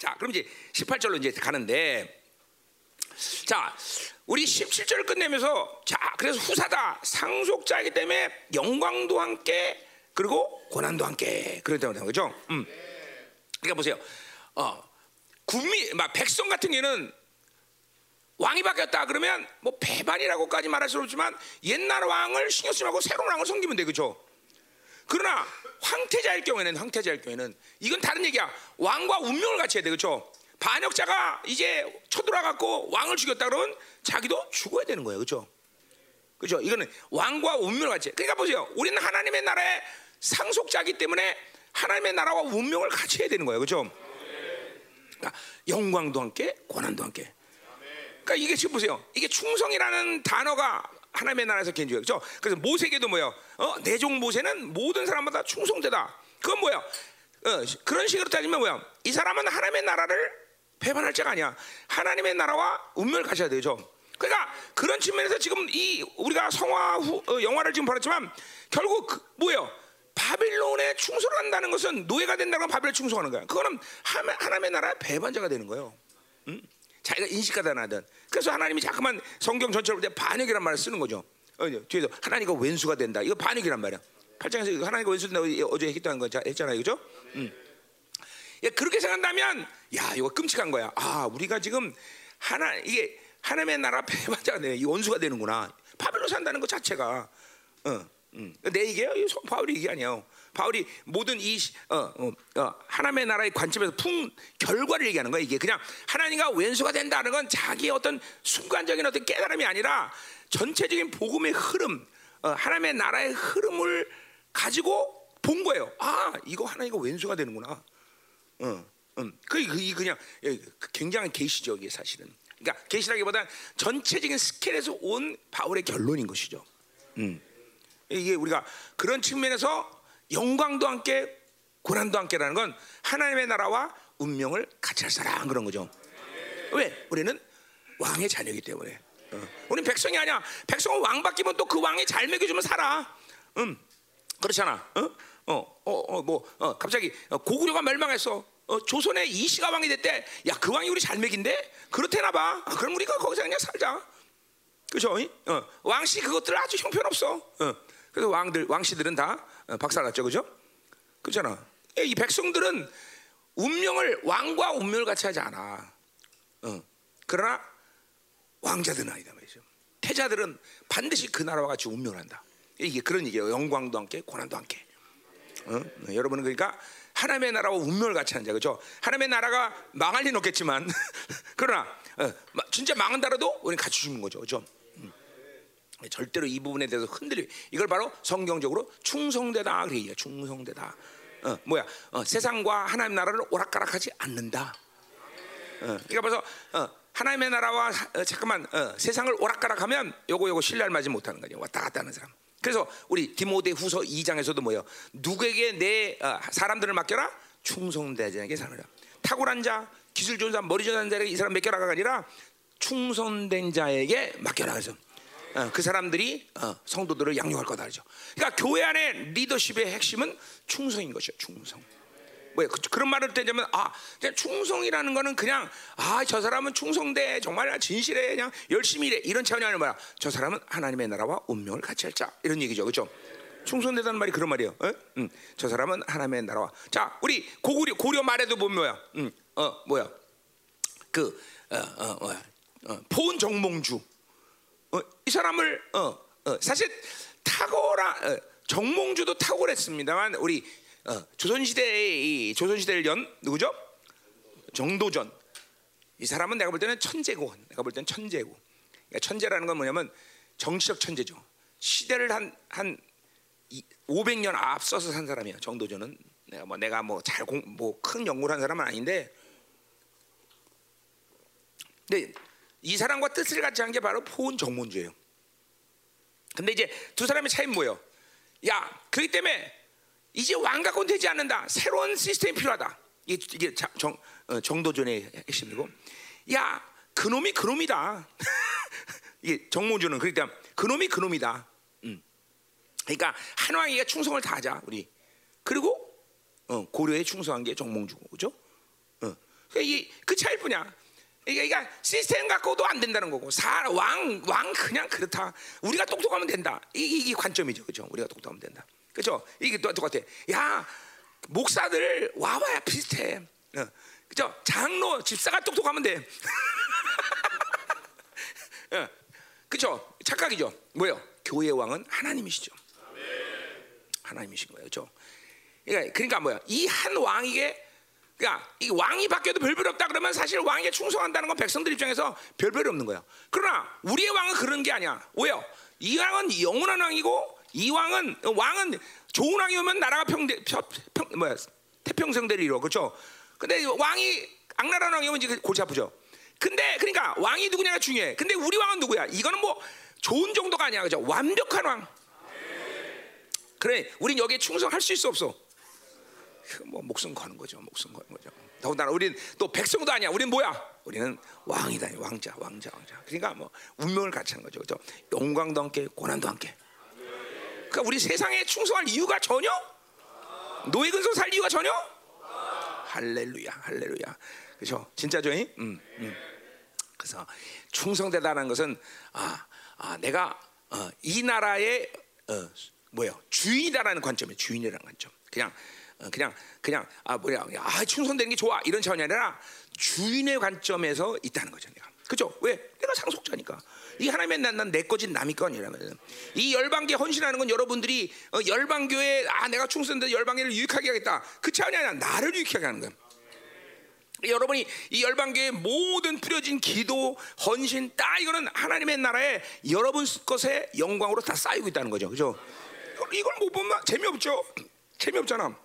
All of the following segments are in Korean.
자, 그럼 이제 18절로 이제 가는데 자, 우리 17절 끝내면서 자, 그래서 후사다 상속자이기 때문에 영광도 함께 그리고 고난도 함께 그랬다고 하는 거죠. 음. 그러니까 보세요. 어, 국민, 막 백성 같은 경우는 왕이 바뀌었다 그러면 뭐 배반이라고까지 말할 수 없지만 옛날 왕을 신경 쓰지 말고 새로운 왕을 섬기면 돼, 그렇죠? 그러나 황태자일 경우에는 황태자일 경우에는 이건 다른 얘기야. 왕과 운명을 같이 해야 돼, 그렇죠? 반역자가 이제 쳐들어 갖고 왕을 죽였다 그러면 자기도 죽어야 되는 거예요, 그렇죠? 그렇죠? 이거는 왕과 운명을 같이. 해. 그러니까 보세요. 우리는 하나님의 나라의 상속자이기 때문에 하나님의 나라와 운명을 같이 해야 되는 거예요, 그렇죠? 그러니까 영광도 함께, 고난도 함께. 그러니까 이게 지금 보세요. 이게 충성이라는 단어가 하나님의 나라에서 견주요. 그렇죠? 그래서 모세에게도 뭐요? 어, 내종 모세는 모든 사람마다 충성되다. 그건 뭐야? 어, 그런 식으로 따지면 뭐야? 이 사람은 하나님의 나라를 배반할 자가 아니야. 하나님의 나라와 운명을 가셔야 되죠. 그러니까 그런 측면에서 지금 이 우리가 성화 후 어, 영화를 지금 벌였지만 결국 그, 뭐예요? 바빌론에 충성한다는 것은 노예가 된다는 건 바빌론 충성하는 거야. 그거는 하나- 하나님의 나라의 배반자가 되는 거예요. 응? 자기가 인식하다 나든 그래서 하나님이 자꾸만 성경 전체를 볼 때 반역이란 말을 쓰는 거죠. 어, 뒤에서 하나님과 왼수가 된다. 이거 반역이란 말이야. 8장에서 하나님과 왼수 된다고 어제 했다는 거 자- 했잖아요. 그죠? 음. 예, 그렇게 생각한다면 야 이거 끔찍한 거야. 아 우리가 지금 하나 이게 하나님의 나라 배반자가 되네. 이 원수가 되는구나. 바벨로 산다는 것 자체가 어, 음. 내 얘기예요. 바울이 얘기 아니에요. 바울이 모든 이 시- 어, 어, 어, 하나님의 나라의 관점에서 풍 결과를 얘기하는 거야. 이게 그냥 하나님과 왼수가 된다는 건 자기의 어떤 순간적인 어떤 깨달음이 아니라 전체적인 복음의 흐름, 어, 하나님의 나라의 흐름을 가지고 본 거예요. 아 이거 하나님과 왼수가 되는구나. 어, 음. 그, 그, 이 그냥 예, 그 굉장한 계시죠, 이게 사실은. 그러니까 계시라기보단 전체적인 스케일에서 온 바울의 결론인 것이죠. 음. 이게 우리가 그런 측면에서 영광도 함께 고난도 함께라는 건 하나님의 나라와 운명을 같이 할 사람 그런 거죠. 왜? 우리는 왕의 자녀이기 때문에. 어. 우리는 백성이 아니야. 백성은 왕 바뀌면 또 그 왕이 잘 먹여주면 살아. 음. 그렇잖아. 어? 어, 어, 어, 뭐, 어, 갑자기 어, 고구려가 멸망했어. 어, 조선의 이시가 왕이 됐대. 야, 그 왕이 우리 잘 먹인데? 그렇대나 봐. 아, 그럼 우리가 거기서 그냥 살자. 그죠? 어, 왕씨 그것들 아주 형편없어. 어, 그래서 왕들, 왕씨들은 다 어, 박살났죠. 그죠? 그렇잖아. 예, 이 백성들은 운명을, 왕과 운명을 같이 하지 않아. 어, 그러나 왕자들은 아니다 말이죠. 태자들은 반드시 그 나라와 같이 운명을 한다. 이게 그런 얘기예요. 영광도 함께 고난도 함께. 어? 네, 여러분은 그러니까 하나님의 나라와 운명을 같이 하는 자 그죠? 하나님의 나라가 망할 리는 없겠지만 그러나 어, 마- 진짜 망한다라도 우리는 같이 죽는 거죠? 음. 절대로 이 부분에 대해서 흔들리. 이걸 바로 성경적으로 충성되다 그래 요 충성되다. 어, 뭐야? 어, 세상과 하나님 나라를 오락가락하지 않는다. 어, 그러니까 벌써 어, 하나님의 나라와 어, 잠깐만 어, 세상을 오락가락하면 요거 요거 신뢰를 맞지 못하는 거죠. 왔다 갔다 하는 사람. 그래서 우리 디모데 후서 2장에서도 뭐예요? 누구에게 내 어, 사람들을 맡겨라? 충성되지 않게 사느라. 탁월한 자, 기술 좋은 사람, 머리 좋은 자에게 이 사람 맡겨라가 아니라 충성된 자에게 맡겨라 그래서 어, 그 사람들이 어, 성도들을 양육할 거다 그죠. 그러니까 교회 안에 리더십의 핵심은 충성인 것이요. 충성. 왜 그, 런 말을 때냐면 아 그냥 충성이라는 거는 그냥 아 저 사람은 충성돼 정말 진실해 그냥 열심히 일해 이런 차원이 아니라 뭐야 저 사람은 하나님의 나라와 운명을 같이 할 자 이런 얘기죠 그렇죠 충성되다는 말이 그런 말이에요 어? 음, 저 사람은 하나님의 나라와 자 우리 고구려 고려 말에도 보면 뭐야 음, 어 뭐야 그 어, 어, 뭐야 어, 포은 정몽주 어, 이 사람을 어, 어, 사실 탁월한 어, 정몽주도 탁월했습니다만 우리 어, 조선시대의 이 조선시대를 연 누구죠? 정도전. 이 사람은 내가 볼 때는 천재고 내가 볼 때는 천재고. 그러니까 천재라는 건 뭐냐면 정치적 천재죠. 시대를 한 한 500년 앞서서 산 사람이야 정도전은. 내가 뭐 내가 뭐 잘 공 뭐 큰 연구를 한 사람은 아닌데. 근데 이 사람과 뜻을 같이 한 게 바로 포은 정문주예요. 근데 이제 두 사람의 차이는 뭐예요? 야, 그렇기 때문에 이제 왕 갖고는 되지 않는다. 새로운 시스템이 필요하다. 이게, 이게 자- 정, 어, 정도전의 핵심이고, 야, 그놈이 그놈이다. 이게 정문주는 그러니까 그놈이 그놈이다. 음. 그러니까 한 왕에게 충성을 다하자 우리. 그리고 어, 고려에 충성한 게 정몽주고, 그죠? 어. 이그 차일 뿐이야. 그러니까 시스템 갖고도 안 된다는 거고 왕왕 그냥 그렇다. 우리가 똑똑하면 된다. 이, 이게 관점이죠, 그죠? 우리가 똑똑하면 된다. 그죠? 이게 또 똑같아. 야 목사들 와봐야 비슷해. 어. 그죠? 장로 집사가 똑똑하면 돼. 어. 그죠? 착각이죠. 뭐요? 교회 왕은 하나님이시죠. 하나님이신 거예요, 그죠? 그러니까, 그러니까 뭐야? 이 한 왕에게 그러니까 이 왕이 바뀌어도 별별 없다 그러면 사실 왕에게 충성한다는 건 백성들 입장에서 별별이 없는 거야. 그러나 우리의 왕은 그런 게 아니야. 왜요? 이 왕은 영원한 왕이고 이 왕은 왕은 좋은 왕이 오면 나라가 평대 평, 평 뭐야 태평성대를 이루어 그렇죠? 근데 왕이 악랄한 왕이 오면 이제 골치 아프죠. 근데 그러니까 왕이 누구냐가 중요해. 근데 우리 왕은 누구야? 이거는 뭐 좋은 정도가 아니야, 그죠? 완벽한 왕. 그래, 우린 여기에 충성할 수 있어 없어? 뭐 목숨 거는 거죠, 목숨 거는 거죠. 더군다나 우리는 또 백성도 아니야. 우리는 뭐야? 우리는 왕이다, 왕자, 왕자, 왕자. 그러니까 뭐 운명을 같이 하는 거죠, 그죠? 영광도 함께, 고난도 함께. 그러니까 우리 세상에 충성할 이유가 전혀 노예 근성 살 이유가 전혀 할렐루야, 할렐루야. 그렇죠? 진짜죠? 음, 음. 그래서 충성되다는 것은 아, 아 내가 어, 이 나라의 어, 뭐요 주인이다라는 관점이에요. 주인이라는 관점. 그냥 어, 그냥 그냥 아 뭐야 아 충성되는 게 좋아 이런 차원이 아니라 주인의 관점에서 있다는 거죠. 내가 그죠? 왜? 내가 상속자니까. 이 하나님의 난내 거진 남이 거 아니라면 이 열방계 헌신하는 건 여러분들이 어, 열방교회 아 내가 충성된 열방계를 유익하게 하겠다 그 차원이 아니라 나를 유익하게 하는 거야. 여러분이 이 열방계의 모든 뿌려진 기도, 헌신, 다 이거는 하나님의 나라에 여러분 것의 영광으로 다 쌓이고 있다는 거죠. 그죠? 이걸 못 보면 재미없죠. 재미없잖아.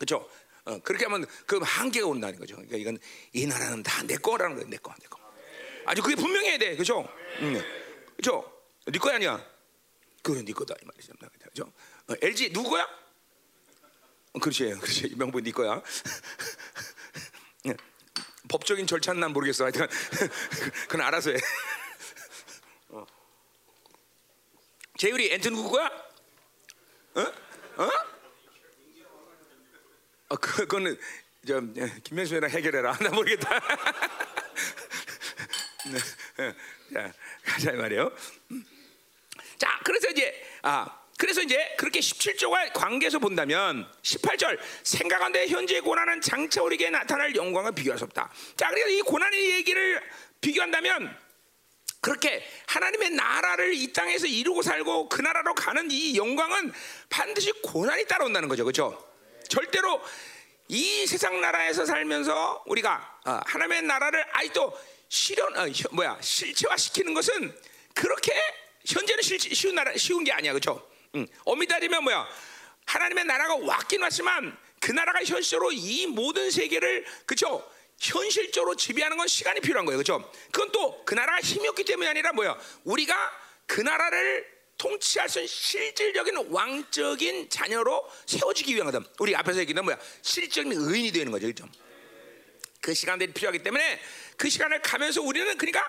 그죠? 어, 그렇게 하면 그 한계가 온다는 거죠. 그러니까 이건 이 나라는 다 내 거라는 거예요. 내 거, 내 거. 아주 그게 분명해야 돼. 그죠? 응. 그죠? 네 거야 아니야? 그건 네 거다 이 말이죠. 그죠? 어, LG 누구 거야? 어, 그렇지, 그렇지. 명분 네 거야. 법적인 절차는 난 모르겠어. 하여튼 그건 알아서 해. 어. 재율이 엔튼 누구야? 어? 어? 어 그거는 저 김명수랑 해결해라. 나 모르겠다. 네. 자, 가자 말이에요. 자, 그래서 이제 아 그래서 이제 그렇게 17조가 관계에서 본다면 18절 생각한데 현재 고난은 장차 우리에게 나타날 영광을 비교할 수 없다. 자, 그래서 이 고난의 얘기를 비교한다면 그렇게 하나님의 나라를 이 땅에서 이루고 살고 그 나라로 가는 이 영광은 반드시 고난이 따라온다는 거죠. 그렇죠? 절대로 이 세상 나라에서 살면서 우리가 어, 하나님의 나라를 아직도 실현 어, 뭐야 실체화 시키는 것은 그렇게 현재는 쉬운 나라 쉬운 게 아니야. 그렇죠? 응. 어미다리면 뭐야? 하나님의 나라가 왔긴 왔지만 그 나라가 현실로 이 모든 세계를 그죠? 현실적으로 지배하는 건 시간이 필요한 거예요. 그죠? 그건 또 그 나라가 힘이 없기 때문이 아니라 뭐야? 우리가 그 나라를 통치할 수 있는 실질적인 왕적인 자녀로 세워지기 위한 거다. 우리 앞에서 얘기는 뭐야? 실질적인 의인이 되는 거죠. 그죠? 그 시간들이 필요하기 때문에 그 시간을 가면서 우리는 그러니까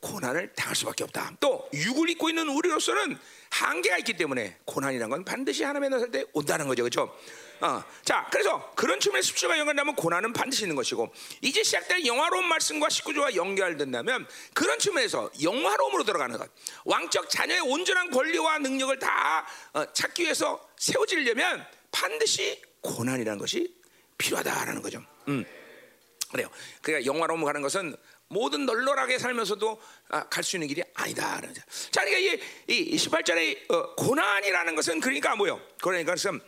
고난을 당할 수밖에 없다. 또 육을 입고 있는 우리로서는 한계가 있기 때문에 고난이라는 건 반드시 하나님의 나설 때 온다는 거죠, 그렇죠? 어, 자, 그래서 그런 측면에 십자가 연결되면 고난은 반드시 있는 것이고 이제 시작될 영화로운 말씀과 19조와 연결된다면 그런 측면에서 영화로움으로 들어가는 것, 왕적 자녀의 온전한 권리와 능력을 다 어, 찾기 위해서 세워지려면 반드시 고난이라는 것이 필요하다라는 거죠. 음. 그래요. 그러니까 영화로움 가는 것은 모든 널널하게 살면서도 아, 갈수 있는 길이 아니다. 자, 그러니까 이, 이 18절의 어, 고난이라는 것은 그러니까 뭐요? 그러니까 그것은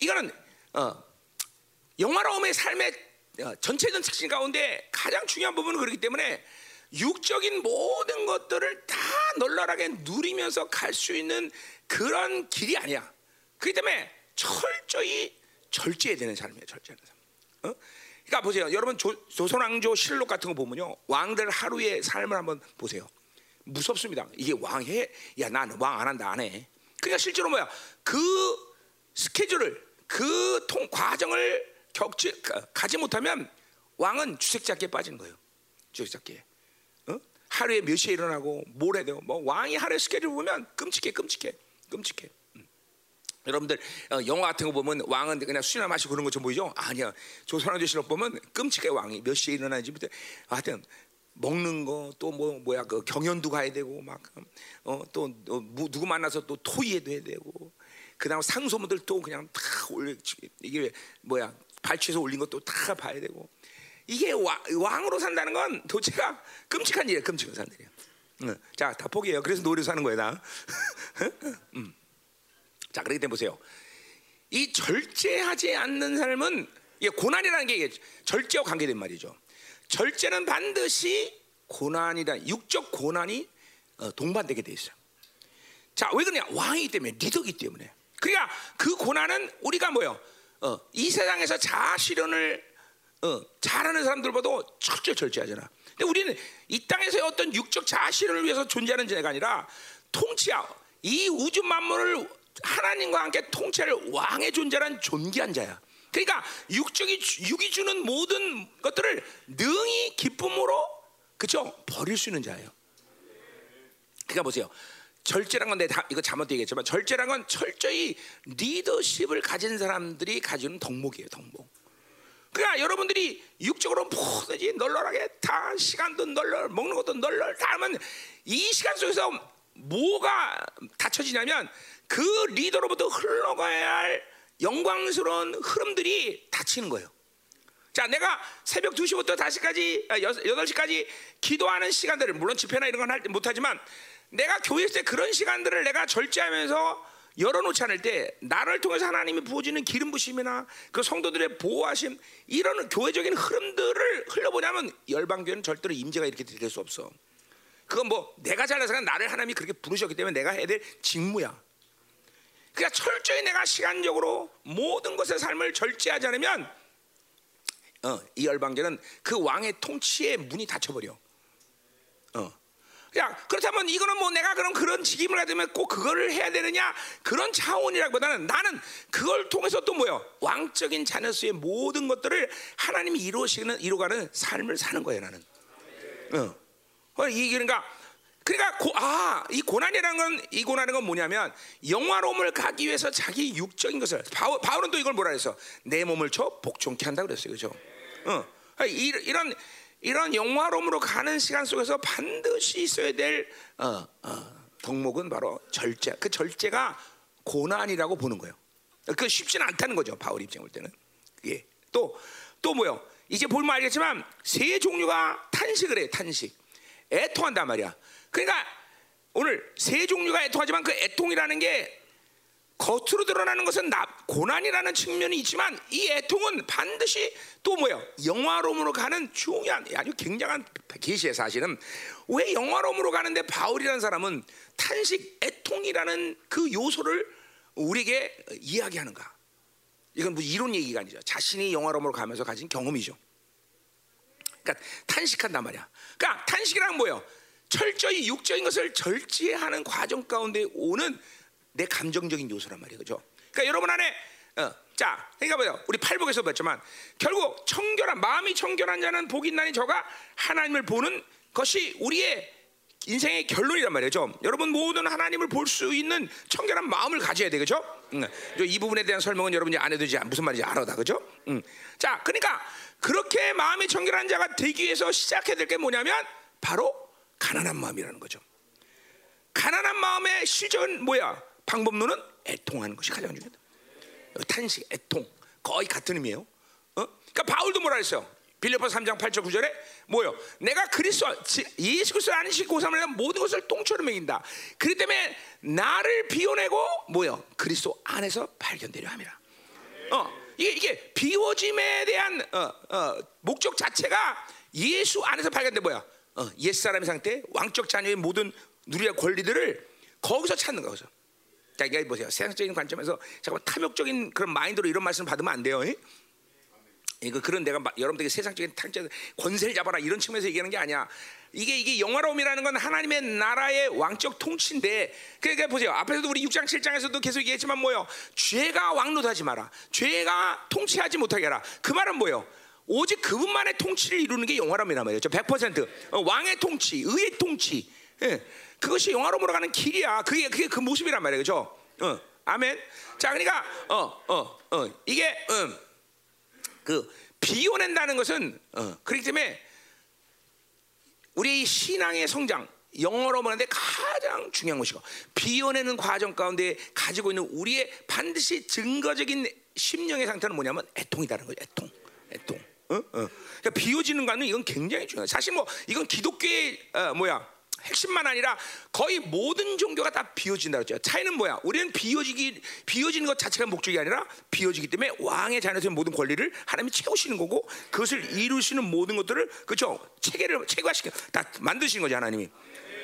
이거는 어, 영화로움의 삶의 어, 전체적인 특징 가운데 가장 중요한 부분은 그렇기 때문에 육적인 모든 것들을 다 널널하게 누리면서 갈 수 있는 그런 길이 아니야. 그렇기 때문에 철저히 절제해야 되는 삶이에요. 절제하는 삶. 어? 그러니까 보세요. 여러분 조, 조선왕조 실록 같은 거 보면요. 왕들 하루의 삶을 한번 보세요. 무섭습니다. 이게 왕해? 야, 나는 왕안 한다, 안 해. 그러니까 실제로 뭐야? 그 스케줄을, 그 통, 과정을 겪지, 가지 못하면 왕은 주색잡기에 빠지는 거예요. 주색잡기에. 어? 하루에 몇 시에 일어나고 뭘 해야 돼요? 뭐 왕이 하루에 스케줄 보면 끔찍해, 끔찍해, 끔찍해. 음. 여러분들 어, 영화 같은 거 보면 왕은 그냥 술이나 마시고 그런 것좀 보이죠? 아니야. 조선왕조 실록 보면 끔찍해 왕이 몇 시에 일어나는지부터 하여튼 먹는 거 또 뭐 뭐야 그 경연도 가야 되고 막어또 어, 누구 만나서 또 토의해도 해야 되고 그다음 상소문들 또 그냥 다 올려 이게 뭐야 발치해서 올린 것도 다 봐야 되고 이게 와, 왕으로 산다는 건 도대체가 끔찍한 일이야 끔찍한. 응. 자다 포기해요. 그래서 노래 사는 거야 나. 음. 자, 그렇기 때문에 보세요. 이 절제하지 않는 삶은 이게 고난이라는 게 절제와 관계된 말이죠. 절제는 반드시 고난이다 육적 고난이 어, 동반되게 돼 있어요. 자, 왜 그러냐? 왕이기 때문에 리더기 때문에. 그러니까 그 고난은 우리가 뭐요? 어, 이 세상에서 자아 실현을 어, 잘하는 사람들보다 철저히 절제하잖아. 근데 우리는 이 땅에서의 어떤 육적 자아 실현을 위해서 존재하는 자가 아니라 통치야. 이 우주 만물을 하나님과 함께 통치할 왕의 존재란 존귀한 자야. 그러니까 육적이 육이 주는 모든 것들을 능히 기쁨으로 그죠 버릴 수 있는 자예요. 그러니까 보세요. 절제란 건 내가 이거 잘못 얘기했지만 절제란 건 철저히 리더십을 가진 사람들이 가지는 덕목이에요, 덕목. 그러니까 여러분들이 육적으로 뭐든지 널널하게 다 시간도 널널 먹는 것도 널널 다 하면 이 시간 속에서 뭐가 닫혀지냐면 그 리더로부터 흘러가야 할 영광스러운 흐름들이 닫히는 거예요. 자, 내가 새벽 2시부터 5시까지, 8시까지 기도하는 시간들을, 물론 집회나 이런 건 못하지만, 내가 교회 때 그런 시간들을 내가 절제하면서 열어놓지 않을 때, 나를 통해서 하나님이 부어지는 기름 부심이나 그 성도들의 보호하심, 이런 교회적인 흐름들을 흘러보냐면, 열방교회는 절대로 임재가 이렇게 될 수 없어. 그건 뭐, 내가 잘나서 나를 하나님이 그렇게 부르셨기 때문에 내가 해야 될 직무야. 그러니까 철저히 내가 시간적으로 모든 것의 삶을 절제하지 않으면 어, 이 열방계는 그 왕의 통치의 문이 닫혀버려. 어. 야, 그렇다면 이거는 뭐 내가 그런 그런 직임을 가지면 꼭 그거를 해야 되느냐 그런 차원이라기보다는 나는 그걸 통해서 또 뭐요 왕적인 자녀 수의 모든 것들을 하나님이 이루시는 이루가는 삶을 사는 거예요 나는. 어. 어이 그러니까 그러니까 고, 아, 이 고난이라는 건 이 고난은 건 뭐냐면 영화로움을 가기 위해서 자기 육적인 것을 바울, 바울은 또 이걸 뭐라 그랬어? 내 몸을 쳐 복종케 한다 그랬어요. 그죠? 어. 이, 이런 이런 영화로움으로 가는 시간 속에서 반드시 있어야 될 어, 어, 덕목은 바로 절제. 그 절제가 고난이라고 보는 거예요. 그 쉽지는 않다는 거죠. 바울 입장 볼 때는. 예. 또, 또 뭐요? 이제 볼면 알겠지만 세 종류가 탄식을 해, 탄식. 애통한단 말이야. 그러니까 오늘 세 종류가 애통하지만 그 애통이라는 게 겉으로 드러나는 것은 나, 고난이라는 측면이 있지만 이 애통은 반드시 또 뭐야 영화로움으로 가는 중요한 아주 굉장한 계시의 사실은 왜 영화로움으로 가는데 바울이라는 사람은 탄식 애통이라는 그 요소를 우리에게 이야기하는가? 이건 뭐 이론 얘기가 아니죠. 자신이 영화로움으로 가면서 가진 경험이죠. 그러니까 탄식한단 말이야. 그러니까 탄식이란 뭐예요? 철저히 육적인 것을 절제하는 과정 가운데 오는 내 감정적인 요소란 말이에요. 그죠? 그러니까 여러분 안에 어, 자, 그러니까 뭐요? 우리 팔복에서 봤지만 결국 청결한 마음이 청결한 자는 복이 있나니 저가 하나님을 보는 것이 우리의 인생의 결론이란 말이죠. 여러분 모든 하나님을 볼 수 있는 청결한 마음을 가져야 되겠죠? 응. 이 부분에 대한 설명은 여러분이 안 해도 되지 무슨 말인지 알아다 그죠? 응. 자, 그러니까 그렇게 마음이 청결한 자가 되기 위해서 시작해야 될 게 뭐냐면 바로 가난한 마음이라는 거죠. 가난한 마음의 실전 뭐야? 방법론은 애통하는 것이 가장 중요하다. 탄식, 애통 거의 같은 의미예요. 어? 그러니까 바울도 뭐라 했어요? 빌립보 3장 8절 9절에 뭐요? 내가 그리스도 예수 그리스도 안식 고삼을 모든 것을 똥처럼 먹인다. 그렇기 때문에 나를 비워내고 뭐요? 그리스도 안에서 발견되려 함이라. 어, 이게 이게 비워짐에 대한 어, 어, 목적 자체가 예수 안에서 발견돼 뭐야? 어, 옛 사람의 상태, 왕적 자녀의 모든 누리의 권리들을 거기서 찾는 거죠. 자, 이게 보세요. 세상적인 관점에서 잠깐 탐욕적인 그런 마인드로 이런 말씀 받으면 안 돼요. 이거 그런 내가 여러분들에게 세상적인 탕자 권세를 잡아라 이런 측면에서 얘기하는 게 아니야. 이게 이게 영화로움이라는 건 하나님의 나라의 왕적 통치인데 그러니까 보세요. 앞에서도 우리 6장 7장에서도 계속 얘기했지만 뭐요? 죄가 왕노하지 마라. 죄가 통치하지 못하게 하라. 그 말은 뭐예요? 오직 그분만의 통치를 이루는 게 영화로움이란 말이죠. 100% 어, 왕의 통치, 의의 통치. 예. 그것이 영화로움으로 가는 길이야. 그게 그게 그 모습이란 말이에요. 그죠? 어. 아멘. 자, 그러니까 어, 어, 어, 이게 음, 그 비워낸다는 것은 어, 그렇기 때문에 우리 신앙의 성장 영어로 말하는데 가장 중요한 것이고 비워내는 과정 가운데 가지고 있는 우리의 반드시 증거적인 심령의 상태는 뭐냐면 애통이다는 거죠. 애통, 애통. 어? 어. 그러니까 비워지는 거는 이건 굉장히 중요해. 사실 뭐 이건 기독교의 어, 뭐야 핵심만 아니라 거의 모든 종교가 다 비워진다 그랬죠. 차이는 뭐야? 우리는 비워지기 비워지는 것 자체가 목적이 아니라 비워지기 때문에 왕의 자녀의 모든 권리를 하나님이 채우시는 거고 그것을 이루시는 모든 것들을 그렇죠 체계를 체계화시켜 다 만드시는 거죠 하나님이.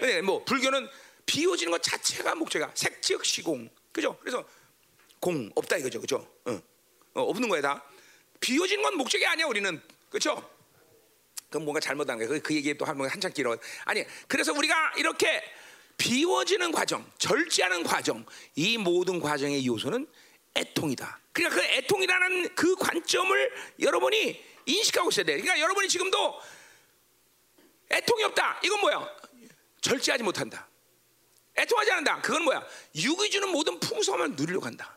네, 뭐 불교는 비워지는 것 자체가 목적이야. 색즉 시공 그죠? 그래서 공 없다 이거죠, 그죠? 어. 어, 없는 거야 다. 비워지는 건 목적이 아니야 우리는 그렇죠? 그건 뭔가 잘못한 거예요. 그, 그 얘기 또 한참 길어. 아니, 그래서 우리가 이렇게 비워지는 과정, 절제하는 과정, 이 모든 과정의 요소는 애통이다. 그러니까 그 애통이라는 그 관점을 여러분이 인식하고 있어야 돼. 그러니까 여러분이 지금도 애통이 없다. 이건 뭐야? 절제하지 못한다. 애통하지 않는다. 그건 뭐야? 육이 주는 모든 풍성함을 누리려고 한다.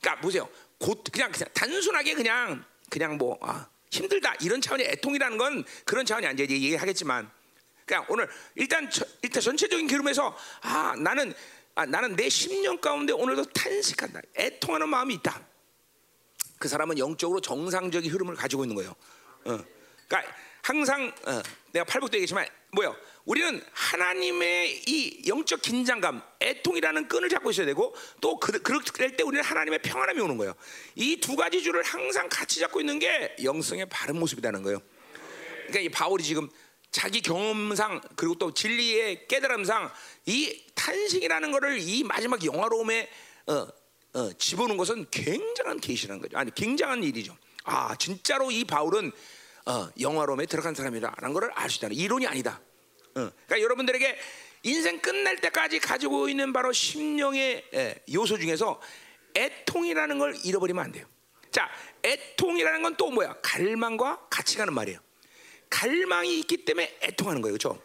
그러니까 보세요. 곧 그냥, 그냥 단순하게 그냥 그냥 뭐 아, 힘들다 이런 차원의 애통이라는 건 그런 차원이 아니지 얘기하겠지만. 그냥 오늘 일단 저, 일단 전체적인 기름에서 아 나는 아, 나는 내 10년 가운데 오늘도 탄식한다. 애통하는 마음이 있다. 그 사람은 영적으로 정상적인 흐름을 가지고 있는 거예요. 어. 그러니까 항상 어, 내가 팔복도 얘기했지만 뭐요 우리는 하나님의 이 영적 긴장감, 애통이라는 끈을 잡고 있어야 되고 또 그, 그럴 때 우리는 하나님의 평안함이 오는 거예요. 이 두 가지 줄을 항상 같이 잡고 있는 게 영성의 바른 모습이라는 거예요. 그러니까 이 바울이 지금 자기 경험상 그리고 또 진리의 깨달음상 이 탄식이라는 것을 이 마지막 영화로움에 어, 어, 집어넣은 것은 굉장한 계시라는 거죠. 아니 굉장한 일이죠. 아 진짜로 이 바울은 어, 영화로움에 들어간 사람이라는 것을 알 수 있다는 이론이 아니다. 그러니까 여러분들에게 인생 끝날 때까지 가지고 있는 바로 심령의 요소 중에서 애통이라는 걸 잃어버리면 안 돼요. 자, 애통이라는 건 또 뭐야? 갈망과 같이 가는 말이에요. 갈망이 있기 때문에 애통하는 거예요, 그렇죠?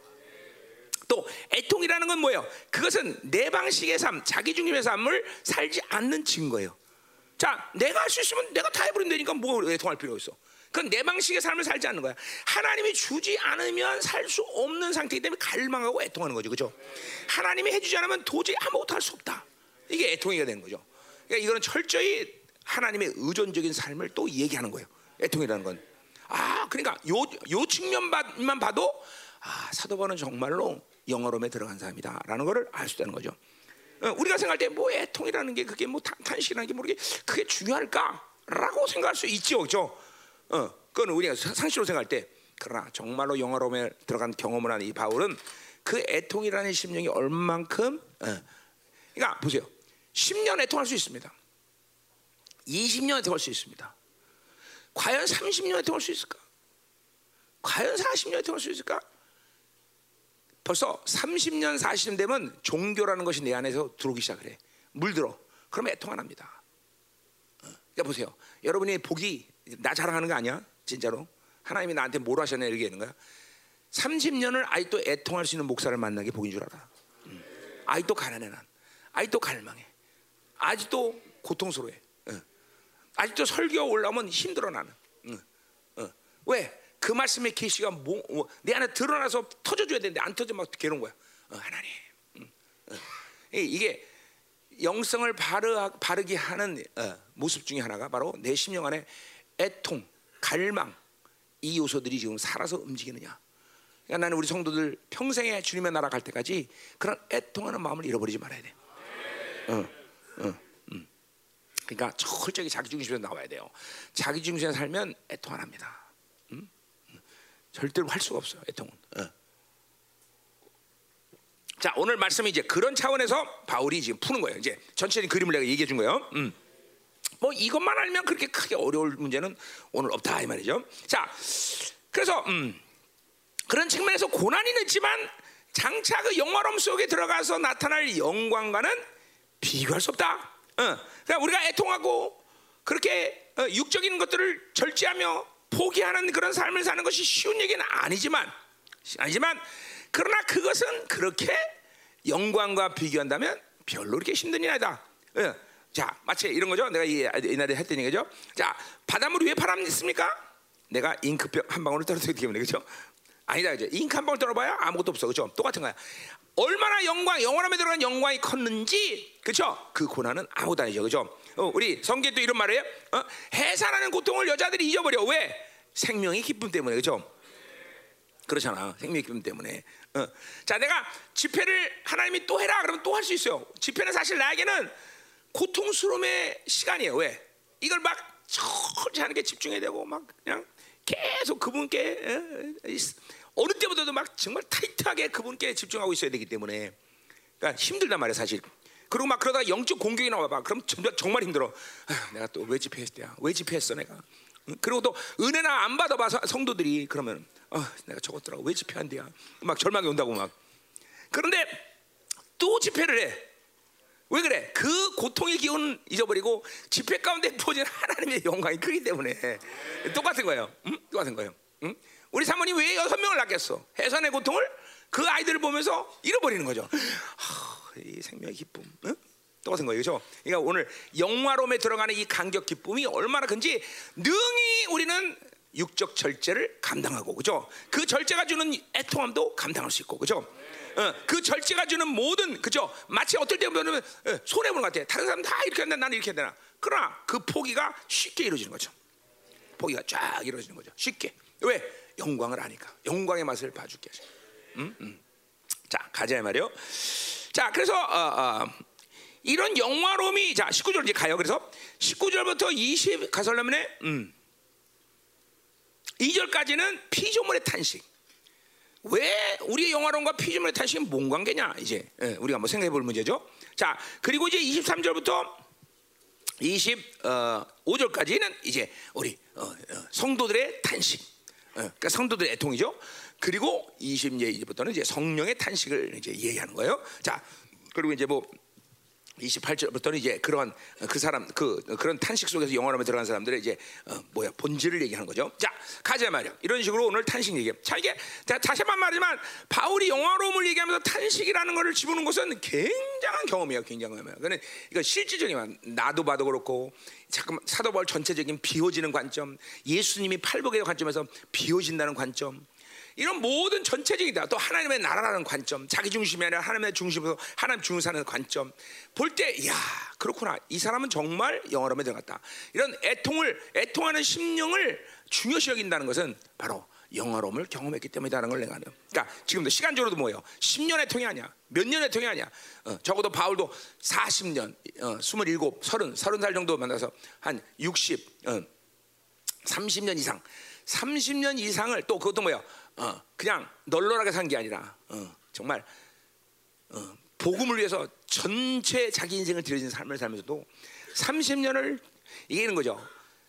또 애통이라는 건 뭐예요? 그것은 내 방식의 삶, 자기 중심의 삶을 살지 않는 증거예요. 자, 내가 할 수 있으면 내가 다 해버리면 되니까 뭐 애통할 필요가 있어? 그건 내 방식의 삶을 살지 않는 거야. 하나님이 주지 않으면 살 수 없는 상태이기 때문에 갈망하고 애통하는 거죠. 그죠? 하나님이 해주지 않으면 도저히 아무것도 할 수 없다. 이게 애통이가 되는 거죠. 그러니까 이거는 철저히 하나님의 의존적인 삶을 또 얘기하는 거예요. 애통이라는 건. 아, 그러니까 요, 요 측면만 봐도 아, 사도 바울은 정말로 영어로에 들어간 사람이다 라는 것을 알수 있다는 거죠. 어, 우리가 생각할 때 뭐 애통이라는 게 그게 뭐 탄식이라는 게 모르게 그게 중요할까 라고 생각할 수 있죠, 그렇죠? 어, 그건 우리가 상식으로 생각할 때 그러나 정말로 영화로움에 들어간 경험을 하는 이 바울은 그 애통이라는 심령이 얼만큼 어, 그러니까 보세요. 10년 애통할 수 있습니다. 20년 애통할 수 있습니다. 과연 30년 애통할 수 있을까? 과연 40년 애통할 수 있을까? 벌써 30년, 40년 되면 종교라는 것이 내 안에서 들어오기 시작해. 물들어. 그러면 애통 안 합니다. 어, 그러니까 보세요. 여러분의 복이 나 자랑하는 거 아니야? 진짜로? 하나님이 나한테 뭘 하셨냐 이렇게 하는 거야. 30년을 아직도 애통할 수 있는 목사를 만나게 복인 줄 알아. 음. 아직도 가난해 난. 아직도 갈망해. 아직도 고통스러워해. 어. 아직도 설교 올라오면 힘들어 나는. 어. 어. 왜? 그 말씀의 계시가 뭐, 뭐, 내 안에 드러나서 터져줘야 되는데 안 터져 막 괴로운 거야. 어, 하나님. 이게 영성을 바르, 바르게 하는 어, 모습 중에 하나가 바로 내 심령 안에 애통, 갈망 이 요소들이 지금 살아서 움직이느냐. 그러니까 나는 우리 성도들 평생에 주님의 나라 갈 때까지 그런 애통하는 마음을 잃어버리지 말아야 돼. 어, 어, 음. 그러니까 철저히 자기 중심에서 나와야 돼요. 자기 중심에 살면 애통 안 합니다. 음? 음. 절대로 할 수가 없어요. 애통은. 어. 자 오늘 말씀이 이제 그런 차원에서 바울이 지금 푸는 거예요. 이제 전체적인 그림을 내가 얘기해 준 거예요. 음. 뭐 이것만 알면 그렇게 크게 어려울 문제는 오늘 없다 이 말이죠. 자, 그래서 음, 그런 측면에서 고난이 있지만 장차 그 영화로움 속에 들어가서 나타날 영광과는 비교할 수 없다. 어, 그러니까 우리가 애통하고 그렇게 어, 육적인 것들을 절제하며 포기하는 그런 삶을 사는 것이 쉬운 얘기는 아니지만 아니지만 그러나 그것은 그렇게 영광과 비교한다면 별로 그렇게 힘든 일이 아니다. 어, 자, 마치 이런 거죠. 내가 이 옛날에 했던 얘기죠. 자, 바닷물이 왜 파랍니까? 내가 잉크병 한 방울을 떨어뜨리기 때문에 그죠? 아니다 그죠? 잉크 한 방울 떨어봐야 아무것도 없어 그죠? 똑같은 거야. 얼마나 영광, 영원함에 들어간 영광이 컸는지 그죠? 그 고난은 아무도 아니죠 그죠? 어, 우리 또 이런 말이에요. 어? 해산하는 고통을 여자들이 잊어버려 왜? 생명의 기쁨 때문에 그죠? 그렇잖아. 생명의 기쁨 때문에. 어. 자, 내가 집회를 하나님이 또 해라 그러면 또 할 수 있어요. 집회는 사실 나에게는 고통스러움의 시간이에요. 왜? 이걸 막 철저히 하는 게 집중해야 되고 막 그냥 계속 그분께 에, 어느 때보다도 막 정말 타이트하게 그분께 집중하고 있어야 되기 때문에 그러니까 힘들단 말이야 사실. 그리고 막 그러다가 영적 공격이 나와봐. 그럼 정말, 힘들어. 아, 내가 또 왜 집회했을 때야? 왜 집회했어 내가? 그리고 또 은혜나 안 받아봐 성도들이 그러면 어, 내가 저것더라고 왜 집회한대야? 막 절망이 온다고 막. 그런데 또 집회를 해. 왜 그래? 그 고통의 기운은 잊어버리고 집회 가운데 보진 하나님의 영광이 크기 때문에 똑같은 거예요. 응? 똑같은 거예요. 응? 우리 사모님 왜 여섯 명을 낳겠어? 해산의 고통을 그 아이들을 보면서 잃어버리는 거죠. 하, 이 생명의 기쁨. 응? 똑같은 거예요. 그렇죠? 그러니까 오늘 영화로움에 들어가는 이 간격 기쁨이 얼마나 큰지 능히 우리는 육적 절제를 감당하고 그죠? 그 절제가 주는 애통함도 감당할 수 있고 그죠? 어, 그 절제가 주는 모든 그죠? 마치 어떨 때 보면 손해 보는 것 같아. 다른 사람 다 이렇게 한다, 나는 이렇게 한다. 그러나 그 포기가 쉽게 이루어지는 거죠. 포기가 쫙 이루어지는 거죠. 쉽게. 왜? 영광을 아니까. 영광의 맛을 봐줄게. 음? 음. 자, 가자 말이요. 자, 그래서 어, 어, 이런 영화로움이 자 19절 이제 가요. 그래서 19절부터 20 가설라면에 음. 2절까지는 피조물의 탄식. 왜 우리의 영화론과 피조물의 탄식이 뭔 관계냐? 이제 예, 우리가 한번 생각해 볼 문제죠. 자, 그리고 이제 23절부터 25절까지는 이제 우리 어, 어, 성도들의 탄식. 어, 그러니까 성도들의 애통이죠. 그리고 20예부터는 이제 성령의 탄식을 이제 얘기하는 거예요. 자, 그리고 이제 뭐 28절부터는 이제 그런 그 사람 그 그런 탄식 속에서 영원함에 들어간 사람들의 이제 어, 뭐야 본질을 얘기하는 거죠. 자 가자 말이야. 이런 식으로 오늘 탄식 얘기. 자 이게 다시 한번 말하지만 바울이 영화로움을 얘기하면서 탄식이라는 것을 집어넣은 것은 굉장한 경험이에요. 굉장한 경험이에요. 그는 이거 실질적인 나도 봐도 그렇고 잠깐 사도 바울 전체적인 비워지는 관점, 예수님이 팔복의 관점에서 비워진다는 관점. 이런 모든 전체적이다. 또 하나님의 나라라는 관점, 자기 중심이 아니라 하나님의 중심으로 하나님 중을 사는 관점 볼 때, 야 그렇구나. 이 사람은 정말 영어로에 들어갔다. 이런 애통을 애통하는 심령을 중요시 여긴다는 것은 바로 영화로움을 경험했기 때문이라는 걸 내가 알아요. 그러니까 지금도 시간적으로도 뭐예요? 10년의 통이 아니야. 몇 년의 통이 아니야. 어, 적어도 바울도 40년, 어, 27, 30, 30살 정도 만나서 한 60, 어, 30년 이상, 30년 이상을 또 그것도 뭐야? 어, 그냥 널널하게 산 게 아니라 어, 정말 어, 복음을 위해서 전체 자기 인생을 들여진 삶을 살면서도 30년을 이기는 거죠.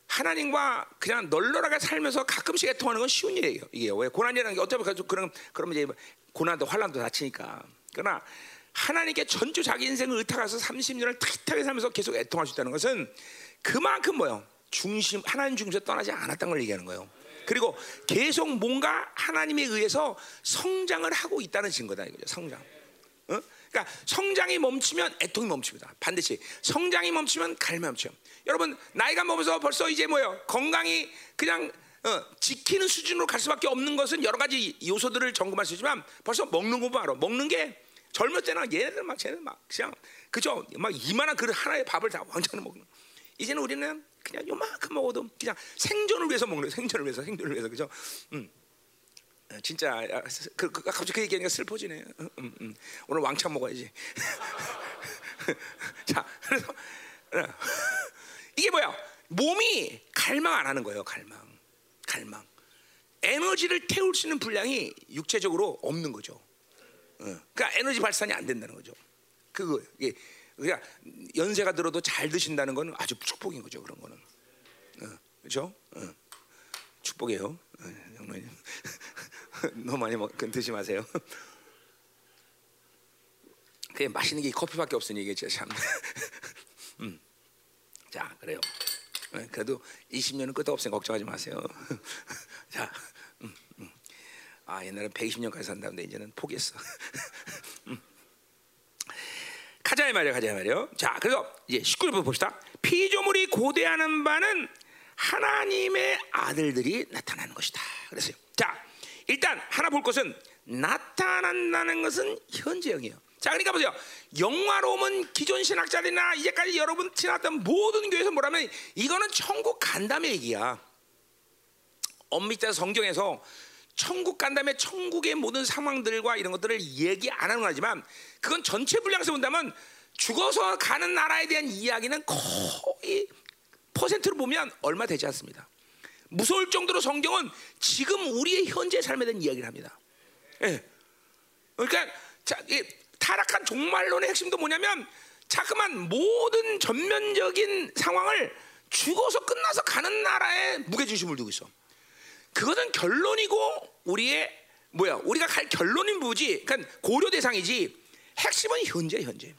하나님과 그냥 널널하게 살면서 가끔씩 애통하는 건 쉬운 일이에요. 이게 왜 고난이라는 게 어차피 그런 그러면 이제 고난도 환란도 다치니까. 그러나 하나님께 전주 자기 인생을 의탁해서 30년을 타이트하게 살면서 계속 애통할 수 있다는 것은 그만큼 뭐요? 중심 하나님 중심에서 떠나지 않았다는 걸 얘기하는 거예요. 그리고 계속 뭔가 하나님에 의해서 성장을 하고 있다는 증거다 이거죠. 성장. 어? 그러니까 성장이 멈추면 애통이 멈춥니다. 반드시 성장이 멈추면 갈망이 멈춰. 여러분 나이가 먹어서 벌써 이제 뭐요? 건강이 그냥 어, 지키는 수준으로 갈 수밖에 없는 것은 여러 가지 요소들을 점검할 수 있지만 벌써 먹는 거 알아. 먹는 게 젊을 때나 얘네들 막 쟤네 막 그냥 그죠? 막 이만한 그릇 하나의 밥을 다 왕창 먹는. 이제는 우리는 그냥 요만큼 먹어도 그냥 생존을 위해서 먹는 거예요. 생존을 위해서 생존을 위해서 그죠? 음. 어, 진짜 아, 그, 그, 갑자기 그 얘기하니까 슬퍼지네. 음, 음, 음. 오늘 왕창 먹어야지. 자, 그래서 어, 이게 뭐야? 몸이 갈망 안 하는 거예요. 갈망, 갈망. 에너지를 태울 수 있는 분량이 육체적으로 없는 거죠. 어, 그러니까 에너지 발산이 안 된다는 거죠. 그거 이게 그러니까 연세가 들어도 잘 드신다는 건 아주 축복인 거죠. 그런 거는 어, 그렇죠? 어. 축복이에요. 장로님 너무 많이 먹 드시 마세요. 그게 맛있는 게 커피밖에 없으니 이게 참. 음. 자 그래요. 어, 그래도 20년은 끝도 없으니 걱정하지 마세요. 자, 음, 음. 아 옛날에 120년까지 산다는데 이제는 포기했어. 음. 가자 이 말이야, 가자 이 말이요. 자, 그래서 이제 19절 봅시다. 피조물이 고대하는 바는 하나님의 아들들이 나타나는 것이다. 그랬어요. 자, 일단 하나 볼 것은 나타난다는 것은 현재형이에요. 자, 그러니까 보세요. 영화로움은 기존 신학자들이나 이제까지 여러분 지났던 모든 교회에서 뭐라면 이거는 천국 간담의 얘기야. 엄밀히 따 성경에서 천국 간 다음에 천국의 모든 상황들과 이런 것들을 얘기 안 하는 거지만 그건 전체 분량에서 본다면 죽어서 가는 나라에 대한 이야기는 거의 퍼센트로 보면 얼마 되지 않습니다. 무서울 정도로 성경은 지금 우리의 현재 삶에 대한 이야기를 합니다. 예. 그러니까 자, 이 타락한 종말론의 핵심도 뭐냐면 자꾸만 모든 전면적인 상황을 죽어서 끝나서 가는 나라에 무게중심을 두고 있어. 그것은 결론이고 우리의 뭐야? 우리가 갈 결론인 부지. 그러니까 고려 대상이지. 핵심은 현재 현재.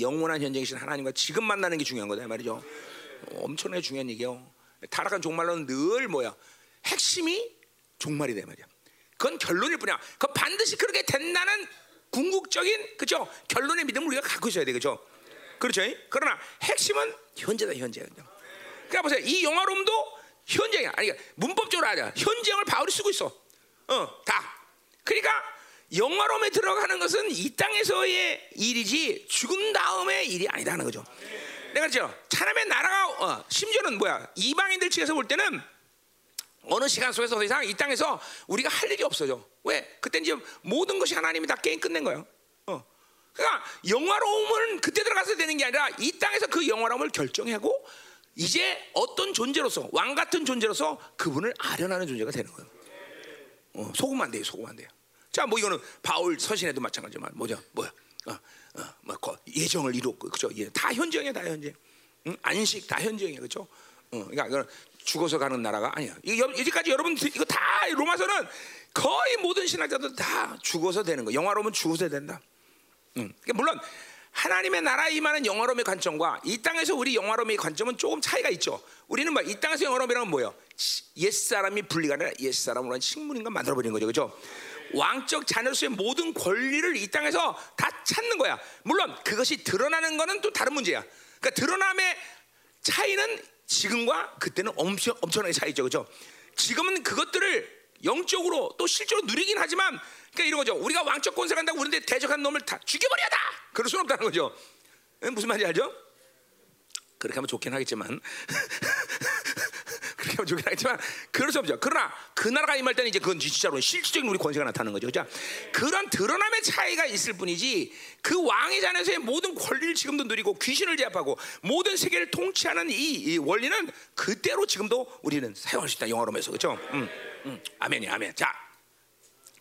영원한 현재이신 하나님과 지금 만나는 게 중요한 거다 말이죠. 엄청나게 중요한 얘기요. 타락한 종말로는 늘 뭐야? 핵심이 종말이 돼 말이야. 그건 결론일 뿐이야. 그 반드시 그렇게 된다는 궁극적인 그죠 결론의 믿음을 우리가 갖고 있어야 돼 그죠. 그렇죠. 그러나 핵심은 현재다 현재. 그러니까 보세요. 이 영화로움도 현재야. 아니 문법적으로 하자. 현재형을 바울이 쓰고 있어. 어, 다. 그러니까 영화로움에 들어가는 것은 이 땅에서의 일이지 죽은 다음의 일이 아니다는 거죠. 내가 그죠. 하나님의 나라가 어, 심지어는 뭐야? 이방인들 측에서 볼 때는 어느 시간 속에서 더 이상 이 땅에서 우리가 할 일이 없어져. 왜? 그때 이제 모든 것이 하나님이 다 게임 끝낸 거예요. 어. 그러니까 영화로움은 그때 들어가서 되는 게 아니라 이 땅에서 그 영화로움을 결정하고 이제 어떤 존재로서 왕 같은 존재로서 그분을 아련하는 존재가 되는 거예요. 어, 속으면 안 돼요. 속으면 안 돼요. 자, 뭐 이거는 바울 서신에도 마찬가지지만 뭐죠? 뭐야? 어, 어, 뭐 예정을 이뤘고 그죠? 예, 다 현정이야, 다 현정. 응? 안식 다 현정이야, 그죠? 어, 그러니까 이건 죽어서 가는 나라가 아니야. 이제까지 여러분 이거 다 로마서는 거의 모든 신학자들 다 죽어서 되는 거. 영화로면 죽어서 된다. 응. 그러니까 물론 하나님의 나라에 임하는 영화로움의 관점과 이 땅에서 우리 영화로움의 관점은 조금 차이가 있죠. 우리는 뭐이 땅에서 영화로움이란 뭐예요? 옛 사람이 분리가 아니라 옛 사람으로 한 식물인가 만들어 버리는 거죠, 그렇죠? 왕적 자녀로서의 모든 권리를 이 땅에서 다 찾는 거야. 물론 그것이 드러나는 거는 또 다른 문제야. 그러니까 드러남의 차이는 지금과 그때는 엄청 엄청나게 차이죠, 그렇죠? 지금은 그것들을 영적으로 또 실제로 누리긴 하지만 그러니까 이런 거죠. 우리가 왕적 권세 간다고 우리한테 대적한 놈을 다 죽여버려다. 그럴 수는 없다는 거죠. 무슨 말인지 알죠? 그렇게 하면 좋긴 하겠지만 그렇게 하면 좋긴 하겠지만 그럴 수 없죠. 그러나 그 나라가 임할 때는 이제 그건 진짜로 실질적인 우리 권세가 나타나는 거죠. 자, 그런 드러남의 차이가 있을 뿐이지 그 왕의 자녀에서의 모든 권리를 지금도 누리고 귀신을 제압하고 모든 세계를 통치하는 이, 이 원리는 그대로 지금도 우리는 사용할 수 있다. 영어로면서 그렇죠? 음, 음, 아멘이 아멘. 자.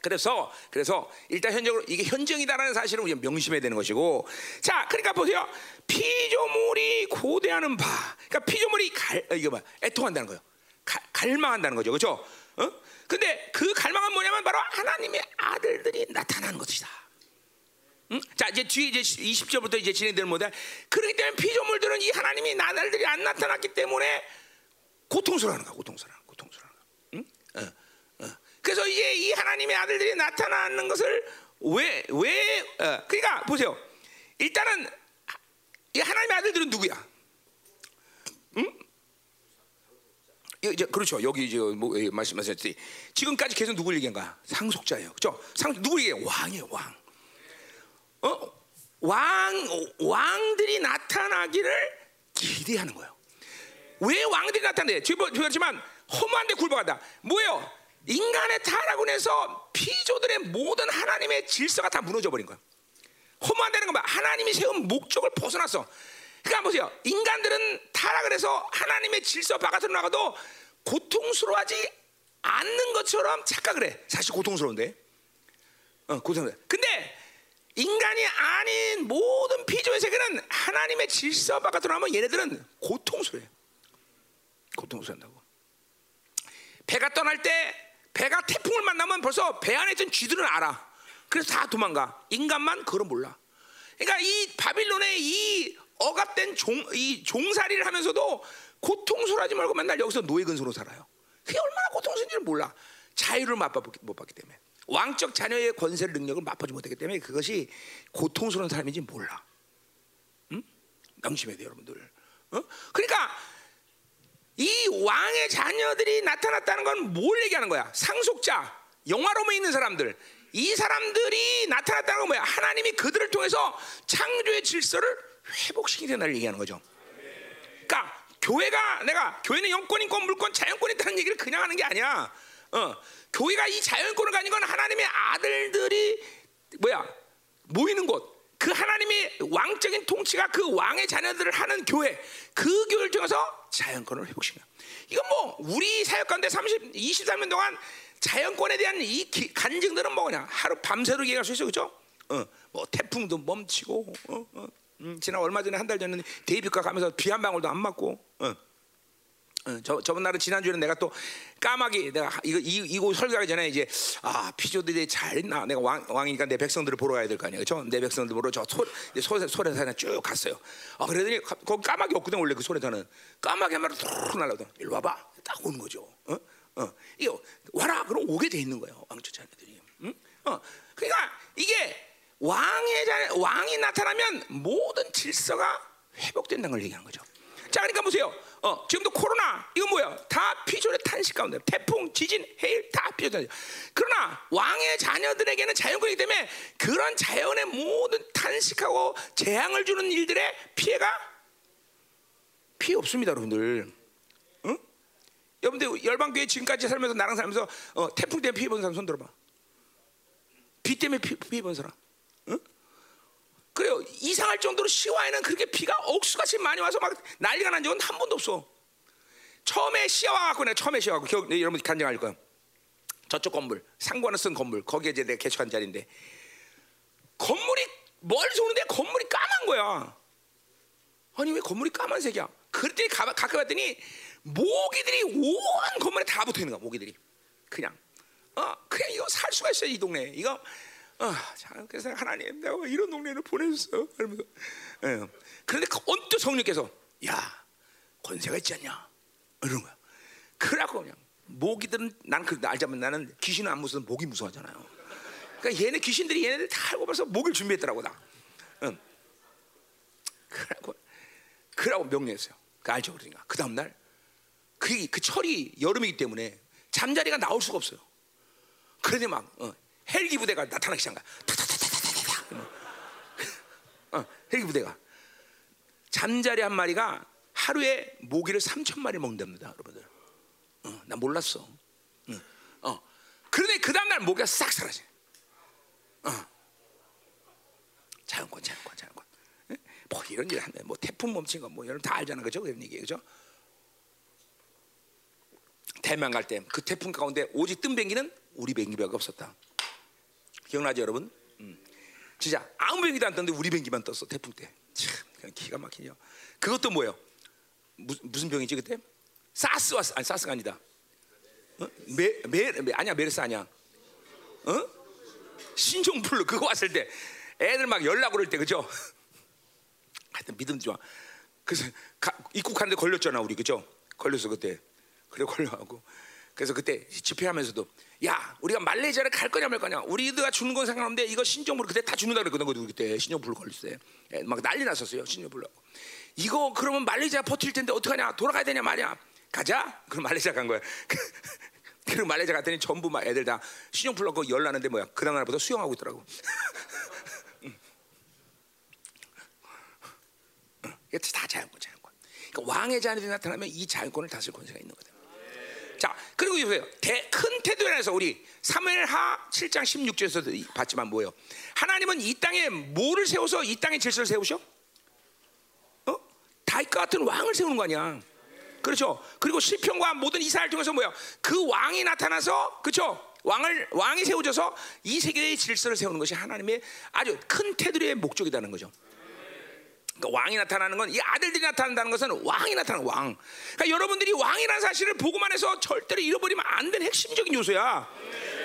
그래서 그래서 일단 현적으로 이게 현정이다라는 사실을 우리가 명심해야 되는 것이고 자 그러니까 보세요 피조물이 고대하는 바 그러니까 피조물이 갈 어, 이거 봐 애통한다는 거예요 가, 갈망한다는 거죠 그렇죠 어? 근데 그 갈망은 뭐냐면 바로 하나님의 아들들이 나타나는 것이다 응? 자 이제 뒤에 이제 20절부터 이제 진행되는 모델 그렇기 때문에 피조물들은 이 하나님이 나들들이 안 나타났기 때문에 고통스러워하는 거야 고통스러워. 그래서 이제 이 하나님의 아들들이 나타나는 것을 왜, 왜, 어, 그러니까 보세요. 일단은 이 하나님의 아들들은 누구야? 응? 이제 그렇죠. 여기 이제 뭐 말씀하셨지. 지금까지 계속 누굴 얘기한가? 상속자예요. 그렇죠? 상 누굴 얘기해? 왕이에요, 왕. 어? 왕 왕들이 나타나기를 기대하는 거예요. 왜 왕들이 나타내? 지금 그렇지만 허무한데 굴복한다. 뭐예요? 인간의 타락으로 인해서 피조들의 모든 하나님의 질서가 다 무너져 버린 거야. 허무한다는 건뭐 하나님이 세운 목적을 벗어났어. 그러니까 보세요. 인간들은 타락을 해서 하나님의 질서 바깥으로 나가도 고통스러워하지 않는 것처럼 착각을 해. 사실 고통스러운데. 어, 고통스러워. 근데 인간이 아닌 모든 피조의 세계는 하나님의 질서 바깥으로 나면 얘네들은 고통스러워요. 고통스러운다고. 배가 떠날 때 배가 태풍을 만나면 벌써 배 안에 있던 쥐들은 알아. 그래서 다 도망가. 인간만 그걸 몰라. 그러니까 이 바빌론의 이 억압된 종, 이 종살이를 하면서도 고통스러워하지 말고 맨날 여기서 노예 근소로 살아요. 그게 얼마나 고통스러운지를 몰라. 자유를 맛못 받기 때문에. 왕적 자녀의 권세를 능력을 맛보지 못했기 때문에 그것이 고통스러운 삶인지 몰라. 응? 명심해야 돼요, 여러분들. 어? 그러니까 이 왕의 자녀들이 나타났다는 건 뭘 얘기하는 거야? 상속자, 영화로움에 있는 사람들. 이 사람들이 나타났다는 건 뭐야? 하나님이 그들을 통해서 창조의 질서를 회복시키게 된다는 얘기하는 거죠. 그러니까 교회가 내가 교회는 영권, 인권, 물권, 자연권이 있다는 얘기를 그냥 하는 게 아니야. 어, 교회가 이 자연권을 가진 건 하나님의 아들들이 뭐야 모이는 곳. 그 하나님의 왕적인 통치가 그 왕의 자녀들을 하는 교회, 그 교회를 통해서 자연권을 회복시켜. 이건 뭐 우리 사역 가운데 30, 23년 동안 자연권에 대한 이 기, 간증들은 뭐냐? 하루 밤새도록 얘기할 수 있어, 그죠? 어, 뭐 태풍도 멈추고, 어, 어. 음, 지난 얼마 전에 한 달 전에 데이비과 가면서 비 한 방울도 안 맞고, 어. 어, 저 저번 날은 지난 주에는 내가 또 까마귀 내가 이거 이, 이거 설교하기 전에 이제 아 피조들이 잘 있나 내가 왕 왕이니까 내 백성들을 보러 가야 될 거 아니에요, 그렇죠? 내 백성들 보러 저소 소래산에 쭉 갔어요. 아 그러더니 거기 까마귀 없거든 원래 그 소래산은 까마귀 한 마리 툭 날라오더니 일로 와봐 딱 오는 거죠. 어? 어, 이거 와라 그럼 오게 돼 있는 거예요 왕조 자녀들이. 응? 어, 그러니까 이게 왕의 자 왕이 나타나면 모든 질서가 회복된다는 걸 얘기하는 거죠. 자, 그러니까 보세요. 어, 지금도 코로나 이거 뭐야? 다 피조의 탄식 가운데 태풍, 지진, 해일 다 피조다. 그러나 왕의 자녀들에게는 자연권이기 때문에 그런 자연의 모든 탄식하고 재앙을 주는 일들의 피해가 피해 없습니다, 여러분들. 응? 여러분들 열방교회 지금까지 살면서 나랑 살면서 어, 태풍 때문에 피해 본 사람 손 들어봐. 비 때문에 피, 피해 본 사람. 응? 그래요. 이상할 정도로 시와에는 그렇게 비가 억수같이 많이 와서 막 난리가 난 적은 한 번도 없어. 처음에 시와 갖고 내가 처음에 시와 갖고 네, 여러분 간증할 거예요. 저쪽 건물 상관을 쓴 건물 거기에 이제 내가 개척한 자리인데 건물이 멀리서 오는데 건물이 까만 거야. 아니 왜 건물이 까만색이야? 그랬더니 가, 가까이 봤더니 모기들이 온 건물에 다 붙어 있는 거야. 모기들이 그냥 어 그냥 이거 살 수가 있어요 이 동네 이거 아, 참, 그래서 하나님 내가 이런 동네를 보내줬어. 그러면서, 예. 그런데 그 언뜻 성령께서 야 권세가 있지 않냐? 이런 거야. 그러고 그냥 모기들은 난그 알자면 나는 귀신은 안 무서워 모기 무서워하잖아요. 그러니까 얘네 귀신들이 얘네들 다 알고 벌써 모기를 준비했더라고 나. 응. 그러고 그러고 명령했어요. 그 알죠 그러니까 그 다음 날그 그 철이 여름이기 때문에 잠자리가 나올 수가 없어요. 그런데 막 어, 헬기 부대가 나타나기 시작한 거야. 어, 헬기 부대가 잠자리 한 마리가 하루에 모기를 3천 마리 먹는답니다, 여러분들. 어, 나 몰랐어. 어, 어. 그런데 그 다음 날 모기가 싹 사라져. 어. 자연권, 자연권, 자연권. 뭐 이런 일 하면 뭐 태풍 멈춘 거 뭐 여러분 다 알잖아, 그죠? 그런 얘기, 그죠? 대만 갈 때 그 태풍 가운데 오직 뜬 뱅기는 우리 뱅기밖에 없었다. 기억나죠, 여러분? 음. 진짜 아무 뱅기도 안 떴는데 우리 뱅기만 떴어 태풍 때. 참 기가 막히죠. 그것도 뭐예요? 무, 무슨 병이지 그때? 사스 왔 아니 사스가 아니다. 어? 메, 메, 메 아니야 메르스 아니야. 어? 신종플루 그거 왔을 때 애들 막 연락 오를 때 그죠? 하여튼 믿음 좋아. 그래서 가, 입국하는데 걸렸잖아 우리 그죠? 걸렸어 그때. 그래 걸려하고 그래서 그때 집회하면서도 야 우리가 말레이시아를 갈 거냐 말 거냐? 우리가 주는 건 상관없는데 이거 신종불 그때 다 죽는다 그랬거든 그때 신종불 걸렸어요. 예, 막 난리 났었어요 신종불 이거 그러면 말레이시아 버틸 텐데 어떡하냐? 돌아가야 되냐 말이야 가자. 그럼 말레이시아 간 거야. 그리고 말레이시아 갔더니 전부 막 애들 다 신종불 넣고 열 나는데 뭐야? 그 다음 날부터 수영하고 있더라고. 이게 다 자연권 자연권. 그러니까 왕의 자녀들이 나타나면 이 자연권을 다스릴 권세가 있는 거다 자, 그리고 보세요. 대, 큰 태도에서 우리 사무엘하 7장 16절에서 봤지만 뭐예요? 하나님은 이 땅에 뭐를 세워서 이 땅에 질서를 세우셔? 어? 다윗 같은 왕을 세우는 거 아니야. 그렇죠. 그리고 시편과 모든 이스라엘 중에서 뭐야? 그 왕이 나타나서 그렇죠. 왕을 왕이 세워져서 이 세계의 질서를 세우는 것이 하나님의 아주 큰 테두리의 목적이라는 거죠. 그러니까 왕이 나타나는 건 이 아들들이 나타난다는 것은 왕이 나타나는 왕. 그러니까 여러분들이 왕이라는 사실을 보고만 해서 절대로 잃어버리면 안 되는 핵심적인 요소야.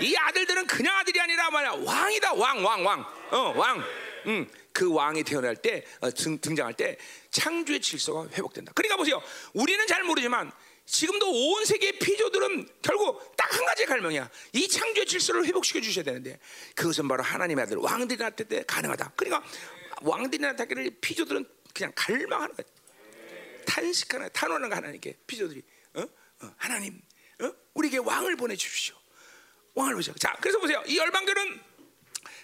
이 아들들은 그냥 아들이 아니라 말이야 왕이다 왕 왕 왕. 어 왕. 음, 그 왕이 태어날 때 어, 등, 등장할 때 창조의 질서가 회복된다. 그러니까 보세요. 우리는 잘 모르지만 지금도 온 세계의 피조들은 결국 딱 한 가지 갈명이야. 이 창조의 질서를 회복시켜 주셔야 되는데 그것은 바로 하나님의 아들 왕들이 나타날 때 가능하다. 그러니까 왕들이 나타나기를 피조들은 그냥 갈망하는 거야. 탄식하는 탄원하는 거 하나님께 피조들이 어? 어, 하나님 어? 우리에게 왕을 보내 주십시오. 왕을 보셔. 자, 그래서 보세요. 이 열방들은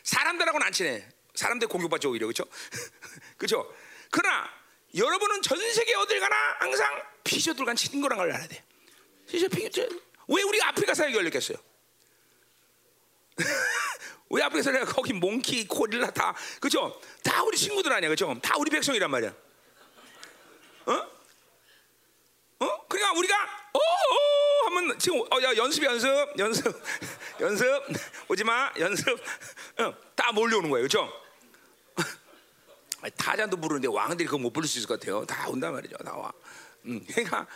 사람들하고는 안 친해. 사람들 공격받죠 오히려 그렇죠? 그렇죠? 그러나 여러분은 전 세계 어딜 가나 항상 피조들과 친거란 걸 알아야 돼. 진짜 피조 왜 우리가 아프리카 사회에 열렸겠어요? 왜 아프리카 사회가 거기 몽키, 고릴라 다 그죠? 다 우리 친구들 아니야 그죠? 다 우리 백성이란 말이야. 어? 어? 그러니까 우리가 어, 어 하면 지금 어, 야, 연습 연습 연습 연습 오지 마 연습 어, 다 몰려오는 거예요, 그렇죠? 타잔도 부르는데 왕들이 그거 못 부를 수 있을 것 같아요. 다 온단 말이죠. 나와. 음, 그러니까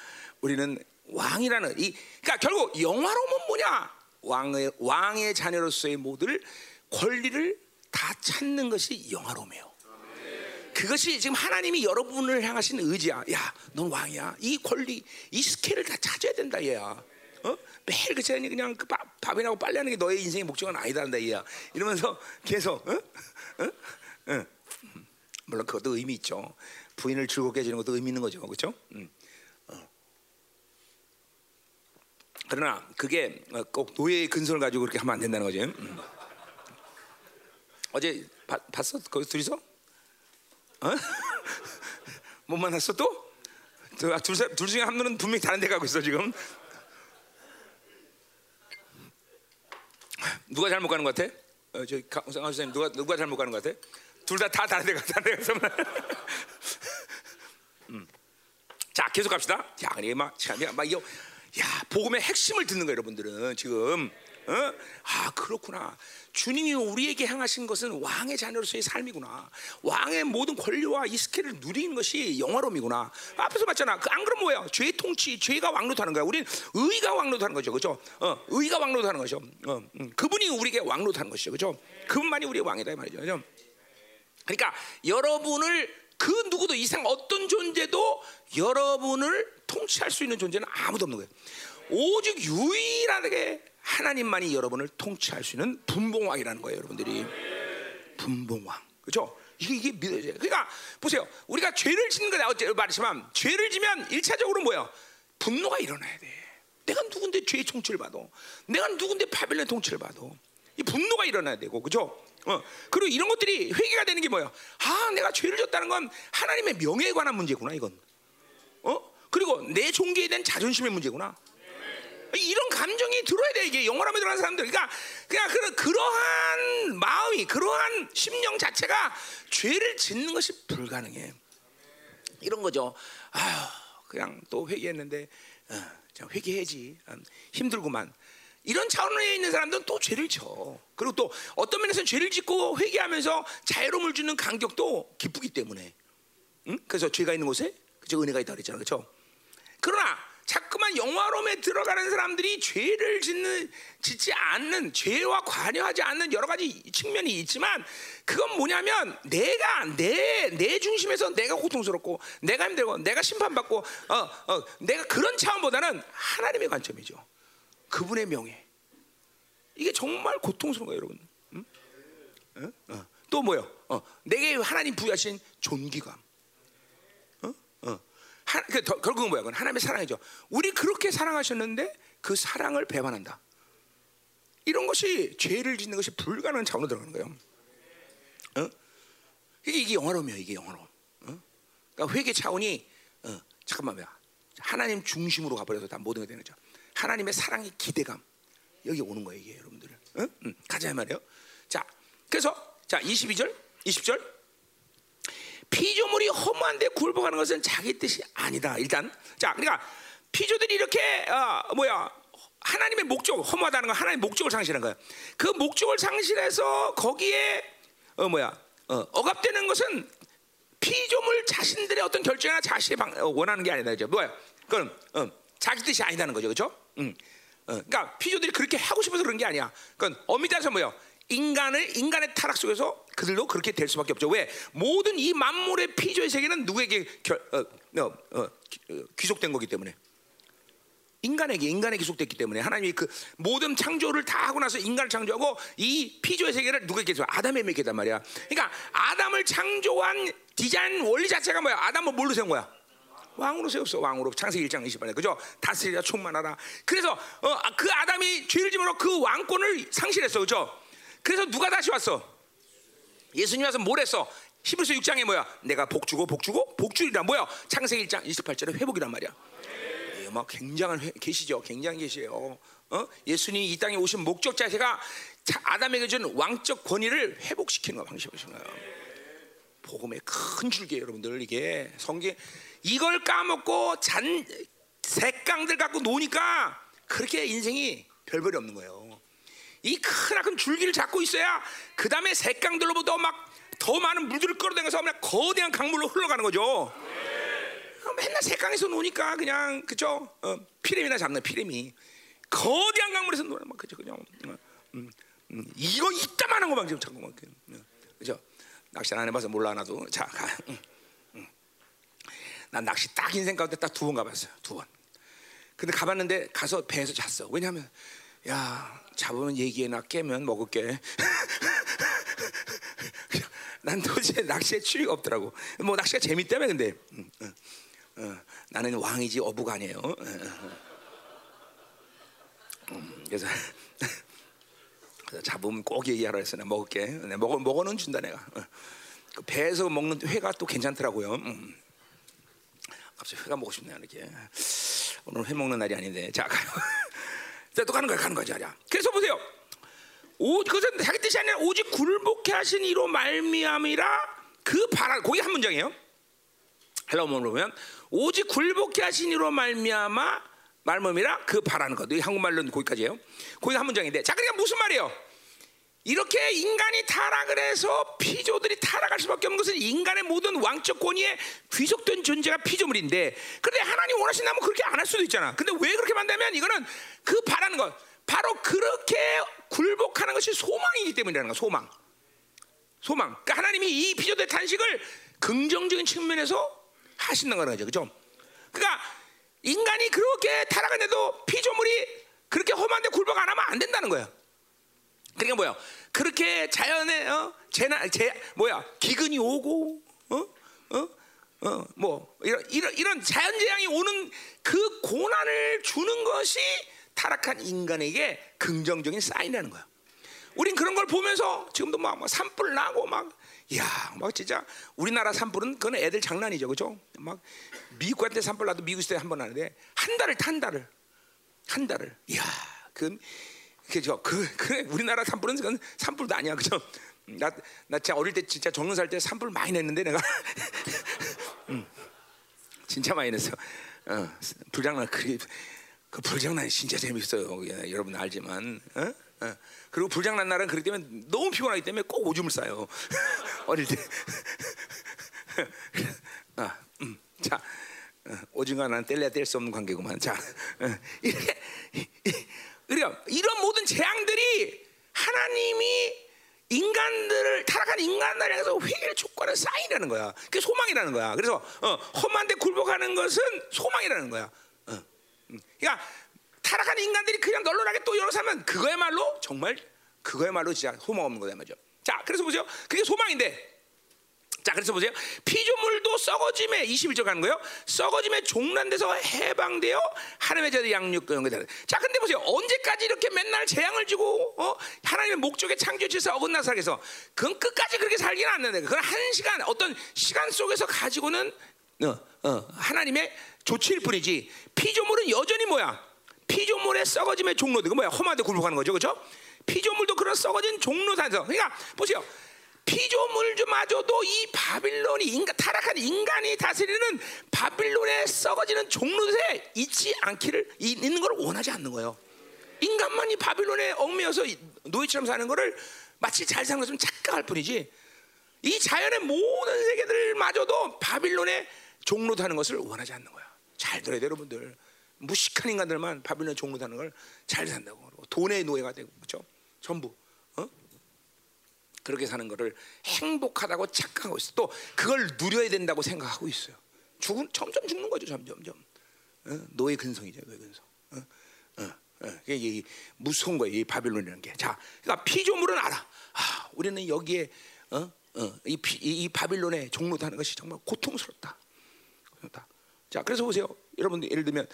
우리는 왕이라는 이 그러니까 결국 영화로면 뭐냐? 왕의 왕의 자녀로서의 모든 권리를 다 찾는 것이 영화로매요. 그것이 지금 하나님이 여러분을 향하신 의지야. 야, 넌 왕이야. 이 권리, 이 스케일을 다 찾아야 된다, 얘야. 어? 매일 그 자연이 그냥 그 밥, 밥이나고 빨래하는 게 너의 인생의 목적은 아니다는다, 얘야. 이러면서 계속, 어? 어? 어? 물론 그것도 의미 있죠. 부인을 즐겁게 해주는 것도 의미 있는 거죠, 그렇죠? 음. 어. 그러나 그게 어, 꼭 노예의 근성을 가지고 그렇게 하면 안 된다는 거죠. 음. 어제 바, 봤어? 거기 둘이서? 어? 못 만났어 또? 둘, 아, 둘, 둘 중에 한 분은 분명히 다른 데 가고 있어 지금. 누가 잘못 가는 것 같아? 어, 저 강성 선생님 누가 누가 잘못 가는 것 같아? 둘 다 다 다른 데 가, 다른 데 가서. 음. 자, 계속 갑시다. 야, 이게 막, 참, 막 이거, 야, 복음의 핵심을 듣는 거 여러분들은 지금. 어? 아, 그렇구나. 주님이 우리에게 향하신 것은 왕의 자녀로서의 삶이구나. 왕의 모든 권리와 이 스케일을 누리는 것이 영화로움이구나. 앞에서 봤잖아. 그 안 그러면 뭐야? 죄 통치, 죄가 왕노하는 거야. 우리는 의가 왕노하는 거죠, 그렇죠? 어, 의가 왕노하는 거죠. 어, 음. 그분이 우리에게 왕노하는 것이죠, 그렇죠? 그분만이 우리의 왕이다 이 말이죠, 그렇죠? 그러니까 여러분을 그 누구도 이상 어떤 존재도 여러분을 통치할 수 있는 존재는 아무도 없는 거예요. 오직 유일하게 하나님만이 여러분을 통치할 수 있는 분봉왕이라는 거예요, 여러분들이. 분봉왕. 그렇죠? 이게 이게 믿어져요. 그러니까 보세요. 우리가 죄를 짓는 거다 어제 말했지만 죄를 지면 일차적으로 뭐야? 분노가 일어나야 돼. 내가 누군데 죄의 통치를 받아? 내가 누군데 바벨론 통치를 받아? 이 분노가 일어나야 되고, 그렇죠? 어. 그리고 이런 것들이 회개가 되는 게 뭐야? 아, 내가 죄를 졌다는 건 하나님의 명예에 관한 문제구나, 이건. 어? 그리고 내 종교에 대한 자존심의 문제구나. 이런 감정이 들어야 돼 이게 영원함에 들어간 사람들. 그러니까 그냥 그런 그러한 마음이 그러한 심령 자체가 죄를 짓는 것이 불가능해. 이런 거죠. 아휴, 그냥 또 회개했는데 어, 회개해지 음, 힘들구만. 이런 차원에 있는 사람들은 또 죄를 져. 그리고 또 어떤 면에서는 죄를 짓고 회개하면서 자유로움을 주는 간격도 기쁘기 때문에. 응? 그래서 죄가 있는 곳에 그저 은혜가 있다 그랬잖아. 그렇죠? 그러나 자꾸만 영화로움에 들어가는 사람들이 죄를 짓는 짓지 않는 죄와 관여하지 않는 여러 가지 측면이 있지만 그건 뭐냐면 내가 내 내 중심에서 내가 고통스럽고 내가 힘들고 내가 심판받고 어, 어, 내가 그런 차원보다는 하나님의 관점이죠. 그분의 명예. 이게 정말 고통스러운 거예요, 여러분. 응? 어? 어. 또 뭐요? 어. 내게 하나님 부여하신 존귀감. 하, 그, 결국은 뭐야? 그건 하나님의 사랑이죠. 우리 그렇게 사랑하셨는데 그 사랑을 배반한다. 이런 것이 죄를 짓는 것이 불가능한 차원으로 들어가는 거예요. 어? 이게, 이게 영화로움이야, 이게 영화로움. 어? 그러니까 회개 차원이 어, 잠깐만 요. 하나님 중심으로 가버려서 다 모든 게 되는 거죠. 하나님의 사랑의 기대감 여기 오는 거예요, 이게 여러분들. 응? 응. 가자 말이에요. 자, 그래서 자 22절, 20절 피조물이 허무한데 굴복하는 것은 자기 뜻이 아니다. 일단 자, 그러니까 피조들이 이렇게 어, 뭐야 하나님의 목적 허무하다는 건 하나님의 목적을 상실한 거야. 그 목적을 상실해서 거기에 어 뭐야 어, 억압되는 것은 피조물 자신들의 어떤 결정이나 자신이 방, 어, 원하는 게 아니다. 죠 뭐야? 그건 어, 자기 뜻이 아니다는 거죠, 그렇죠? 음. 어, 그러니까 피조들이 그렇게 하고 싶어서 그런 게 아니야. 그건 따서 뭐요? 인간을 인간의 타락 속에서 그들도 그렇게 될 수밖에 없죠. 왜? 모든 이 만물의 피조의 세계는 누구에게 결, 어, 어, 어, 귀속된 거기 때문에. 인간에게 인간에게 속됐기 때문에 하나님이 그 모든 창조를 다 하고 나서 인간을 창조하고 이 피조의 세계를 누구에게 줘? 아담에게 줬단 말이야. 그러니까 아담을 창조한 디자인 원리 자체가 뭐야? 아담을 뭘로 세운 거야? 왕으로 세웠어 왕으로 창세기 1장 20번에 그죠 다스리라 충만하라 그래서 어, 그 아담이 죄를 지으로 그 왕권을 상실했어 그죠 그래서 누가 다시 왔어? 예수님 와서 뭘 했어? 히브리서 6장에 뭐야? 내가 복 주고 복 주고 복 주리라. 뭐야? 창세기 1장 28절에 회복이란 말이야. 예, 막 굉장한 회, 계시죠? 굉장한 계시예요. 어? 예수님이 이 땅에 오신 목적 자체가 아담에게 준 왕적 권위를 회복시키는 거 방식이신 거예요 복음의 큰 줄기예요 여러분들 이게. 성경 이걸 까먹고 잔 색강들 갖고 노니까 그렇게 인생이 별별이 없는 거예요. 이 크나큰 줄기를 잡고 있어야 그 다음에 색강들로부터 막 더 많은 물들을 끌어당겨서 그냥 거대한 강물로 흘러가는 거죠. 맨날 색강에서 노니까 그냥 그죠? 어, 피레미나 잡는 피레미 거대한 강물에서 노는 막 그죠 그냥 음, 음, 음, 이거 이따만한 거만 지금 막 그죠? 낚시 안 해봐서 몰라 나도 자 가. 난 낚시 딱 인생 가운데 딱 두 번 가봤어요. 두 번. 근데 가봤는데 가서 배에서 잤어. 왜냐하면 야 잡으면 얘기해나 깨면 먹을게. 난 도대체 낚시에 취미가 없더라고. 뭐 낚시가 재밌다며 근데 음, 어, 어, 나는 왕이지 어부가 아니에요. 어, 음, 그래서, 그래서 잡으면 꼭 얘기하라 했어. 나 먹을게. 내 먹어 먹어는 준다 내가. 그 배에서 먹는 회가 또 괜찮더라고요. 음. 갑자기 회가 먹고 싶네요 이렇게 오늘 회 먹는 날이 아닌데 자 가요 자 또 가는 거야 가는 거야 자 그래서 보세요. 오 그것은 자기 뜻이 아니라 오직 굴복해 하신 이로 말미암이라 그 바라 거기 한 문장이에요. 헬라어로 보면 오직 굴복해 하신 이로 말미암아 말미암이라 그 바라는 것. 한국말로는 거기까지예요. 거기 한 문장인데. 자 그러니까 무슨 말이에요 이렇게 인간이 타락을 해서 피조들이 타락할 수밖에 없는 것은 인간의 모든 왕적 권위에 귀속된 존재가 피조물인데 그런데 하나님 원하신다면 그렇게 안 할 수도 있잖아. 근데 왜 그렇게 만다면 이거는 그 바라는 것 바로 그렇게 굴복하는 것이 소망이기 때문이라는 거야. 소망. 소망. 그러니까 하나님이 이 피조들의 탄식을 긍정적인 측면에서 하신다는 거죠. 그죠? 그러니까 인간이 그렇게 타락을 해도 피조물이 그렇게 험한데 굴복 안 하면 안 된다는 거야. 그러니까 뭐야? 그렇게 자연에 어? 재나 재 뭐야? 기근이 오고 어? 어? 어? 뭐 이런 이런 이런 자연 재앙이 오는 그 고난을 주는 것이 타락한 인간에게 긍정적인 사인이라는 거야. 우린 그런 걸 보면서 지금도 막, 막 산불 나고 막 야, 막 진짜 우리나라 산불은 그건 애들 장난이죠, 그죠? 막 미국한테 산불 나도 미국 시대 한번 하는데 한 달을 탄 달을 한 달을, 야, 그 그죠? 그, 그 우리나라 산불은 그건 산불도 아니야, 그죠? 나, 나 진짜 어릴 때 진짜 정릉 살 때 산불 많이 냈는데 내가 음, 진짜 많이 냈어. 어, 불장난 그, 그 불장난이 진짜 재밌어요. 예, 여러분 알지만. 어? 어. 그리고 불장난 날은 그렇기 때문에 너무 피곤하기 때문에 꼭 오줌을 싸요. 어릴 때. 아, 음, 자, 어, 오징어 나는 뗄래야 뗄 수 없는 관계구만. 자, 어, 이렇게. 그러니까 이런 모든 재앙들이 하나님이 인간들을 타락한 인간들을 향해서 회개를 촉구하는 사인이라는 거야. 그게 소망이라는 거야. 그래서 어, 험한데 굴복하는 것은 소망이라는 거야. 어. 음. 그러니까 타락한 인간들이 그냥 널널하게 또 열어 살면 그거야말로 정말 그거야말로 진짜 소망 없는 거다 말이죠. 자, 그래서 보세요. 그게 소망인데 자, 그래서 보세요. 피조물도 썩어짐에 21절 가는 거예요. 썩어짐에 종란돼서 해방되어 하나님의 자들 양육 연결되는. 자, 근데 보세요. 언제까지 이렇게 맨날 재앙을 주고 어? 하나님의 목적에 창조주에서 어긋나 살아서 그건 끝까지 그렇게 살기는 않는데 그건 한 시간 어떤 시간 속에서 가지고는 어, 어, 하나님의 조치일 뿐이지 피조물은 여전히 뭐야? 피조물의 썩어짐의 종로들. 그 뭐야? 험한데 굴복하는 거죠. 그렇죠? 피조물도 그런 썩어진 종로산에서 그러니까 보세요. 피조물마저도 이 바빌론이 인간 타락한 인간이 다스리는 바빌론에 썩어지는 종로에 있지 않기를 있는 걸 원하지 않는 거예요. 인간만 이 바빌론에 얽매여서 노예처럼 사는 것을 마치 잘 사는 것처럼 착각할 뿐이지 이 자연의 모든 세계들마저도 바빌론에 종로하는 것을 원하지 않는 거야. 잘 들어야 돼 여러분들. 무식한 인간들만 바빌론 종로하는 걸 잘 산다고. 돈의 노예가 되고 그렇죠? 전부. 그렇게 사는 것을 행복하다고 착각하고 있어. 또 그걸 누려야 된다고 생각하고 있어요. 죽은 점점 죽는 거죠, 점점점. 어? 노예 근성이죠, 노예 근성. 어? 어, 어, 이게 이 무서운 거예요. 이 바빌론이라는 게. 자, 그러니까 피조물은 알아. 아, 우리는 여기에 어, 어, 이, 피, 이, 이 바빌론에 종로하는 것이 정말 고통스럽다. 고통스럽다. 자, 그래서 보세요. 여러분 예를 들면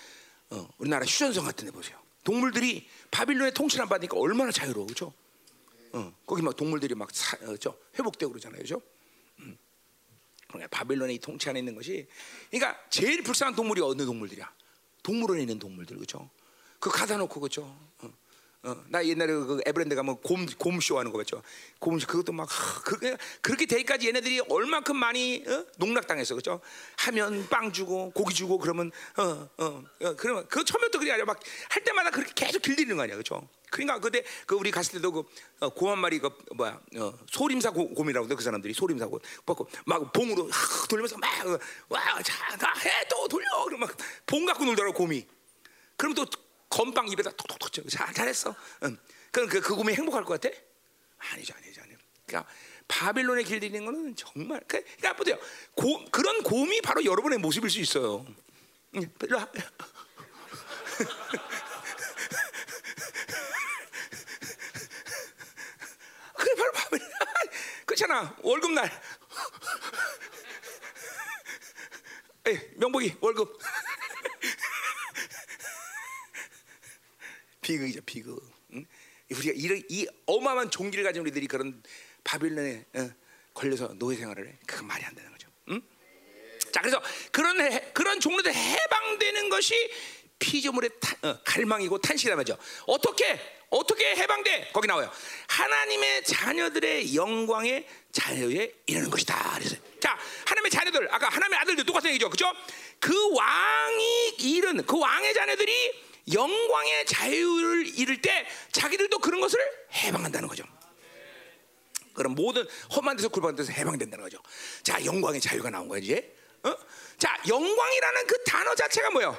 어, 우리나라 휴전성 같은 데 보세요. 동물들이 바빌론의 통치를 안 받으니까 얼마나 자유로워, 그렇죠? 어, 거기 막 동물들이 막 사, 어, 저, 회복되고 그러잖아요, 그렇죠? 음. 그러니까 바빌론의 이 통치 안에 있는 것이, 그러니까 제일 불쌍한 동물이 어느 동물들이야? 동물원에 있는 동물들, 그렇죠? 그 가다 놓고 그렇죠? 어. 어, 나 옛날에 그 에브랜드 가면 곰, 곰쇼 하는 거 봤죠? 곰쇼 그것도 막 그, 그렇게 되기까지 얘네들이 얼만큼 많이 어? 농락당했어, 그죠? 하면 빵 주고 고기 주고 그러면 어, 어, 어 그러면 그 처음부터 그게 아니라 막할 때마다 그렇게 계속 길들이는 거 아니야, 그죠? 그러니까 그때 그 우리 갔을 때도 그 어, 곰한 마리 그 뭐야 어, 소림사 고, 곰이라고 그 사람들이 소림사 곰 받고 막 봉으로 하, 돌리면서 막와자나해또 돌려 그러면 막봉 갖고 놀더라고 곰이. 그럼 또 건빵 입에다 톡톡톡 잘 잘했어. 응. 그럼 그, 그 곰이 행복할 것 같아? 아니죠, 아니죠, 아니죠. 그러니까 바빌론에 길들이는 거는 정말 그, 그러니까 보세요. 고, 그런 곰이 바로 여러분의 모습일 수 있어요. 응, 일로 와. 그래 바로 바빌론. 그렇잖아. 월급 날. 에이, 명복이 월급. 비극이죠, 비극. 응? 우리가 이런 이 어마어마한 종기를 가진 우리들이 그런 바빌론에 어, 걸려서 노예 생활을 해. 그건 말이 안 되는 거죠. 응? 자, 그래서 그런 해, 그런 종류들 해방되는 것이 피조물의 탄, 어, 갈망이고 탄식이란 말이죠. 어떻게 어떻게 해방돼? 거기 나와요. 하나님의 자녀들의 영광의 자유에 이르는 것이다. 그래서 자, 하나님의 자녀들 아까 하나님의 아들들 똑같은 얘기죠, 그렇죠? 그 왕이 이른 그 왕의 자녀들이 영광의 자유를 이룰 때 자기들도 그런 것을 해방한다는 거죠. 그럼 모든 험한 데서 굴복한 데서 해방된다는 거죠. 자, 영광의 자유가 나온 거야 이제. 어? 자, 영광이라는 그 단어 자체가 뭐예요?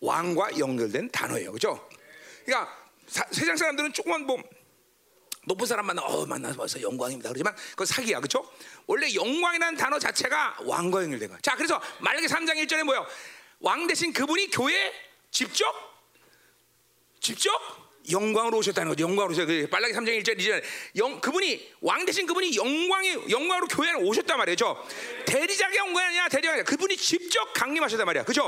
왕과 연결된 단어예요, 그렇죠? 그러니까 사, 세상 사람들은 조금만 뭐 높은 사람 만나 어 만나서 영광입니다. 그러지만 그건 사기야, 그렇죠? 원래 영광이라는 단어 자체가 왕과 연결된 거야. 자, 그래서 말라기 3장 1절에 뭐예요? 왕 대신 그분이 교회 직접 직접 영광으로 오셨다는 거죠. 영광으로 오셨. 그 빨라기 3장 1절 이제 영 그분이 왕 대신 그분이 영광의 영광으로 교회 안 오셨단 말이죠. 대리자가 온 거야 아니야? 대리자가 그분이 직접 강림하셨단 말이야. 그죠?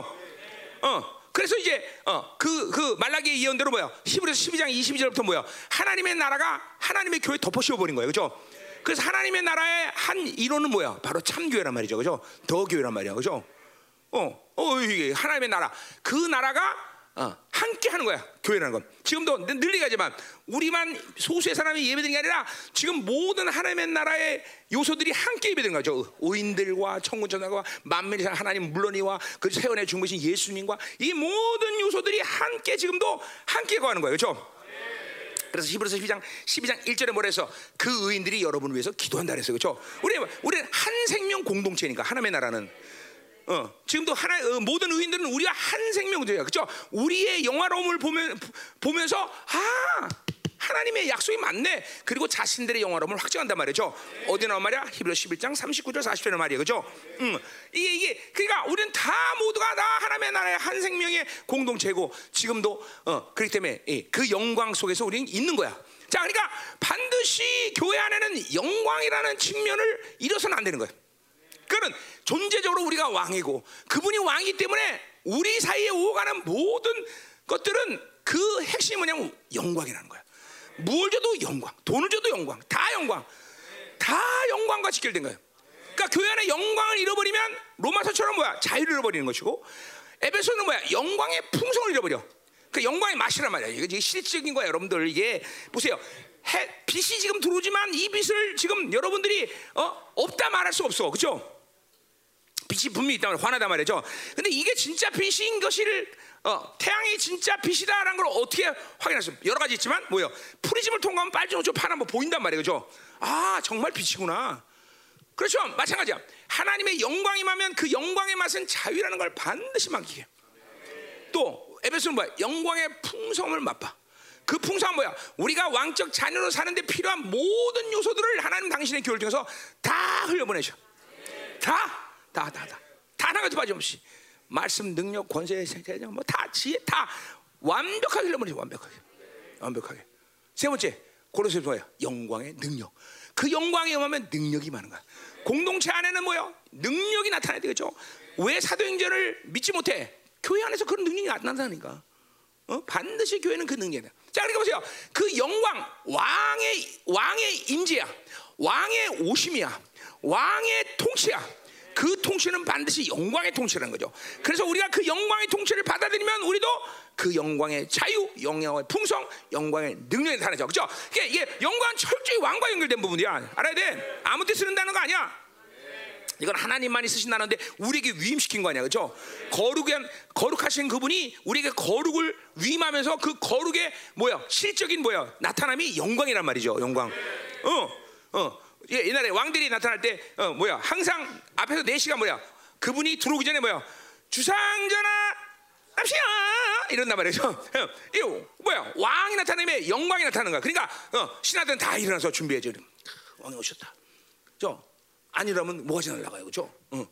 어. 그래서 이제 어, 그, 그 말라기 예언대로 뭐야? 히브리서 12장 22절부터 뭐야? 하나님의 나라가 하나님의 교회 덮어씌워 버린 거예요. 그죠? 그래서 하나님의 나라의 한 이론은 뭐야? 바로 참교회란 말이죠. 그죠? 더 교회란 말이야. 그죠? 어, 어, 이게 하나님의 나라. 그 나라가 어, 함께 하는 거야 교회라는 건 지금도 늘 얘기하지만 우리만 소수의 사람이 예배드리는 게 아니라 지금 모든 하나님의 나라의 요소들이 함께 예배드리는 거죠 의인들과 천군천사와 만민의 하나님 물론이와 그 세원에 주무신 예수님과 이 모든 요소들이 함께 지금도 함께 거하는 거예요 그렇죠? 그래서 히브리서 12장 12장 1절에 뭐라 해서 그 의인들이 여러분을 위해서 기도한다 그랬어요. 그렇죠? 우리 우리는 한 생명 공동체니까 하나님의 나라는 어, 지금도 하나 어, 모든 의인들은 우리가 한 생명제야, 그렇죠? 우리의 영화로움을 보면 보면서 아 하나님의 약속이 맞네. 그리고 자신들의 영화로움을 확증한단 말이죠. 어디 나온 말이야? 히브리 11장 39절 40절의 말이에요, 그렇죠? 음, 이게 이게 그러니까 우리는 다 모두가 다 하나님의 나라의 한 생명의 공동체고 지금도 어, 그렇기 때문에 예, 그 영광 속에서 우리는 있는 거야. 자, 그러니까 반드시 교회 안에는 영광이라는 측면을 잃어서는 안 되는 거예요. 그는 존재적으로 우리가 왕이고 그분이 왕이기 때문에 우리 사이에 오가는 모든 것들은 그 핵심이 뭐냐면 영광이라는 거야. 무엇 줘도 영광, 돈을 줘도 영광, 다 영광, 다 영광과 직결된 거예요. 그러니까 교회 안에 영광을 잃어버리면 로마서처럼 뭐야 자유를 잃어버리는 것이고 에베소는 뭐야 영광의 풍성을 잃어버려. 그 영광의 맛이란 말이야. 이게 실질적인 거야, 여러분들. 이게 보세요. 해, 빛이 지금 들어오지만 이 빛을 지금 여러분들이 어, 없다 말할 수 없어, 그렇죠? 빛이 분명히 있다면 화나단 말이죠. 근데 이게 진짜 빛인 것을 어, 태양이 진짜 빛이다라는 걸 어떻게 확인할 수? 여러 가지 있지만 뭐요? 프리즘을 통과하면 빨주노초 파란 뭐 보인단 말이에요, 그죠? 아 정말 빛이구나. 그렇죠, 마찬가지야. 하나님의 영광이 마면 그 영광의 맛은 자유라는 걸 반드시 맡기게. 또 에베소는 뭐야? 영광의 풍성을 맛봐. 그 풍성은 뭐야? 우리가 왕적 자녀로 사는데 필요한 모든 요소들을 하나님 당신의 교회를 통해서 다 흘려보내셔. 다. 다, 다, 다. 다 하나도 빠짐없이. 말씀, 능력, 권세, 뭐다 지혜, 다 완벽하게 흘러버리죠. 완벽하게. 완벽하게. 세 번째 고로스 뭐야? 영광의 능력. 그 영광이 임하면 능력이 많은 거야. 공동체 안에는 뭐야? 능력이 나타나야 되겠죠. 왜 사도행전을 믿지 못해? 교회 안에서 그런 능력이 나타난다니까. 어? 반드시 교회는 그 능력이다. 자, 그러니까 보세요. 그 영광, 왕의 왕의 임재야, 왕의 오심이야, 왕의 통치야. 그 통치는 반드시 영광의 통치라는 거죠. 그래서 우리가 그 영광의 통치를 받아들이면 우리도 그 영광의 자유, 영광의 풍성, 영광의 능력이 나타나죠. 그렇죠? 이게, 이게 영광 철저히 왕과 연결된 부분이야. 알아야 돼. 아무 때 쓰는다는 거 아니야. 이건 하나님만이 쓰신다는데 우리에게 위임시킨 거 아니야, 그렇죠? 거룩한 거룩하신 그분이 우리에게 거룩을 위임하면서 그 거룩의 뭐야 실적인 뭐야 나타남이 영광이란 말이죠, 영광. 어, 어. 예, 옛날에 왕들이 나타날 때 어, 뭐야 항상 앞에서 네 시간 뭐야 그분이 들어오기 전에 뭐야 주상전하 납시야 이런단 말이죠. 어, 이거 뭐야 왕이 나타나면 영광이 나타나는 거야. 그러니까 어, 신하들은 다 일어나서 준비해줘. 왕이 오셨다. 저 아니라면 뭐가 날라가요, 그죠? 어.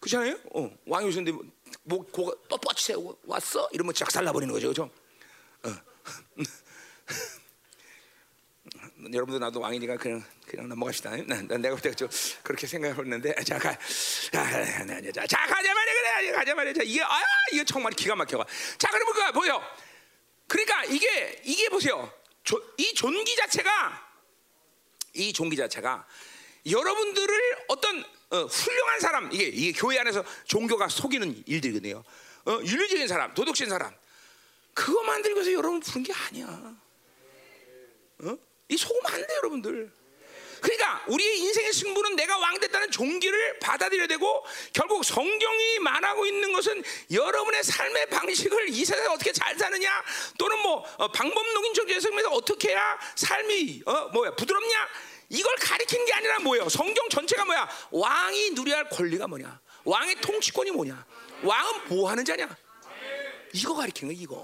그렇잖아요. 어. 왕이 오셨는데 뭐, 뭐 고가 뻣뻣이 세우고 왔어? 이러면 작살 나버리는 거죠, 그죠? 어. 여러분도 나도 왕이니까 그냥 그냥 넘어갑시다. 난, 난 내가 그때 좀 그렇게 생각했는데 자 가, 자, 자, 자 가자 말이야 그래 가자 말이야. 자, 이게 아 이게 정말 기가 막혀가. 자 그러면 그 보여. 그러니까 이게 이게 보세요. 조, 이 존귀 자체가 이 종기 자체가 여러분들을 어떤 어, 훌륭한 사람 이게 이게 교회 안에서 종교가 속이는 일들이거든요. 어, 윤리적인 사람, 도덕적인 사람 그거 만들기 위해서 여러분 부른 게 아니야. 어? 이 속으면 안 돼, 여러분들. 그러니까 우리의 인생의 승부는 내가 왕 됐다는 종기를 받아들여야 되고 결국 성경이 말하고 있는 것은 여러분의 삶의 방식을 이 세상에 어떻게 잘 사느냐 또는 뭐 어, 방법론인 적에서 어떻게 해야 삶이 어, 뭐야 부드럽냐 이걸 가리키는 게 아니라 뭐예요? 성경 전체가 뭐야? 왕이 누려야 할 권리가 뭐냐? 왕의 통치권이 뭐냐? 왕은 뭐 하는 자냐? 이거 가리키는 거야, 이거.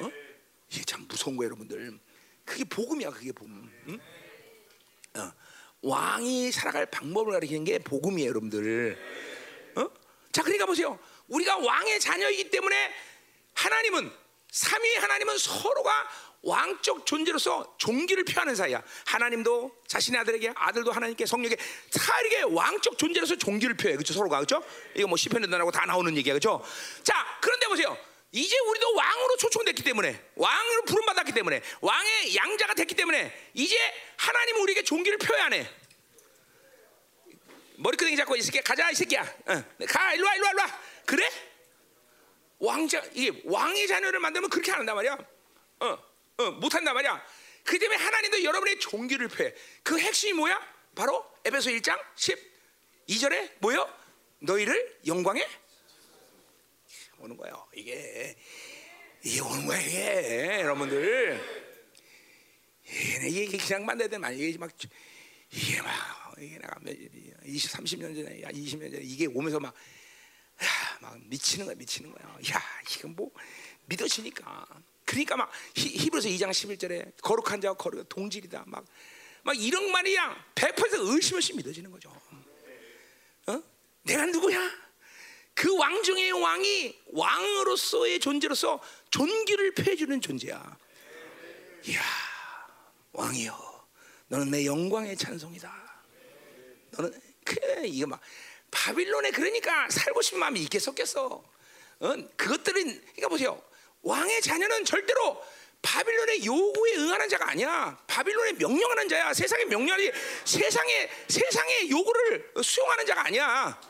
어? 이게 참 무서운 거예요, 여러분들. 그게 복음이야, 그게 복음. 응? 어. 왕이 살아갈 방법을 가리키는 게 복음이에요, 여러분들. 어? 자, 그러니까 보세요. 우리가 왕의 자녀이기 때문에 하나님은 삼위 하나님은 서로가 왕적 존재로서 종기를 표하는 사이야. 하나님도 자신의 아들에게, 아들도 하나님께, 성령에게 다 이렇게 왕적 존재로서 종기를 표해. 그렇죠? 서로가 그렇죠? 이거 뭐 시편에도 나오고 다 나오는 얘기야, 그렇죠? 자, 그런데 보세요. 이제 우리도 왕으로 초청됐기 때문에 왕으로 부름받았기 때문에 왕의 양자가 됐기 때문에 이제 하나님은 우리에게 종기를 표해야 하네. 머리끄댕이 잡고 이 새끼야 가자 이 새끼야 어, 가 일로 와 일로 와 일로 와 그래? 왕자 이게 왕의 자녀를 만들면 그렇게 안 한단 말이야. 어, 어, 못 한단 말이야. 그 때문에 하나님도 여러분의 종기를 표해. 그 핵심이 뭐야? 바로 에베소 1장 12절에 뭐요? 너희를 영광에 오는 거예요. 이게 이게 오는 거야 이게 여러분들. 이게 그냥 만나야 되는 이게 막 이게 막 이게 내가 20, 30년 전에, 야 20년 전에 이게 오면서 막, 야, 막 미치는 거야, 미치는 거야. 야, 이건 뭐 믿어지니까. 그러니까 막 히, 브리서 2장 11절에 거룩한 자와 거룩 동질이다. 막, 막 이런 말이야. 100% 의심 없이 믿어지는 거죠. 어? 내가 누구야? 그 왕중의 왕이 왕으로서의 존재로서 존귀를 표해주는 존재야. 이야, 왕이여, 너는 내 영광의 찬송이다. 너는 그래 이거 막 바빌론에 그러니까 살고 싶은 마음이 있겠었겠어. 어? 그것들은 그러니까 보세요. 왕의 자녀는 절대로 바빌론의 요구에 응하는 자가 아니야. 바빌론에 명령하는 자야. 세상의 명령이 세상의 세상의 요구를 수용하는 자가 아니야.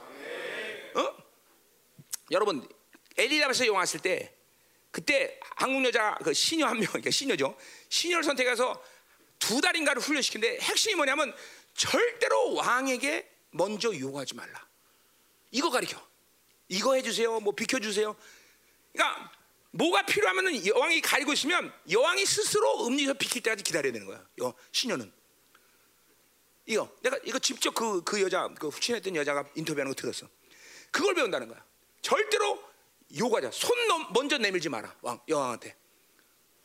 어? 여러분 영 왔을 때 그때 한국 여자 그 시녀 한 명, 그러니까 시녀죠. 시녀를 선택해서 두 달인가를 훈련시킨데 핵심이 뭐냐면 절대로 왕에게 먼저 요구하지 말라. 이거 가르쳐. 이거 해주세요. 뭐 비켜주세요. 그러니까 뭐가 필요하면은 여왕이 가리고 있으면 여왕이 스스로 음리에서 비킬 때까지 기다려야 되는 거야. 여, 신녀는. 이거 내가 이거 직접 그, 그 여자 그 후친했던 여자가 인터뷰하는 거 들었어. 그걸 배운다는 거야. 절대로 요구하자. 손 넘, 먼저 내밀지 마라. 왕 여왕한테.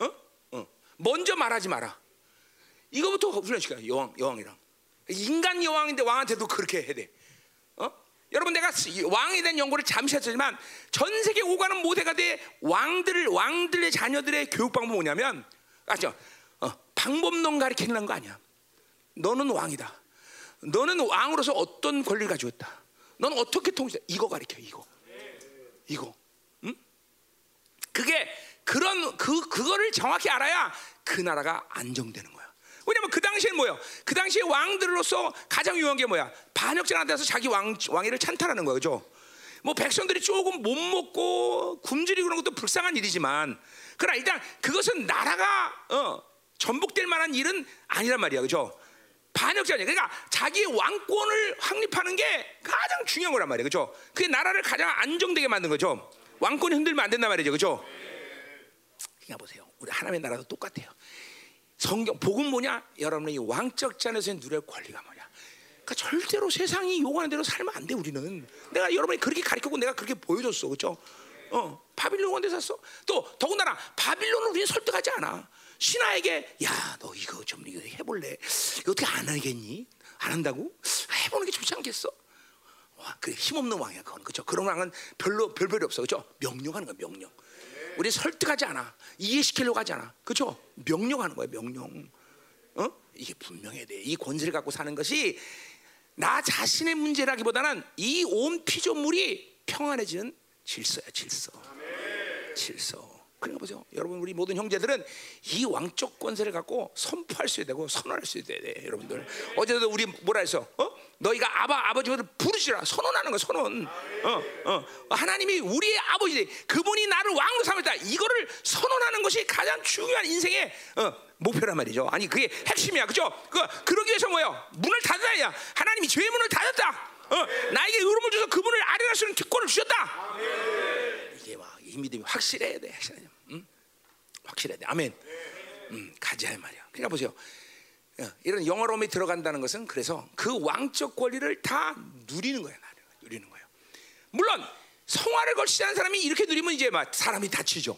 어? 어. 먼저 말하지 마라. 이거부터 훈련시켜 여왕 여왕이랑. 인간 여왕인데 왕한테도 그렇게 해야 돼. 어? 여러분 내가 왕에 대한 연구를 잠시 했지만 전 세계 오가는 모세가 돼 왕들 왕들의 자녀들의 교육 방법은 뭐냐면 아죠 어, 방법론 가리키는 거 아니야. 너는 왕이다. 너는 왕으로서 어떤 권리를 가지고 있다. 너는 어떻게 통치? 이거 가리켜 이거. 이거. 응? 그게 그런 그 그거를 정확히 알아야 그 나라가 안정되는 거야. 왜냐면 그 당시엔 뭐예요? 그 당시에 왕들로서 가장 유용한 게 뭐야? 반역자한테서 자기 왕 왕위를 찬탈하는 거죠. 뭐 백성들이 조금 못 먹고 굶주리고 그런 것도 불쌍한 일이지만 그러나 일단 그것은 나라가 어, 전복될 만한 일은 아니란 말이야. 그죠? 반역자냐. 그러니까 자기 왕권을 확립하는 게 가장 중요한 거란 말이야. 그죠? 그게 나라를 가장 안정되게 만든 거죠. 왕권이 흔들면 안 된단 말이죠. 그죠? 그러니까 보세요. 우리 하나님의 나라도 똑같아요. 성경 복음 뭐냐? 여러분이 왕적 잔에서 누릴 권리가 뭐냐? 그러니까 절대로 세상이 요구하는 대로 살면 안 돼. 우리는 내가 여러분이 그렇게 가르쳤고 내가 그렇게 보여줬어, 그렇죠? 어, 바빌론 원대 샀어. 또 더군다나 바빌론을 우리는 설득하지 않아. 신하에게 야, 너 이거 좀 이거 해볼래? 이거 어떻게 안 하겠니? 안 한다고? 아, 해보는 게 좋지 않겠어? 와, 그 힘없는 왕이야, 그건 그렇죠. 그런 왕은 별로 별별이 없어, 그렇죠? 명령하는 거야, 명령. 우리 설득하지 않아. 이해시키려고 하지 않아. 그렇죠? 명령하는 거예요, 명령. 어? 이게 분명해야 돼. 이 권세를 갖고 사는 것이 나 자신의 문제라기보다는 이 온 피조물이 평안해지는 질서야, 질서. 질서. 그러니까 보세요. 여러분 우리 모든 형제들은 이 왕적 권세를 갖고 선포할 수 있고 선언할 수 있어야 돼. 여러분들. 어제도 우리 뭐라 했어? 어? 너희가 아바 아버지를 부르시라. 선언하는 거 선언. 어, 어. 하나님이 우리의 아버지 그분이 나를 왕으로 삼았다. 이거를 선언하는 것이 가장 중요한 인생의 어, 목표란 말이죠. 아니 그게 핵심이야. 그죠? 그 그러기 위해서 뭐요? 문을 닫아야 하나님이 죄의 문을 닫았다. 어, 나에게 의로움을 줘서 그분을 아련할 수 있는 특권을 주셨다. 이게 막 이 믿음이 확실해야 돼. 확실해야 응? 확실해야 돼. 아멘. 음, 가자 말이야. 그러니까 보세요. 어, 이런 영어로움이 들어간다는 것은 그래서 그 왕적 권리를 다 누리는 거야, 누리는 거예요. 물론 성화를 걸치지 않은 사람이 이렇게 누리면 이제 막 사람이 다치죠.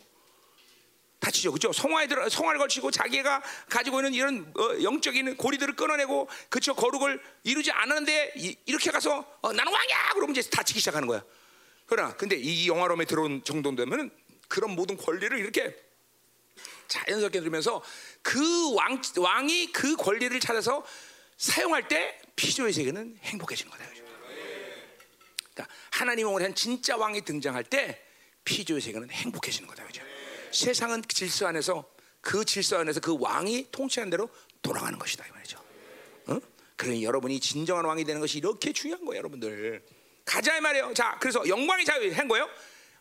다치죠, 그렇죠? 성화에 들어 성화를 걸치고 자기가 가지고 있는 이런 어, 영적인 고리들을 끊어내고 그렇죠 거룩을 이루지 않았는데 이, 렇게 가서 어, 나는 왕이야 그러면 이제 다치기 시작하는 거야. 그러나 근데 이 영화로움에 들어온 정도 되면은 그런 모든 권리를 이렇게 자연스럽게 들으면서 그 왕, 왕이 그 권리를 찾아서 사용할 때 피조의 세계는 행복해지는 거다. 그러니까 하나님 왕을 한 진짜 왕이 등장할 때 피조의 세계는 행복해지는 거다. 그죠? 세상은 질서 안에서 그 질서 안에서 그 왕이 통치하는 대로 돌아가는 것이다 이 말이죠. 어? 그러니 여러분이 진정한 왕이 되는 것이 이렇게 중요한 거예요, 여러분들. 가자 이 말이에요. 자, 그래서 영광의 자유 한 거예요.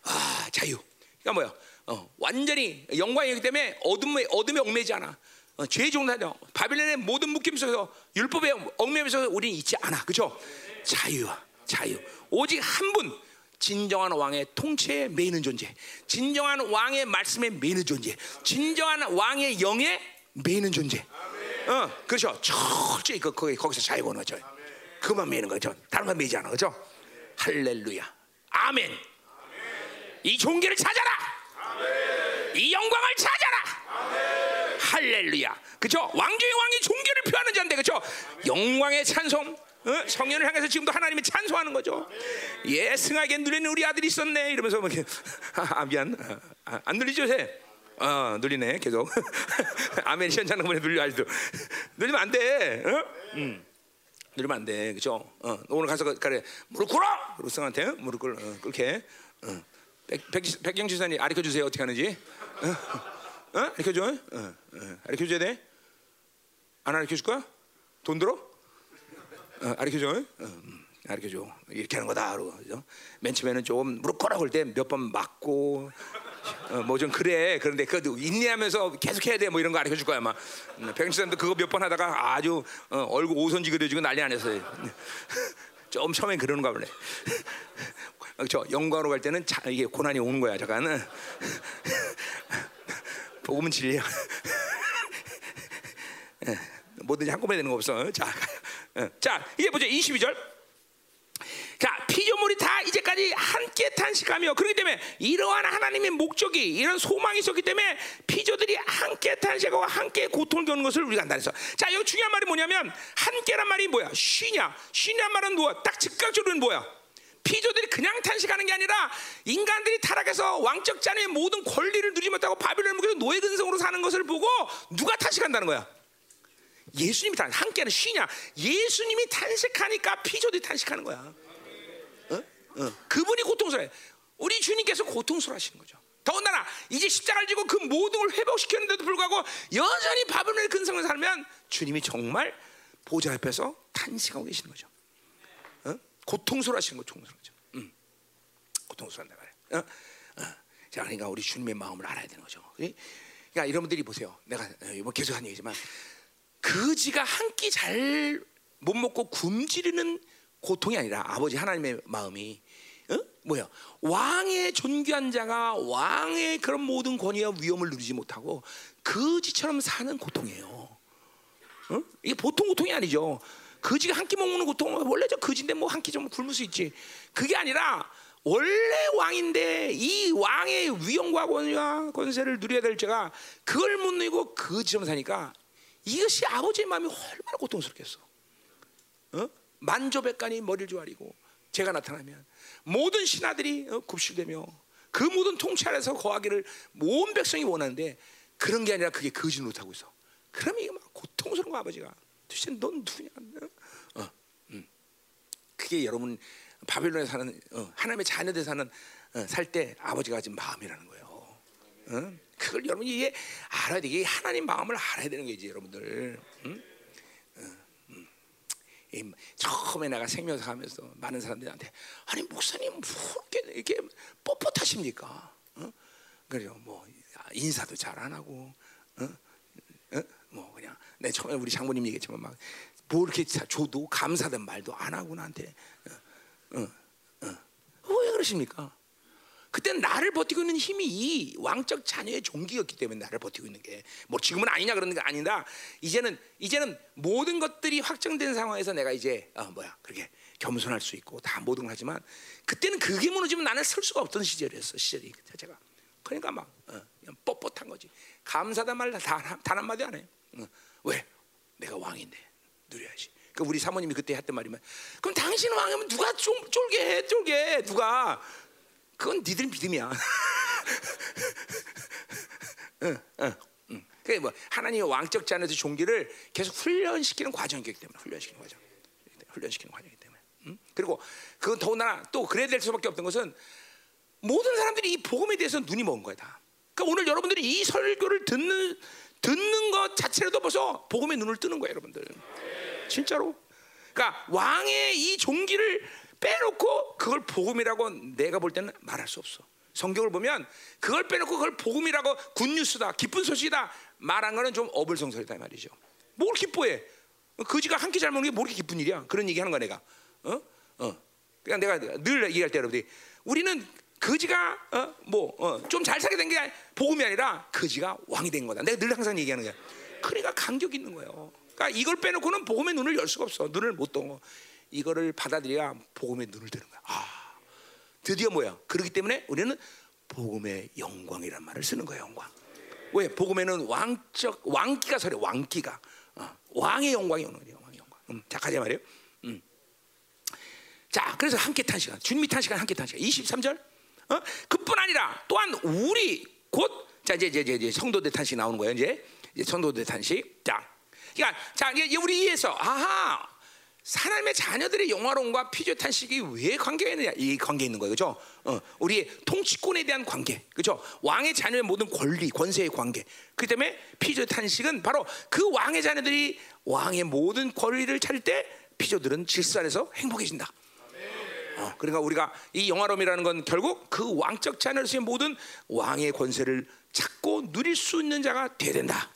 아, 자유. 그러니까 뭐야? 어, 완전히 영광이기 때문에 어둠에 어둠에 얽매지 않아. 어, 죄의 종사죠. 바빌론의 모든 묶임 속에서 율법에 얽매면서 우리는 있지 않아. 그렇죠? 자유야, 자유. 오직 한 분. 진정한 왕의 통치에 매이는 존재, 진정한 왕의 말씀에 매이는 존재, 진정한 왕의 영에 매이는 존재. 어, 그렇죠. 철저히 그 거기 거기서 자유가 오는 거죠. 그만 매이는 거죠. 다른 건 매이지 않아, 그렇죠? 할렐루야, 아멘. 이 종기를 찾아라. 이 영광을 찾아라. 할렐루야. 그렇죠? 왕중의 왕이 종기를 표하는 자인데, 그렇죠? 영광의 찬송. 어? 성년을 향해서 지금도 하나님이 찬송하는 거죠. 예, 승하게 누리는 우리 아들이 있었네. 이러면서 뭐 이렇게 아, 미안, 아, 안 눌리죠, 새? 어, 눌리네, 계속. 아멘 시원찮은 거보내 눌려 아직도. 눌리면 안 돼. 어? 음. 누리면 안 돼, 그죠? 어, 오늘 가서 그래 무릎 꿇어, 승한테 무릎 꿇, 어, 꿇게. 어. 백, 백, 백경 지사님 아르켜 주세요 어떻게 하는지. 어? 어? 아르켜 줘. 어, 어. 아르켜 줘야 돼. 안 아르켜 줄 거야? 돈 들어? 어, 아르켜 줘. 어, 음, 아르켜 줘. 이렇게 하는 거다. 그러고, 맨 처음에는 조금 무릎 꿇어 볼때 몇 번 맞고 어, 뭐좀 그래. 그런데 그것도 인내하면서 계속 해야 돼. 뭐 이런 거 가르쳐 줄 거야. 막 음, 백신사도 그거 몇 번 하다가 아주 어, 얼굴 오선지 그려지고 난리 안 했어요. 좀 처음엔 그러는가 보네. 그렇죠. 영광으로 갈 때는 자, 이게 고난이 오는 거야. 잠깐. 복음은 진리야. 예, 뭐든지 한꺼번에 되는 거 없어. 자, 예. 자, 이제 보죠. 22절. 자, 피조물이 다 이제까지 함께 탄식하며 그렇기 때문에 이러한 하나님의 목적이 이런 소망이 있었기 때문에 피조들이 함께 탄식하고 함께 고통을 겪는 것을 우리가 그래서 자, 여기 중요한 말이 뭐냐면 함께란 말이 뭐야? 쉬냐? 쉬냐 말은 뭐야? 딱 즉각적으로는 뭐야? 피조들이 그냥 탄식하는 게 아니라 인간들이 타락해서 왕적 자녀의 모든 권리를 누리지 못하고 바빌론 무게로 노예 근성으로 사는 것을 보고 누가 탄식한다는 거야? 예수님이 탄 함께하는 쉬냐? 예수님이 탄식하니까 피조들이 탄식하는 거야. 어? 어. 그분이 고통스러워. 우리 주님께서 고통스러워하시는 거죠. 더군다나 이제 십자가를 지고 그 모든 걸 회복시켰는데도 불구하고 여전히 바벨론의 근성을 살면 주님이 정말 보좌 옆에서 탄식하고 계시는 거죠. 어? 고통스러워하시는 거 고통스러워죠. 음. 고통스러운다 말이야. 어? 어. 자, 그러니까 우리 주님의 마음을 알아야 되는 거죠. 그러니까 여러분들이 보세요. 내가 뭐 계속 한 얘기지만 그지가 한 끼 잘 못 먹고 굶주리는 고통이 아니라 아버지 하나님의 마음이 어? 뭐야 왕의 존귀한 자가 왕의 그런 모든 권위와 위엄을 누리지 못하고 그지처럼 사는 고통이에요. 어? 이게 보통 고통이 아니죠. 그지가 한 끼 먹는 고통은 원래 저 그지인데 뭐 한 끼 좀 굶을 수 있지. 그게 아니라 원래 왕인데 이 왕의 위엄과 권위와 권세를 누려야 될 자가 그걸 못 누리고 그지처럼 사니까 이것이 아버지의 마음이 얼마나 고통스럽겠어. 어? 만조백관이 머리를 조아리고 제가 나타나면 모든 신하들이 어, 굽실되며 그 모든 통치 아래서 거하기를 온 백성이 원하는데 그런 게 아니라 그게 거짓 못하고 있어. 그러면 이게 막 고통스러운 거 아버지가 도대체 넌 누구냐? 어, 음. 그게 여러분 바빌론에 사는 어, 하나님의 자녀들 사는 어, 살때 아버지가 가진 마음이라는 거예요. 어? 그걸 여러분이 이게 알아야 돼. 이게 하나님 마음을 알아야 되는 거지, 여러분들. 응? 처음에 내가 생명사 하면서 많은 사람들한테 아니 목사님 뭐 이렇게 뻣뻣하십니까? 어? 그래요. 뭐 인사도 잘 안 하고, 어? 어? 뭐 그냥 내 처음에 우리 장모님 얘기했지만 막 뭐 이렇게 줘도 감사된 말도 안 하고 나한테, 어, 어, 어. 왜 그러십니까? 그때 나를 버티고 있는 힘이 이 왕적 자녀의 종기였기 때문에 나를 버티고 있는 게 뭐 지금은 아니냐 그러는 게 아니다. 이제는 이제는 모든 것들이 확정된 상황에서 내가 이제 어, 뭐야 그렇게 겸손할 수 있고 다 모든 걸 하지만 그때는 그게 무너지면 나는 설 수가 없던 시절이었어 시절이 자체가. 그러니까 막 어, 뻣뻣한 거지. 감사단 말단 단 한 마디 안 해. 어, 왜? 내가 왕인데 누려야지. 그 우리 사모님이 그때 했던 말이면 그럼 당신 왕이면 누가 좀 쫄게 해 쫄게 누가 그건 니들 믿음이야. 응, 응, 응. 그게 뭐 하나님의 왕적 자녀의 종기를 계속 훈련시키는 과정이기 때문에 훈련시키는 과정, 훈련시키는 과정이기 때문에. 응? 그리고 그건 더군다나 또 그래야 될 수밖에 없던 것은 모든 사람들이 이 복음에 대해서 눈이 먼 거야 다. 그러니까 오늘 여러분들이 이 설교를 듣는 듣는 것 자체로도 벌써 복음의 눈을 뜨는 거예요, 여러분들. 진짜로. 그러니까 왕의 이 종기를 빼놓고 그걸 복음이라고 내가 볼 때는 말할 수 없어. 성경을 보면 그걸 빼놓고 그걸 복음이라고 굿뉴스다, 기쁜 소식이다 말한 거는 좀 어불성설이다 말이죠. 뭘 기뻐해? 그지가 한 끼 잘 먹는 게뭐 이렇게 기쁜 일이야? 그런 얘기 하는 거야 내가. 어? 어. 그냥 내가 늘 얘기할 때 여러분들이 우리는 거지가 어? 뭐좀 잘 살게 된 게 복음이 아니라 거지가 왕이 된 거다. 내가 늘 항상 얘기하는 거야. 그러니까 간격 있는 거예요. 그러니까 이걸 빼놓고는 복음의 눈을 열 수가 없어. 눈을 못 떠. 이거를 받아들여야 복음의 눈을 뜨는 거야. 아, 드디어 뭐야? 그렇기 때문에 우리는 복음의 영광이란 말을 쓰는 거야, 영광. 왜? 복음에는 왕적 왕기가 서려 왕기가 어, 왕의 영광이 오는 거예요, 왕의 영광. 음, 자 가자 말이에요. 음. 자, 그래서 함께 탄 시간, 주님이 탄 시간, 함께 탄 시간. 23절. 어? 그뿐 아니라 또한 우리 곧 자 이제 이제 이제 성도들 탄식 나오는 거예요, 이제. 이제 성도들 탄식. 자, 그러니까 자 이제 우리 이해서 아하 하나님의 자녀들의 영화론과 피조 탄식이 왜 관계가 있느냐? 이 관계 있는 거예요, 그렇죠? 어, 우리의 통치권에 대한 관계, 그렇죠? 왕의 자녀의 모든 권리, 권세의 관계. 그 때문에 피조 탄식은 바로 그 왕의 자녀들이 왕의 모든 권리를 찾을 때 피조들은 질서 안에서 행복해진다. 어, 그러니까 우리가 이 영화롬이라는 건 결국 그 왕적 자녀로서의 모든 왕의 권세를 찾고 누릴 수 있는 자가 되야 된다.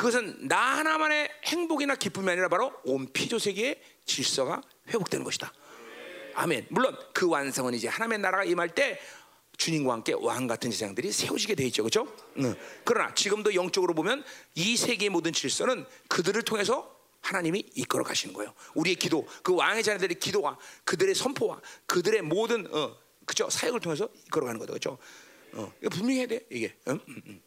그것은 나 하나만의 행복이나 기쁨이 아니라 바로 온 피조 세계의 질서가 회복되는 것이다. 아멘. 물론 그 완성은 이제 하나님의 나라가 임할 때 주님과 함께 왕 같은 제장들이 세워지게 돼 있죠, 그렇죠? 응. 그러나 지금도 영적으로 보면 이 세계의 모든 질서는 그들을 통해서 하나님이 이끌어 가시는 거예요. 우리의 기도, 그 왕의 자녀들의 기도와 그들의 선포와 그들의 모든 어, 그죠 사역을 통해서 이끌어 가는 거죠, 그렇죠? 어, 분명해야 돼 이게. 응? 응,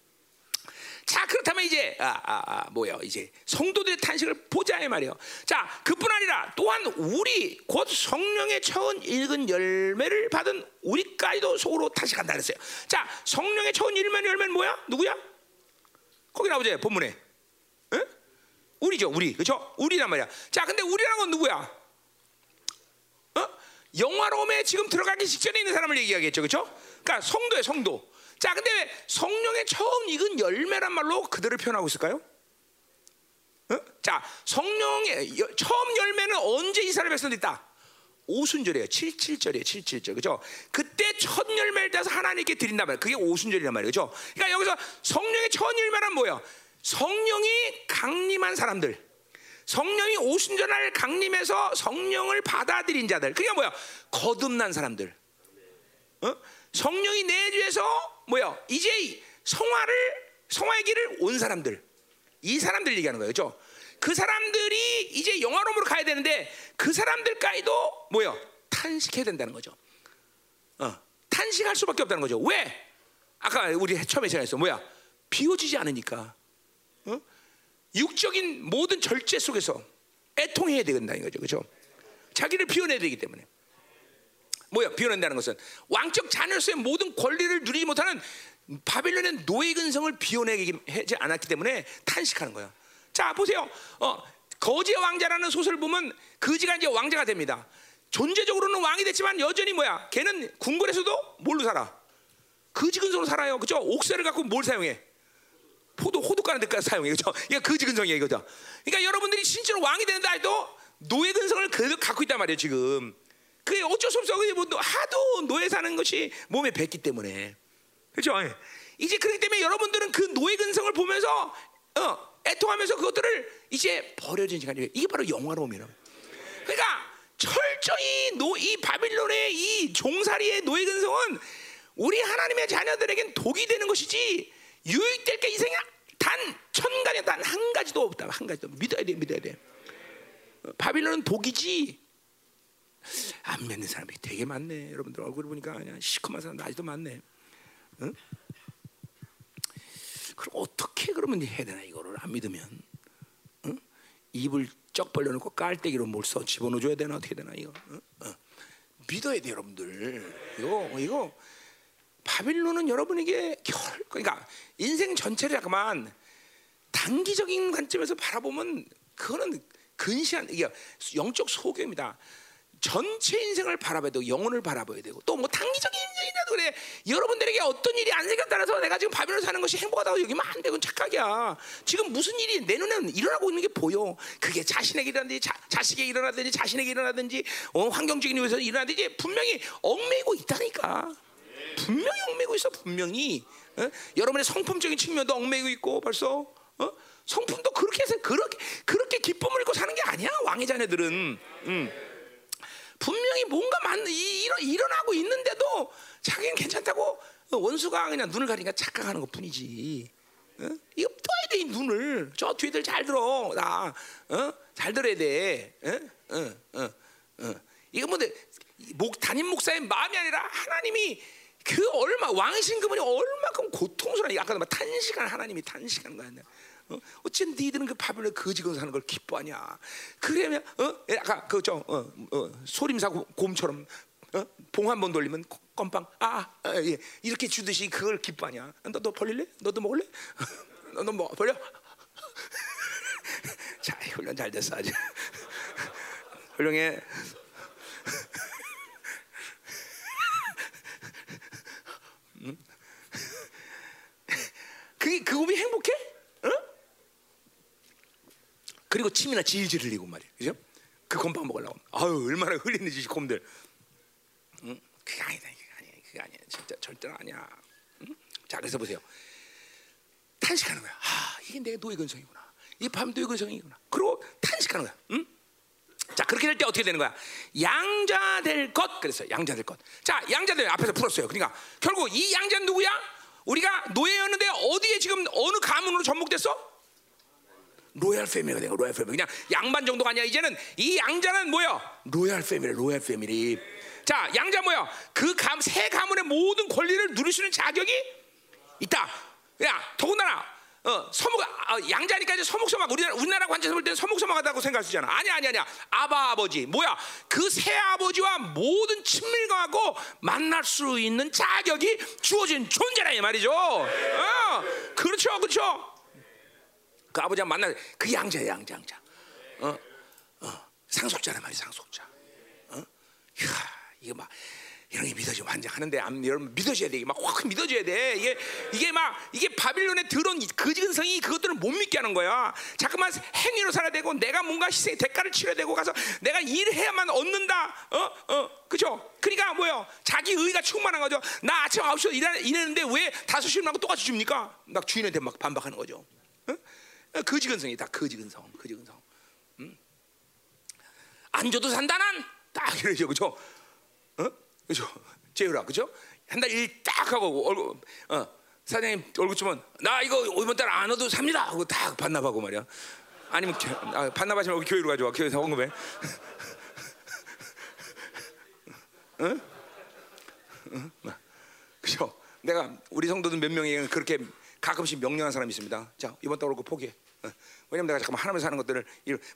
자 그렇다면 이제 아, 아, 아 뭐요? 이제 성도들의 탄식을 보자 이 말이에요. 자 그뿐 아니라 또한 우리 곧 성령의 처음 읽은 열매를 받은 우리까지도 속으로 탄식한다 그랬어요. 자 성령의 처음 읽은 열매는 뭐야? 누구야? 거기 나오죠 본문에. 에? 우리죠 우리 그렇죠? 우리란 말이야. 자 근데 우리란 건 누구야? 어? 영화로움에 지금 들어가기 직전에 있는 사람을 얘기하겠죠, 그렇죠? 그러니까 성도예 성도. 자, 근데 왜 성령의 처음 익은 열매란 말로 그들을 표현하고 있을까요? 어? 자, 성령의 여, 처음 열매는 언제 이스라엘 백성들 있다? 오순절이에요. 77절이에요. 77절. 그죠? 그때 첫 열매를 따서 하나님께 드린단 말이에요. 그게 오순절이란 말이에요. 그죠? 그러니까 여기서 성령의 첫 열매란 뭐예요? 성령이 강림한 사람들. 성령이 오순절날 강림해서 성령을 받아들인 자들. 그게 뭐야? 거듭난 사람들. 어? 성령이 내 주에서 뭐야? 이제 성화를 성화의 길을 온 사람들. 이 사람들 얘기하는 거예요. 그렇죠? 그 사람들이 이제 영화로움으로 가야 되는데 그 사람들까지도 뭐야? 탄식해야 된다는 거죠. 어, 탄식할 수밖에 없다는 거죠. 왜? 아까 우리 처음에 시작했어. 뭐야? 비워지지 않으니까. 어? 육적인 모든 절제 속에서 애통해야 된다는 거죠. 그렇죠? 자기를 비워내야 되기 때문에. 뭐야? 비워낸다는 것은 왕적 자녀로서의 모든 권리를 누리지 못하는 바빌론의 노예 근성을 비워내지 않았기 때문에 탄식하는 거야. 자 보세요. 어, 거지의 왕자라는 소설 보면 거지가 이제 왕자가 됩니다. 존재적으로는 왕이 됐지만 여전히 뭐야? 걔는 궁궐에서도 뭘로 살아? 거지 근성으로 살아요. 그죠? 옥새를 갖고 뭘 사용해? 포도 호두 까는 데까지 사용해. 그죠? 이게 거지 근성이에요. 그죠? 그러니까 여러분들이 진짜로 왕이 되는데 해도 노예 근성을 그대로 갖고 있단 말이에요. 지금. 그게 어쩔 수 없어. 뭐 하도 노예 사는 것이 몸에 뱉기 때문에. 그렇죠? 이제 그렇기 때문에 여러분들은 그 노예 근성을 보면서 어, 애통하면서 그것들을 이제 버려진 시간이에요. 이게 바로 영화로움이라. 그러니까 철저히 노, 이 바빌론의 이 종살이의 노예 근성은 우리 하나님의 자녀들에겐 독이 되는 것이지 유익될 게 이생에 단 천간에 단 한 가지도 없다. 한 가지도 믿어야 돼, 믿어야 돼. 어, 바빌론은 독이지 안 믿는 사람이 되게 많네. 여러분들 얼굴 보니까 그냥 시커먼 사람 아직도 많네. 응? 그럼 어떻게 그러면 해야 되나 이거를 안 믿으면 응? 입을 쩍 벌려놓고 깔때기로 뭘 써 집어넣어줘야 되나 어떻게 되나 이거 응? 어. 믿어야 돼 여러분들 이거 이거 바빌론은 여러분에게 결 그러니까 인생 전체를 잠깐만 단기적인 관점에서 바라보면 그거는 근시한 이게 영적 소경입니다. 전체 인생을 바라봐야 되고 영혼을 바라봐야 되고 또 뭐 단기적인 인생이라도 그래. 여러분들에게 어떤 일이 안 생겼 따라서 내가 지금 바빌론 사는 것이 행복하다고 여기면 안 되고 착각이야. 지금 무슨 일이 내 눈에는 일어나고 있는 게 보여. 그게 자신에게 일어나든지 자, 자식에게 일어나든지 자신에게 일어나든지 어, 환경적인 이유에서 일어나든지 분명히 얽매이고 있다니까. 분명히 얽매이고 있어 분명히. 어? 여러분의 성품적인 측면도 얽매이고 있고 벌써 어? 성품도 그렇게 해서 그렇게 그렇게 기쁨을 잃고 사는 게 아니야 왕의 자녀들은. 음. 분명히 뭔가 만, 일어, 일어나고 있는데도 자기는 괜찮다고 원수가 그냥 눈을 가리니까 착각하는 것 뿐이지. 어? 이거 떠야 돼, 이 눈을. 저 뒤들 잘 들어. 나, 어? 잘 들어야 돼. 어? 어, 어, 어. 이거 뭐, 목, 담임 목사의 마음이 아니라 하나님이 그 얼마, 왕이신 그분이 얼마큼 고통스러운, 아까 말 탄식한 하나님이 탄식하는 거야. 어? 어찌 니들은 그 바벨론 거지건 사는 걸 기뻐하냐? 그러면 어? 예, 아까 그죠 어, 어, 소림사 곰처럼 어? 봉한 번 돌리면 껌빵 아, 아 예. 이렇게 주듯이 그걸 기뻐하냐? 너도 벌릴래? 너도 먹을래? 너도 뭐 벌려? 자 훈련 잘 됐어 아주 훌륭해. 음? 그게 그 몸이 행복해? 어? 그리고 침이나 질질 흘리고 말이야. 그죠? 그 곰팡 먹으려고. 아유, 얼마나 흘리는지 곰들. 응? 그게 아니다. 그게 아니야. 그게 아니야. 진짜 절대로 아니야. 응? 자, 그래서 보세요. 탄식하는 거야. 아, 이게 내 노예 근성이구나. 이 밤 노예 근성이구나. 그리고 탄식하는 거야. 응? 자, 그렇게 될 때 어떻게 되는 거야? 양자 될 것. 그래서 양자 될 것. 자, 양자 될 앞에서 풀었어요. 그러니까 결국 이 양자는 누구야? 우리가 노예였는데 어디에 지금 어느 가문으로 접목됐어? royal family가 되고 royal family 그냥 양반 정도가 아니야 이제는 이 양자는 뭐야 royal family royal family 자 양자 뭐야 그 감 세 가문의 모든 권리를 누릴 수 있는 자격이 있다 야 더군다나 어, 서먹 아, 양자니까 이제 서먹서먹 우리나라 우리나라 관점에서 볼 때는 서먹서먹하다고 있잖아. 아니야 아니야 아니야. 아바 아버지 뭐야? 그 새 아버지와 모든 친밀감하고 만날 수 있는 자격이 주어진 존재라 이 말이죠. 어, 그렇죠 그렇죠. 그 아버지와 만날 그 양자야 양자 양자. 어, 어, 상속자란 말이야 상속자. 어, 이야 이거 막. 이런 게 믿어지면 환장하는데 여러분 믿어져야 돼. 막확 믿어져야 돼. 이게 이게 막 이게 바빌론에 들어온 그지근성이 그것들을 못 믿게 하는 거야. 자꾸만 행위로 살아야 되고 내가 뭔가 희생 대가를 치러야 되고 가서 내가 일해야만 얻는다. 어? 어? 그죠? 그러니까 뭐요? 자기 의가 충만한 거죠. 나 아침 9시에 일하, 일했는데 왜 5시에 나고 똑같이 줍니까? 막 주인한테 막 반박하는 거죠. 어? 거지근성이 다. 거지근성. 거지근성. 음? 안 줘도 산다 난. 딱 이러죠. 그죠? 어? 그죠? 재율아, 그죠? 한 달 일 딱 하고 얼굴, 어, 사장님 얼굴 주면 나 이거 이번 달 안 얻어도 삽니다 하고 딱 반납하고 말이야. 아니면 교, 아, 반납하시면 여기 교회로 가져와 교회에서 헌금해. 응? 응? 그죠? 내가 우리 성도들 몇 명이 그렇게 가끔씩 명령한 사람이 있습니다. 자 이번 달 월급 포기해. 왜냐면 내가 잠깐만 하나님에서 하는 것들을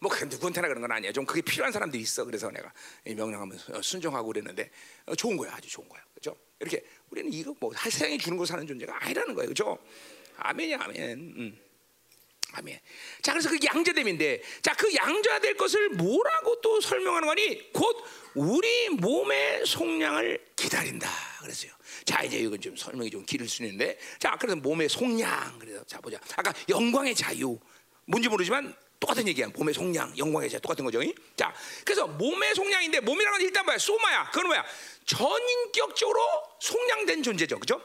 뭐 누구한테나 그런 건 아니야. 좀 그게 필요한 사람들이 있어. 그래서 내가 명령하면서 순종하고 그랬는데 어, 좋은 거야, 아주 좋은 거야, 그렇죠? 이렇게 우리는 이거 뭐 세상에 주는 거 사는 존재가 아니라는 거예요, 그렇죠? 아멘이야, 아멘. 음. 아멘. 자, 그래서 그 양자됨인데, 자, 그 양자될 것을 뭐라고 또 설명하는 거니? 곧 우리 몸의 속량을 기다린다. 그랬어요. 자, 이제 이건 좀 설명이 좀 길을 수 있는데, 자, 그래서 몸의 속량. 그래서 자 보자. 아까 영광의 자유. 뭔지 모르지만 똑같은 얘기야. 몸의 속량, 영광의 자유 똑같은 거죠. 자, 그래서 몸의 속량인데 몸이라는 건 일단 뭐야? 소마야. 그건 뭐야? 전인격적으로 속량된 존재죠. 그죠?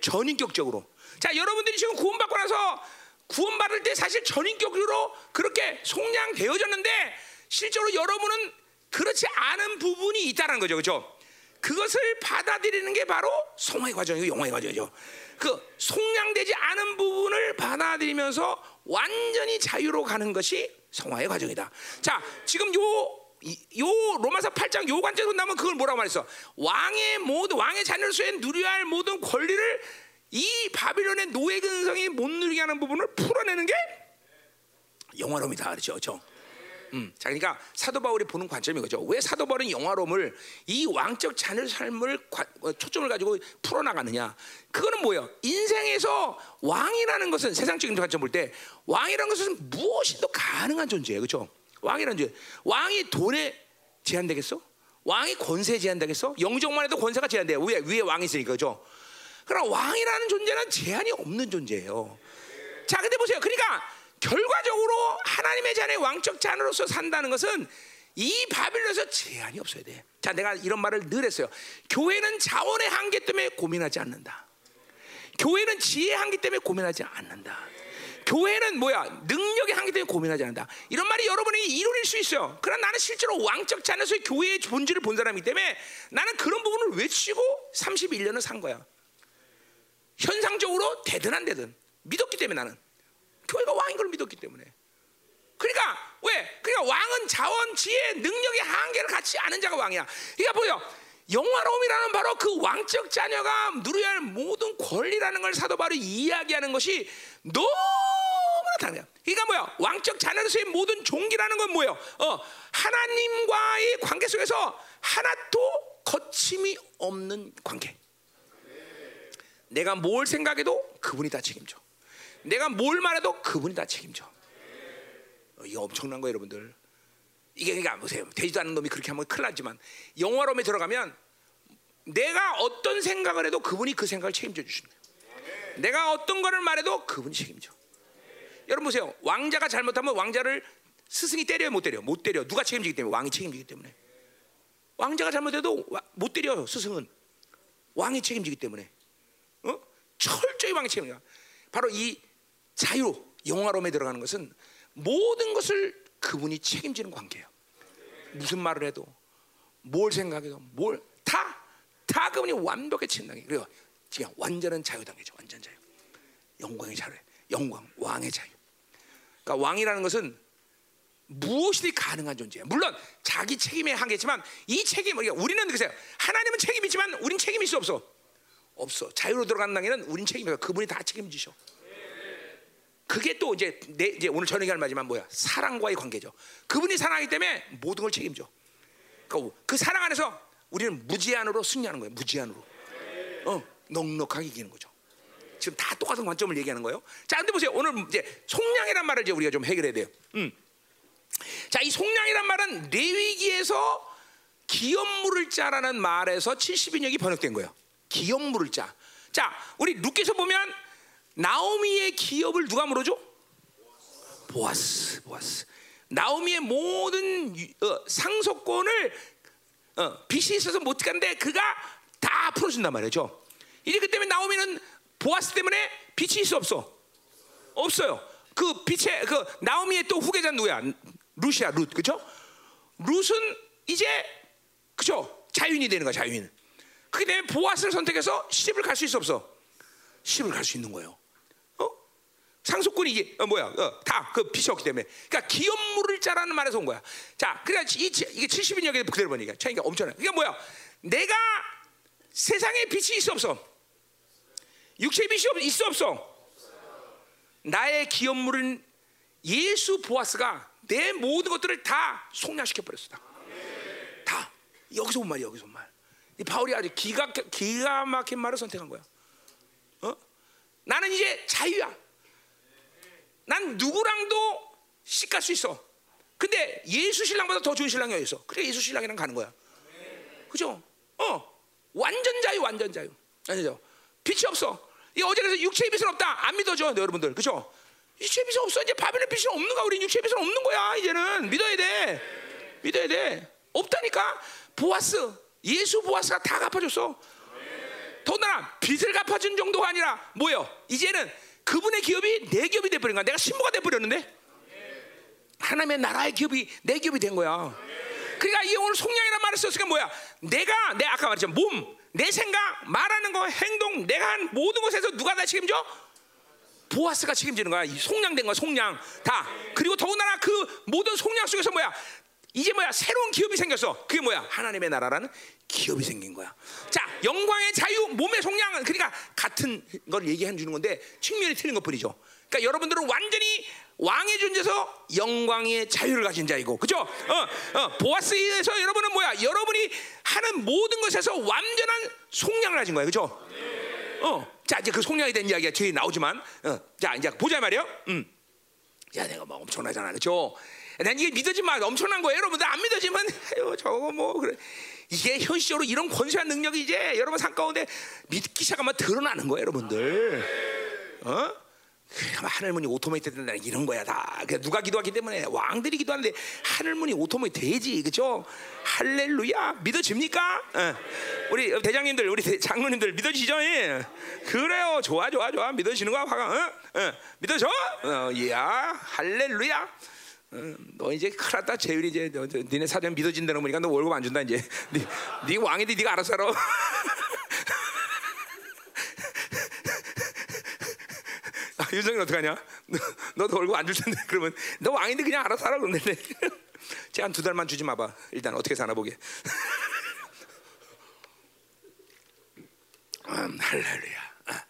전인격적으로. 자, 여러분들이 지금 구원받고 나서 구원받을 때 사실 전인격으로 그렇게 속량되어졌는데 실제로 여러분은 그렇지 않은 부분이 있다는 거죠. 그렇죠? 그것을 받아들이는 게 바로 성화의 과정이고 영화의 과정이죠. 그 속량되지 않은 부분을 받아들이면서 완전히 자유로 가는 것이 성화의 과정이다. 자, 지금 요, 요 로마서 8장 요 관점에서 나면 그걸 뭐라고 말했어? 왕의 모든 왕의 자녀로서의 누려야 할 모든 권리를 이 바빌론의 노예 근성이 못 누리게 하는 부분을 풀어내는 게 영화로움이다. 그렇죠? 그렇죠? 음, 자, 그러니까 사도 바울이 보는 관점이 그죠. 왜 사도 바울은 영화로움을 이 왕적 자녀 삶을 과, 어, 초점을 가지고 풀어나가느냐? 그거는 뭐예요? 인생에서 왕이라는 것은 세상적인 관점 볼 때 왕이라는 것은 무엇이도 가능한 존재예요, 그렇죠? 왕이라는 존재, 왕이 돈에 제한되겠어? 왕이 권세에 제한되겠어? 영적만 해도 권세가 제한돼요. 위에 위에 왕이 있으니까, 그렇죠? 그럼 왕이라는 존재는 제한이 없는 존재예요. 자, 근데 보세요. 그러니까 결과적으로 하나님의 자녀의 왕적 자녀로서 산다는 것은 이 바빌론에서 제한이 없어야 돼. 자, 내가 이런 말을 늘 했어요. 교회는 자원의 한계 때문에 고민하지 않는다. 교회는 지혜의 한계 때문에 고민하지 않는다. 교회는 뭐야? 능력의 한계 때문에 고민하지 않는다. 이런 말이 여러분이 이론일 수 있어요. 그러나 나는 실제로 왕적 자녀에서 교회의 본질을 본 사람이기 때문에 나는 그런 부분을 외치고 31년을 산 거야. 현상적으로 되든 안 되든 믿었기 때문에 나는. 교회가 왕인 걸 믿었기 때문에. 그러니까 왜? 그러니까 왕은 자원, 지혜, 능력의 한계를 갖지 않은 자가 왕이야. 그러니까 보여. 영화로움이라는 바로 그 왕적 자녀가 누려야 할 모든 권리라는 걸 사도 바로 이야기하는 것이 너무나 다르야. 그러니까 뭐야? 왕적 자녀로서의 모든 종기라는 건 뭐예요? 어, 하나님과의 관계 속에서 하나도 거침이 없는 관계. 내가 뭘 생각해도 그분이 다 책임져. 내가 뭘 말해도 그분이 다 책임져. 어, 이거 엄청난 거예요, 여러분들. 이게 그러니까 보세요. 되지도 않는 놈이 그렇게 하면 큰일 나지만 영화로움에 들어가면 내가 어떤 생각을 해도 그분이 그 생각을 책임져 주시는 거예요. 내가 어떤 거를 말해도 그분이 책임져. 여러분 보세요. 왕자가 잘못하면 왕자를 스승이 때려요, 못 때려? 못 때려. 누가 책임지기 때문에 왕이 책임지기 때문에. 왕자가 잘못해도 못 때려 스승은 왕이 책임지기 때문에. 어? 철저히 왕이 책임져. 바로 이 자유, 영화로움에 들어가는 것은 모든 것을 그분이 책임지는 관계예요. 무슨 말을 해도, 뭘 생각해도, 뭘 다, 다 그분이 완벽하게 책임당해. 그래요. 지금 완전한 자유당이죠. 완전 자유. 영광의 자유. 영광, 왕의 자유. 그러니까 왕이라는 것은 무엇이든 가능한 존재예요. 물론 자기 책임에 한계지만 이 책임 그러니까 우리는 그래서 하나님은 책임이지만 우린 책임일 수 없어. 없어. 자유로 들어가는 당에는 우린 책임이야. 그분이 다 책임지셔. 그게 또 이제 내 이제 오늘 저녁에 할 말이지만 뭐야? 사랑과의 관계죠. 그분이 사랑하기 때문에 모든 걸 책임져. 그, 그 사랑 안에서 우리는 무제한으로 승리하는 거예요. 무제한으로. 어, 넉넉하게 이기는 거죠. 지금 다 똑같은 관점을 얘기하는 거예요. 자, 근데 보세요. 오늘 이제 속량이란 말을 이제 우리가 좀 해결해야 돼요. 음. 자, 이 속량이란 말은 레위기에서 기업물을 짜라는 말에서 70인역이 번역된 거예요. 기업물을 짜. 자, 우리 룻께서 보면 나오미의 기업을 누가 물어줘? 보아스, 보아스. 나오미의 모든 어, 상속권을 어, 빚이 있어서 못 간데 그가 다 풀어준단 말이죠. 이제 그 때문에 나오미는 보아스 때문에 빚이 있어 없어? 없어요. 그 빚의 그 나오미의 또 후계자 누구야? 루시아 룻 그죠? 룻은 이제 그죠? 자유인이 되는 거야 자유인. 그게 때문에 보아스를 선택해서 시집을 갈 수 있어 없어? 시집을 갈 수 있는 거예요. 어? 상속권이 이게 어, 뭐야? 어, 다그 빚이 없기 때문에. 그러니까 기업 물을 짜라는 말에서 온 거야. 자, 그러니까 이, 이게 70인역에 그대로 보니까 차이가 엄청나. 그러니까 뭐야? 내가 세상에 빚이 있어 없어? 육체의 빚이 없, 있어 없어? 나의 기업물은 예수 보아스가 내 모든 것들을 다 속량시켜 버렸어. 다. 다. 여기서 온 말이야. 여기서 온 말. 이 바울이 아주 기가 기가 막힌 말을 선택한 거야. 어? 나는 이제 자유야. 난 누구랑도 시갈 수 있어. 근데 예수 신랑보다 더 좋은 신랑이 어딨어? 그래 예수 신랑이랑 가는 거야. 그죠? 어, 완전 자유, 완전 자유. 아니죠? 빛이 없어. 이 어제 그래서 육체의 빛은 없다. 안 믿어져, 네, 여러분들. 그죠? 육체의 빛은 없어. 이제 바벨론 빛은 없는 거야. 우리 육체의 빛은 없는 거야. 이제는 믿어야 돼. 믿어야 돼. 없다니까. 보아스, 예수 보아스가 다 갚아줬어. 더나 빚을 갚아준 정도가 아니라 뭐요? 이제는 그분의 기업이 내 기업이 돼버린 거야. 내가 신부가 돼버렸는데 하나님의 나라의 기업이 내 기업이 된 거야. 그러니까 이 오늘 속량이라는 말을 썼으니까 뭐야? 내가 내 아까 말했죠 몸, 내 생각, 말하는 거, 행동, 내가 한 모든 것에서 누가 다 책임져? 보아스가 책임지는 거야. 이 속량된 거야, 속량 다. 그리고 더군다나 그 모든 속량 속에서 뭐야? 이제 뭐야? 새로운 기업이 생겼어. 그게 뭐야? 하나님의 나라라는 기업이 생긴 거야. 자, 영광의 자유, 몸의 속량은 그러니까 같은 걸 얘기해 주는 건데 측면이 틀린 것 뿐이죠. 그러니까 여러분들은 완전히 왕의 존재에서 영광의 자유를 가진 자이고, 그죠? 어, 어, 보아스에서 여러분은 뭐야? 여러분이 하는 모든 것에서 완전한 속량을 가진 거야, 그죠? 어, 자 이제 그 속량에 대한 이야기가 뒤에 나오지만, 어, 자 이제 보자 말이요. 음, 야 내가 뭐 엄청나잖아, 그죠? 난 이게 믿어지면 엄청난 거예요, 여러분들 안 믿어지면 아유 저거 뭐 그래. 이게 현실적으로 이런 권세한 능력이 이제 여러분 삶 가운데 믿기 시작하면 드러나는 거예요, 여러분들. 어? 하늘문이 automate 된다 이런 거야 다. 그러니까 누가 기도하기 때문에 왕들이 기도하는데 하늘문이 automate 되지, 그죠? 할렐루야 믿어집니까? 어. 우리 대장님들, 우리 장로님들 믿어지죠? 예. 그래요, 좋아, 좋아, 좋아 믿어지는 거야, 화가, 어? 어. 믿어져? 어, 야, 할렐루야. 어, 너 이제 큰일 났다 재율이 이제 너, 너, 니네 사정 믿어진다는 거니까 너 월급 안 준다 이제. 네, 네 왕인데 네가 알아서 살아 아, 윤성이 어떡하냐? 너, 너도 월급 안 줄 텐데 그러면 너 왕인데 그냥 알아서 살아 그러는데. 제가 한두 달만 주지 마봐 일단. 어떻게 사나 보게. 음, 할렐루야. 아.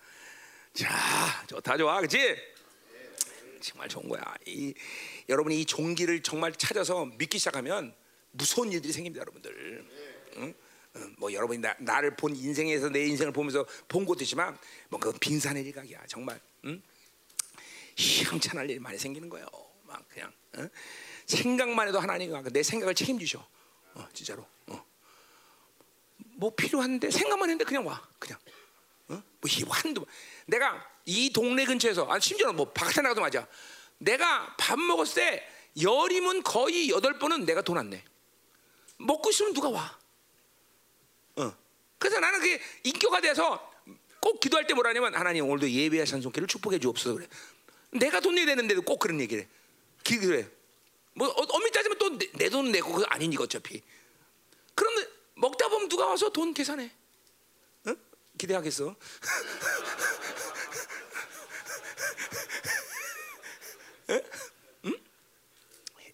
자 좋다 좋아 그치? 정말 좋은 거야. 이 여러분이 이 종기를 정말 찾아서 믿기 시작하면 무서운 일들이 생깁니다, 여러분들. 응? 뭐 여러분이 나, 나를 본 인생에서 내 인생을 보면서 본 것이지만 뭐그 빙산의 일각이야, 정말. 응? 희망찬할 일이 많이 생기는 거예요. 막 그냥 응? 생각만 해도 하나님 내 생각을 책임지셔. 어, 진짜로. 어. 뭐 필요한데 생각만 했는데 그냥 와, 그냥. 어? 뭐이 한두 내가 이 동네 근처에서 아 심지어는 뭐 바깥에 나가도 맞아. 내가 밥 먹었을 때 열이면 거의 여덟 번은 내가 돈 안 내. 먹고 있으면 누가 와. 어. 그래서 나는 그게 인격화 돼서 꼭 기도할 때 뭐라냐면 하나님 오늘도 예배의 산송기를 축복해 주옵소서 그래. 내가 돈 내야 되는데도 꼭 그런 얘기를 해. 그래. 뭐 어, 엄밀히 따지면 또 내돈 내고 그거 아니니까 어차피. 그런데 먹다 보면 누가 와서 돈 계산해. 어? 기대하겠어. 응?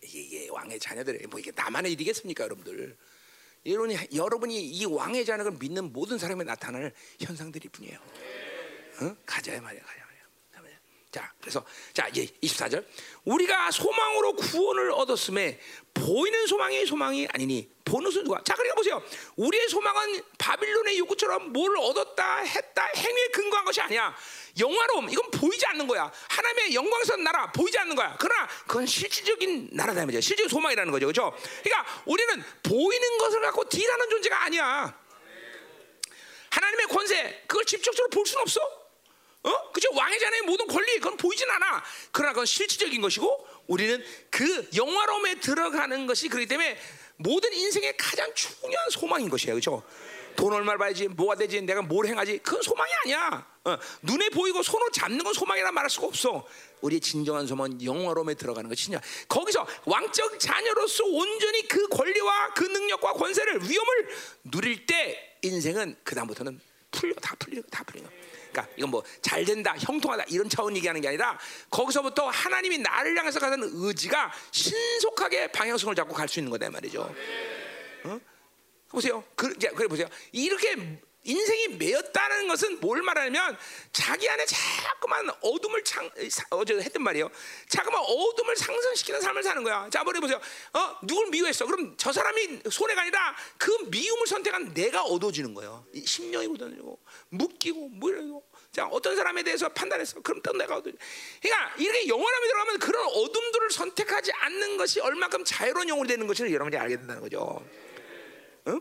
이게 왕의 자녀들 뭐 이게 나만의 일이겠습니까, 여러분들? 여러분이 여러분이 이 왕의 자녀를 믿는 모든 사람에 나타나는 현상들이 뿐이에요. 응? 가자 말이야, 가자 말이야. 자, 그래서 자 이제 24절 우리가 소망으로 구원을 얻었음에 보이는 소망이 소망이 아니니 보는 순 누가? 자, 그러니까 보세요. 우리의 소망은 바빌론의 요구처럼 뭘 얻었다 했다 행위에 근거한 것이 아니야. 영화로움 이건 보이지 않는 거야. 하나님의 영광스러운 나라 보이지 않는 거야. 그러나 그건 실질적인 나라다 말이죠. 실질 소망이라는 거죠, 그렇죠? 그러니까 우리는 보이는 것을 갖고 딜하는 존재가 아니야. 하나님의 권세 그걸 직접적으로 볼 수는 없어. 어? 그죠? 왕의 자녀의 모든 권리 그건 보이진 않아. 그러나 그건 실질적인 것이고 우리는 그 영화로움에 들어가는 것이 그렇기 때문에 모든 인생의 가장 중요한 소망인 것이에요. 그렇죠? 돈 얼마를 봐야지, 뭐가 되지, 내가 뭘 행하지, 그건 소망이 아니야. 어, 눈에 보이고 손으로 잡는 건 소망이라 말할 수가 없어. 우리의 진정한 소망은 영화로움에 들어가는 것이냐. 거기서 왕적 자녀로서 온전히 그 권리와 그 능력과 권세를 위험을 누릴 때 인생은 그 다음부터는 풀려, 다 풀려, 다 풀려. 그러니까 이건 뭐 잘 된다, 형통하다 이런 차원 얘기하는 게 아니라 거기서부터 하나님이 나를 향해서 가는 의지가 신속하게 방향성을 잡고 갈 수 있는 거다 말이죠. 어? 보세요. 그, 이제 그래 보세요. 이렇게 인생이 매였다는 것은 뭘 말하냐면 자기 안에 자꾸만 어둠을 창 어제 했던 말이에요. 자꾸만 어둠을 상승시키는 삶을 사는 거야. 자, 머리 보세요. 어, 누굴 미워했어? 그럼 저 사람이 손해가 아니라 그 미움을 선택한 내가 어두워지는 거예요. 심령이 어두워지고 묶이고 뭐 이러고. 자, 어떤 사람에 대해서 판단했어. 그럼 또 내가 어두워. 그러니까 이렇게 영원함에 들어가면 그런 어둠들을 선택하지 않는 것이 얼마큼 자유로운 영혼이 되는 것을 여러분이 알게 된다는 거죠. 응?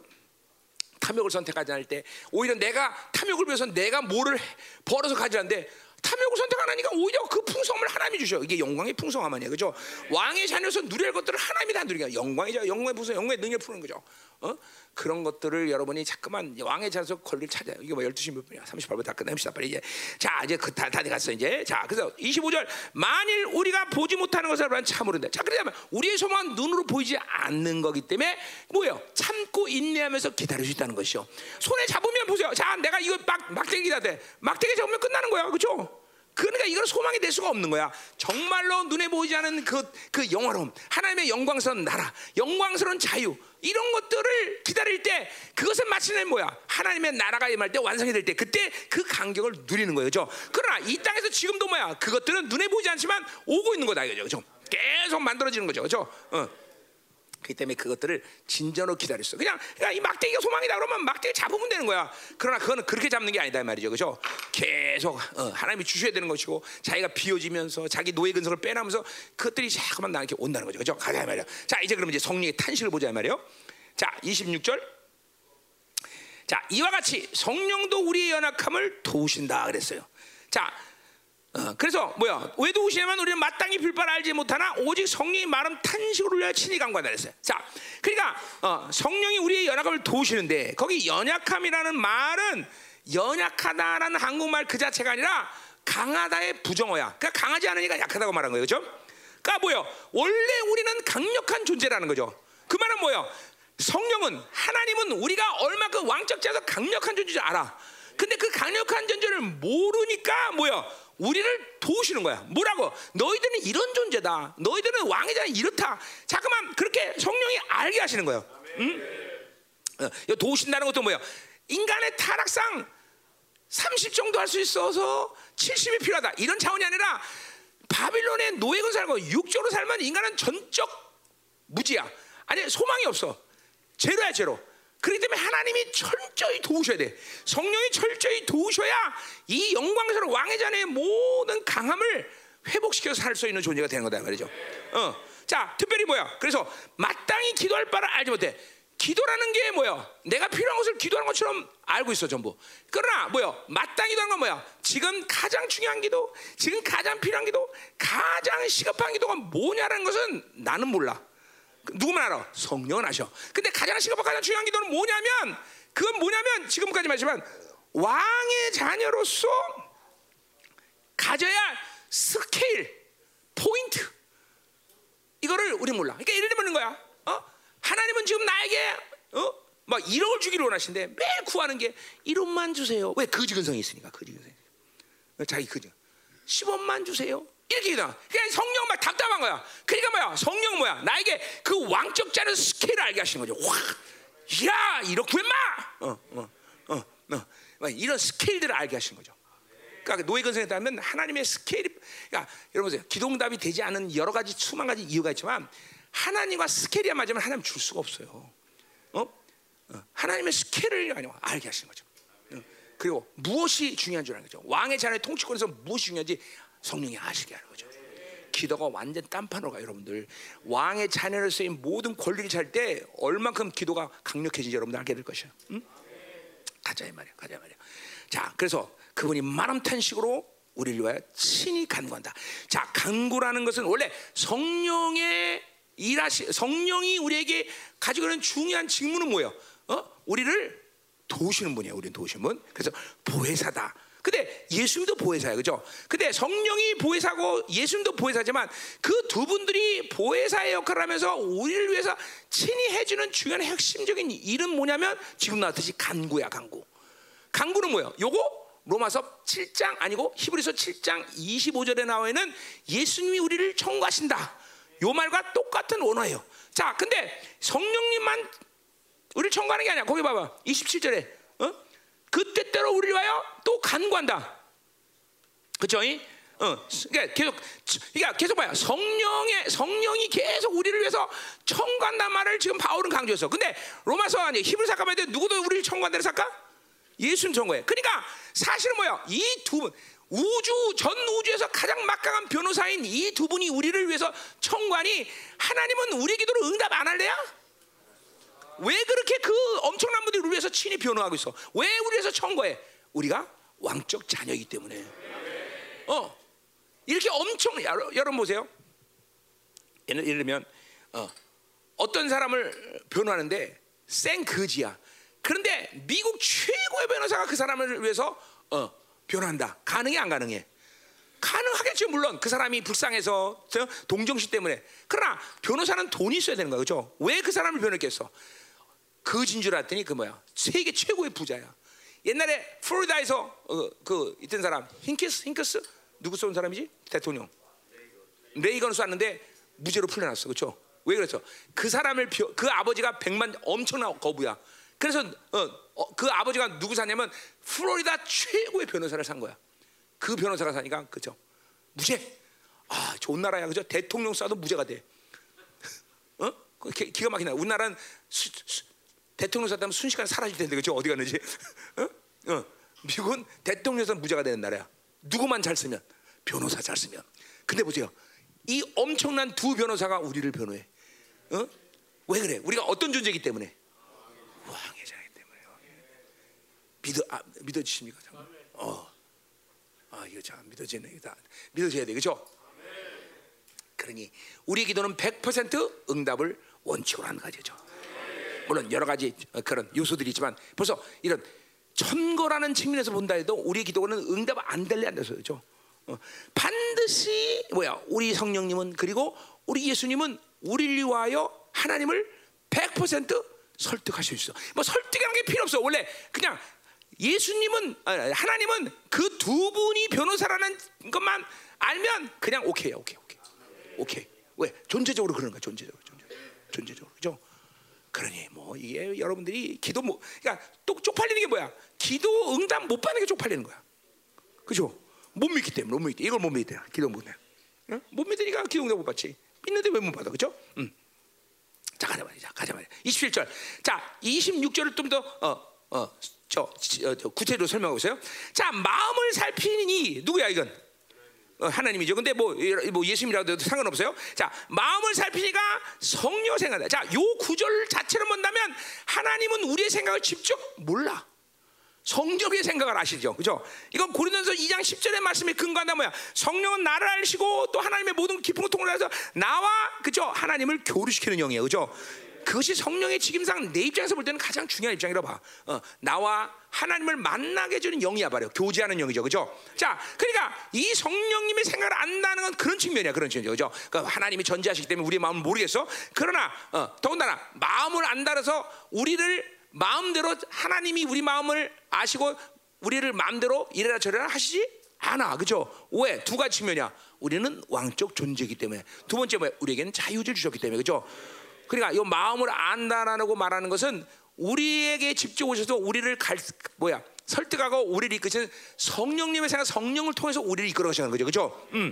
탐욕을 선택하지 않을 때 오히려 내가 탐욕을 위해서 내가 뭐를 벌어서 가져는데 탐욕을 선택 안 하니까 오히려 그 풍성함을 하나님이 주셔. 이게 영광의 풍성함 아니에요, 그죠? 왕의 자녀에서 누릴 것들을 하나님이 다 누리게. 영광이죠, 영광의 풍성, 영광의 능력 푸는 거죠. 어? 그런 것들을 여러분이 자꾸만 왕의 자녀에서 권리를 찾아요. 이게 뭐 12시 몇 분이야? 38분 다 끝냅시다. 빨리 이제. 자, 이제 그 다, 다 갔어, 이제. 자, 그래서 25절. 만일 우리가 보지 못하는 것을 참으른다. 자, 그러면 우리의 소망은 눈으로 보이지 않는 거기 때문에 뭐예요? 참고 인내하면서 기다릴 수 있다는 것이요. 손에 잡으면 보세요. 자, 내가 이거 막, 막대기다 돼. 막대기 잡으면 끝나는 거야. 그죠? 그러니까 이걸 소망이 될 수가 없는 거야. 정말로 눈에 보이지 않는 그, 그 영화로움, 하나님의 영광스러운 나라, 영광스러운 자유, 이런 것들을 기다릴 때 그것은 마침내 뭐야? 하나님의 나라가 임할 때 완성이 될 때 그때 그 간격을 누리는 거예요. 그죠? 그러나 이 땅에서 지금도 뭐야? 그것들은 눈에 보이지 않지만 오고 있는 거다. 그죠? 계속 만들어지는 거죠. 그죠? 어. 그 때문에 그것들을 진전으로 기다렸어. 그냥, 그냥 이 막대기가 소망이다 그러면 막대기 잡으면 되는 거야. 그러나 그거는 그렇게 잡는 게 아니다 말이죠, 그렇죠? 어, 하나님이 주셔야 되는 것이고 자기가 비워지면서 자기 노예 근성을 빼나면서 그것들이 자꾸만 나한테 온다는 거죠, 그렇죠? 가자 말이야. 자, 이제 그러면 이제 성령의 탄식을 보자 말이요. 자, 26절. 자, 이와 같이 성령도 우리의 연약함을 도우신다 그랬어요. 자, 어, 그래서 뭐야? 왜 도우시냐면 우리는 마땅히 불바를 알지 못하나 오직 성령이 말은 탄식으로 올려 친히 강구한다 그랬어요. 자, 그러니까 어, 성령이 우리의 연약함을 도우시는데 거기 연약함이라는 말은 연약하다라는 한국말 그 자체가 아니라 강하다의 부정어야. 그러니까 강하지 않으니까 약하다고 말한 거예요, 그렇죠? 그러니까 뭐요? 원래 우리는 강력한 존재라는 거죠. 그 말은 뭐요? 성령은 하나님은 우리가 얼마큼 왕적 자에서 강력한 존재인지 알아. 근데 그 강력한 존재를 모르니까 뭐요? 우리를 도우시는 거야. 뭐라고? 너희들은 이런 존재다. 너희들은 자는 이렇다. 잠깐만 그렇게 성령이 알게 하시는 거예요. 응? 어, 도우신다는 것도 뭐야? 인간의 타락상 30 정도 할 수 있어서 70이 필요하다. 이런 차원이 아니라 바빌론의 노예군 살고 육적으로 살면 인간은 전적 무지야. 아니 소망이 없어. 제로야 제로. 그렇기 때문에 하나님이 철저히 도우셔야 돼. 성령이 철저히 도우셔야 이 영광스러운 왕의 잔의 모든 강함을 회복시켜서 살 수 있는 존재가 되는 거다 말이죠. 어. 자, 특별히 뭐야? 그래서 마땅히 기도할 바를 알지 못해. 기도라는 게 뭐야? 내가 필요한 것을 기도하는 것처럼 알고 있어 전부. 그러나 뭐야? 마땅히 기도하는 건 뭐야? 지금 가장 중요한 기도, 지금 가장 필요한 기도, 가장 시급한 기도가 뭐냐라는 것은 나는 몰라. 누구만 알아? 성령은 아셔. 근데 가장 시급하고 가장 중요한 기도는 뭐냐면 그건 뭐냐면 지금까지 말했지만 왕의 자녀로서 가져야 스케일, 포인트 이거를 우리 몰라. 그러니까 예를 들면 거야. 어? 하나님은 지금 나에게 어? 막 1억을 주기를 원하시는데 매일 구하는 게 1억만 주세요. 왜 거지 근성이 있으니까 거지 근성. 자기 거지. 10원만 주세요. 이렇게 기도. 그냥 성령 막 답답한 거야. 그러니까 뭐야? 성령 뭐야? 나에게 그 왕적 자는 스케일을 알게 하시는 거죠. 와, 야, 이렇게 마. 어, 어, 어, 어. 이런 스케일들을 알게 하신 거죠. 그러니까 노예 근성했다면 하나님의 스케일이 그러니까 여러분 보세요. 기도응답이 되지 않은 여러 가지 수만 가지 이유가 있지만 하나님과 스케일이 안 맞으면 하나님 줄 수가 없어요. 어? 어. 하나님의 스케일을 알게 하시는 거죠. 어. 그리고 무엇이 중요한 줄 아는 거죠. 왕의 자녀의 통치권에서 무엇이 중요한지 성령이 아시게 하는 거죠. 기도가 완전 딴판으로 가 여러분들 왕의 자녀로서의 모든 권리를 찰때 얼만큼 기도가 강력해진지 여러분들 알게 될 것이야. 응? 가자 이 말이야, 가자 이 말이야. 자, 그래서 그분이 만함탄식으로 우리를 위하여 친히 간구한다. 자, 간구라는 것은 원래 성령의 일하시 성령이 우리에게 가지고 있는 중요한 직무는 뭐예요? 어? 우리를 도우시는 분이에요. 우리는 도우시는 분. 그래서 보혜사다. 근데 예수님도 보혜사예요. 그죠? 근데 성령이 보혜사고 예수님도 보혜사지만 그 두 분들이 보혜사의 역할을 하면서 우리를 위해서 친히 해주는 중요한 핵심적인 일은 뭐냐면 지금 나왔듯이 간구야, 간구. 간구는 뭐예요? 요거 로마서 7장 아니고 히브리서 7장 25절에 나와 있는 예수님이 우리를 청구하신다. 요 말과 똑같은 원어예요. 자, 근데 성령님만 우리를 청구하는 게 아니야. 거기 봐봐. 27절에. 어? 그 때때로 우리를 위하여 또 간구한다. 그쵸? 어, 그러니까 계속, 그러니까 계속 봐요. 성령의 성령이 계속 우리를 위해서 청구한단 말을 지금 바울은 강조했어. 근데 로마서 아니 히브리서 가면 돼 누구도 우리를 청구한다는 사까? 예수님 청구해. 그러니까 사실은 뭐야? 이 두 분, 우주 전 우주에서 가장 막강한 변호사인 이 두 분이 우리를 위해서 청구하니 하나님은 우리 기도를 응답 안 할래야? 왜 그렇게 그 엄청난 분들이 우리 위해서 친히 변호하고 있어? 왜 우리 위해서 청구해? 우리가 왕적 자녀이기 때문에. 어, 이렇게 엄청 여러분 보세요. 예를, 예를 들면 어, 어떤 사람을 변호하는데 생 거지야. 그런데 미국 최고의 변호사가 그 사람을 위해서 어, 변호한다. 가능해 안 가능해? 가능하겠죠 물론 그 사람이 불쌍해서 동정심 때문에 그러나 변호사는 돈이 있어야 되는 거야 그죠? 왜 그 사람을 변호했겠어? 거진 줄 알았더니 그 뭐야 세계 최고의 부자야 옛날에 플로리다에서 어, 그 있던 사람 힌키스 힌크스 누구 쏜 사람이지 대통령 레이건을 쐈는데 무죄로 풀려났어 그렇죠? 왜 그랬어? 그 사람을 그 아버지가 백만 엄청난 거부야 그래서 어, 어, 그 아버지가 누구 사냐면 플로리다 최고의 변호사를 산 거야. 그 변호사가 사니까 그죠? 무죄. 아 좋은 나라야 그죠? 대통령 쏴도 무죄가 돼. 어? 그 기, 기가 막히나. 우리나라는 수, 수, 대통령 쐈다면 순식간에 사라질 텐데 그죠? 어디 갔는지. 어? 어. 미국은 대통령 쏴 무죄가 되는 나라야. 누구만 잘 쓰면 변호사 잘 쓰면. 근데 보세요. 이 엄청난 두 변호사가 우리를 변호해. 어? 왜 그래? 우리가 어떤 존재이기 때문에? 왕의 자이기 때문에 믿어 아, 믿어지십니까? 어, 아 이거 참 믿어지네 다 믿어져야 돼, 그렇죠? 그러니 우리 기도는 100% 응답을 원칙으로 하는 가지죠. 물론 여러 가지 그런 요소들이 있지만 벌써 이런 천거라는 측면에서 본다 해도 우리 기도는 응답 안 될래 안 돼서 그죠? 어, 반드시 뭐야 우리 성령님은 그리고 우리 예수님은 우리를 위하여 하나님을 100% 설득하실 수 있어. 뭐 설득하는 게 필요 없어. 원래 그냥 예수님은 하나님은 그 두 분이 변호사라는 것만 알면 그냥 오케이야. 오케이. 오케이. 오케이. 왜? 존재적으로 그러는 거야. 존재적으로. 존재 적으로. 그죠? 그러니 뭐 이게 여러분들이 기도 뭐 그러니까 또 쪽팔리는 게 뭐야? 기도 응답 못 받는 게 쪽팔리는 거야. 그죠? 못 믿기 때문에 못 믿기. 이걸 못 믿대. 기도 못 해. 응? 못 믿으니까 기도 응답 못 받지. 믿는데 왜 못 받아? 그죠? 응. 자 가자 말이야. 가자 말이야. 27절. 자 26절을 좀더 어 어 저 구체적으로 설명하고 있어요. 자 마음을 살피니 누구야 이건? 어, 하나님이죠. 근데 뭐, 뭐 예수님이라도 상관없어요. 자, 마음을 살피니까 성령 생각다. 자, 요 구절 자체를 본다면 하나님은 우리의 생각을 직접 몰라. 성령의 생각을 아시죠, 그죠? 이건 고린도서 2장 10절의 말씀에 근거한다 뭐야? 성령은 나를 알시고 또 하나님의 모든 깊은 고통을 해서 나와 그죠? 하나님을 교류시키는 영이에요, 그죠? 그것이 성령의 직임상 내 입장에서 볼 때는 가장 중요한 입장이라고 봐. 어, 나와 하나님을 만나게 해주는 영이야 말이야. 교제하는 영이죠, 그죠? 자, 그러니까 이 성령님의 생각을 안다는 건 그런 측면이야, 그런 측면이죠, 그죠? 그러니까 하나님이 전제하시기 때문에 우리의 마음을 모르겠어. 그러나 어, 더군다나 마음을 안달아서 우리를 마음대로 하나님이 우리 마음을 아시고 우리를 마음대로 이래라 저래라 하시지 않아. 그죠? 왜? 두 가지 측면이야. 우리는 왕적 존재이기 때문에. 두 번째 뭐야? 우리에게는 자유를 주셨기 때문에. 그죠? 그러니까 이 마음을 안다라고 말하는 것은 우리에게 직접 오셔서 우리를 갈 뭐야? 설득하고 우리를 이끄시는 성령님의 생각, 성령을 통해서 우리를 이끌어 가시는 거죠, 그렇죠? 음.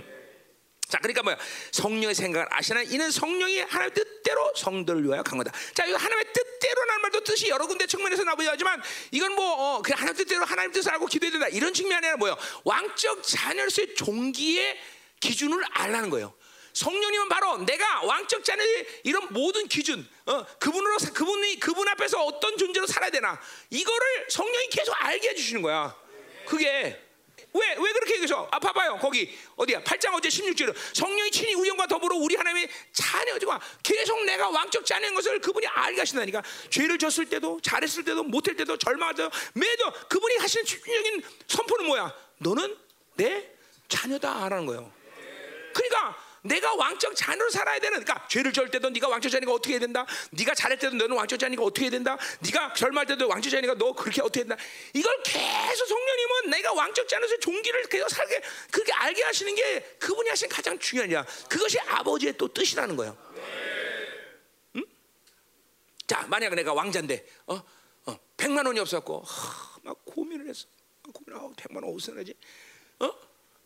자, 그러니까 뭐야? 성령의 생각을 아시나 이는 성령이 하나님의 뜻대로 성도를 위하여 간 거다. 자, 이거 하나님의 뜻대로라는 말도 뜻이 여러 군데 측면에서 나오긴 하지만 이건 뭐 어, 그 하나님 뜻대로 하나님 뜻을 알고 기도해야 된다 이런 측면이 아니라 뭐요? 왕적 자녀로서의 종기의 기준을 알라는 거예요. 성령님은 바로 내가 왕적 자녀의 이런 모든 기준, 어, 그분으로 그분이 그분 앞에서 어떤 존재로 살아야 되나 이거를 성령이 계속 알게 해주시는 거야. 그게 왜, 왜 그렇게 얘기해서? 아, 봐봐요. 거기, 어디야? 8장 어제 16절에 성령이 친히 우리 영과 더불어 우리 하나님의 자녀지만 계속 내가 왕적 자녀인 것을 그분이 알게 하신다니까. 죄를 졌을 때도, 잘했을 때도, 못할 때도, 때도, 매도 그분이 하시는 집중적인 선포는 뭐야? 너는 내 자녀다 라는 거예요. 그러니까 내가 왕적 자녀로 살아야 되는 그러니까 죄를 절 때도 네가 왕적 자녀가 어떻게 해야 된다? 네가 잘할 때도 너는 왕적 자녀가 어떻게 해야 된다? 네가 절말 때도 왕적 자녀가 너 그렇게 어떻게 해야 된다? 이걸 계속 성령님은 내가 왕적 자녀로서 종기를 계속 살게 그렇게 알게 하시는 게 그분이 하신 가장 중요한 일 그것이 아버지의 또 뜻이라는 거예요. 응? 자 만약 내가 왕자인데 어? 어, 100만 원이 없었고 하, 막 고민을 했어. 고민하고 100만 원 어디서 나지? 어?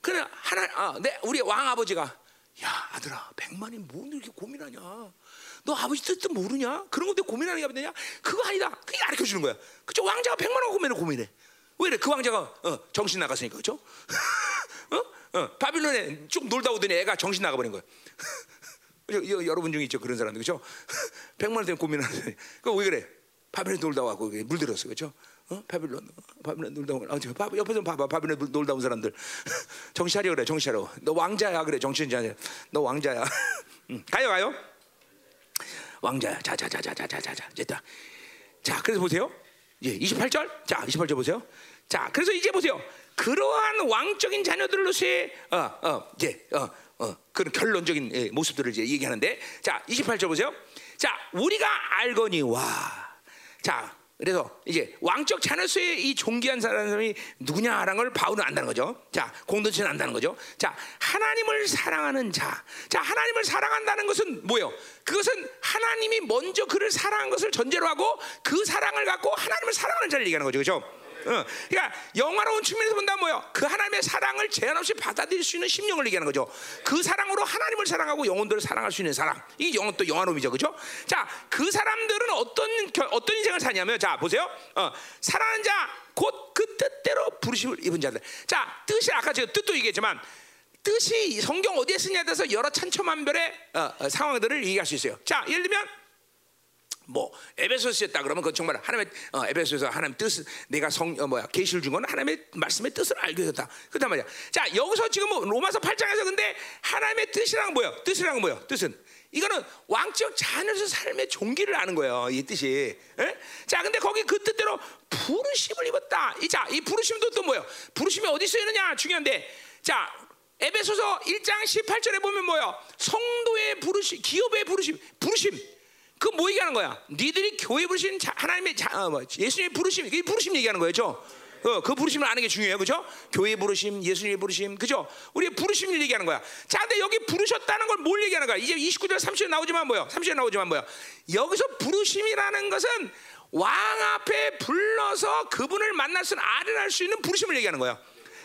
그래 하나 아, 내 우리 왕 아버지가 야 아들아 백만이 뭐 이렇게 고민하냐? 너 아버지 뜻도 모르냐? 그런 것때 고민하는 게 되냐? 그거 아니다. 그게 가르쳐 주는 거야. 그죠 왕자가 백만 원 고민을 고민해. 왜 그래? 그 왕자가 어, 정신 나갔으니까 그죠 어? 어, 바빌론에 쭉 놀다 오더니 애가 정신 나가버린 거야. 여러분 중에 있죠 그런 사람들 그죠 백만 원 때문에 고민하는 그왜 그래? 바빌론에 놀다 와고 물들었어 그죠 어? 바빌론, 바빌론 놀다 온, 아, 바, 옆에서 봐봐, 바빌론 놀다 온 사람들. 정신 차려 그래, 정신 차려. 너 왕자야 그래, 정신 차려. 너 왕자야. 응. 가요, 가요. 왕자야. 자, 자, 자, 자, 자, 자, 자, 자, 됐다. 자, 그래서 보세요. 예, 28절. 자, 28절 보세요. 자, 그래서 이제 보세요. 그러한 왕적인 자녀들로서의 어, 어, 이제 어, 어, 그런 결론적인 예, 모습들을 이제 얘기하는데, 자, 28절 보세요. 자, 우리가 알거니와, 자. 그래서 이제 왕적 자녀수의 이 존귀한 사람이 누구냐라는 걸 바울은 안다는 거죠. 자, 공동체는 안다는 거죠. 자, 하나님을 사랑하는 자. 자, 하나님을 사랑한다는 것은 뭐예요? 그것은 하나님이 먼저 그를 사랑한 것을 전제로 하고 그 사랑을 갖고 하나님을 사랑하는 자를 얘기하는 거죠. 그렇죠? 어, 그러니까 영화로운 측면에서 본다면 뭐요? 그 하나님의 사랑을 제한 없이 받아들일 수 있는 심령을 얘기하는 거죠. 그 사랑으로 하나님을 사랑하고 영혼들을 사랑할 수 있는 사람. 이 영혼 또 영화로움이죠, 그렇죠? 자, 그 사람들은 어떤 어떤 인생을 사냐면, 자 보세요. 어, 사랑하는 자 곧 그 뜻대로 부르심을 입은 자들. 자, 뜻이 아까 제가 뜻도 얘기했지만. 뜻이 성경 어디에 쓰냐에 따라서 여러 천처만별의 어, 어, 상황들을 얘기할 수 있어요. 자, 예를 들면 뭐 에베소서였다 그러면 그 정말 하나님의 어, 에베소서 하나님 뜻 내가 성 어, 뭐야 계시를 준건 하나님의 말씀의 뜻을 알게 됐다. 그단 말이야. 자 여기서 지금 뭐 로마서 8장에서 근데 하나님의 뜻이랑 뭐야? 뜻이랑 뭐야? 뜻은 이거는 왕적 자녀로서 삶의 종기를 아는 거예요. 이 뜻이. 에? 자 근데 거기 그 뜻대로 부르심을 입었다. 이 자 이 부르심도 또 뭐야? 부르심이 어디 쓰이느냐 중요한데 자. 에베소서 1장 18절에 보면 뭐야? 성도의 부르심, 기업의 부르심, 부르심. 그 뭐 얘기하는 거야? 니들이 교회 부르신 하나님의 자, 어, 뭐, 예수님의 부르심, 이 부르심 얘기하는 거죠. 어, 그 부르심을 아는 게 중요해요, 그죠? 교회 부르심, 예수님의 부르심, 그죠? 우리의 부르심을 얘기하는 거야. 자, 근데 여기 부르셨다는 걸 뭘 얘기하는 거야? 이제 29절, 30절 나오지만 뭐야? 30절 나오지만 뭐야? 여기서 부르심이라는 것은 왕 앞에 불러서 그분을 만날 수, 아련할 수 있는 부르심을 얘기하는 거야.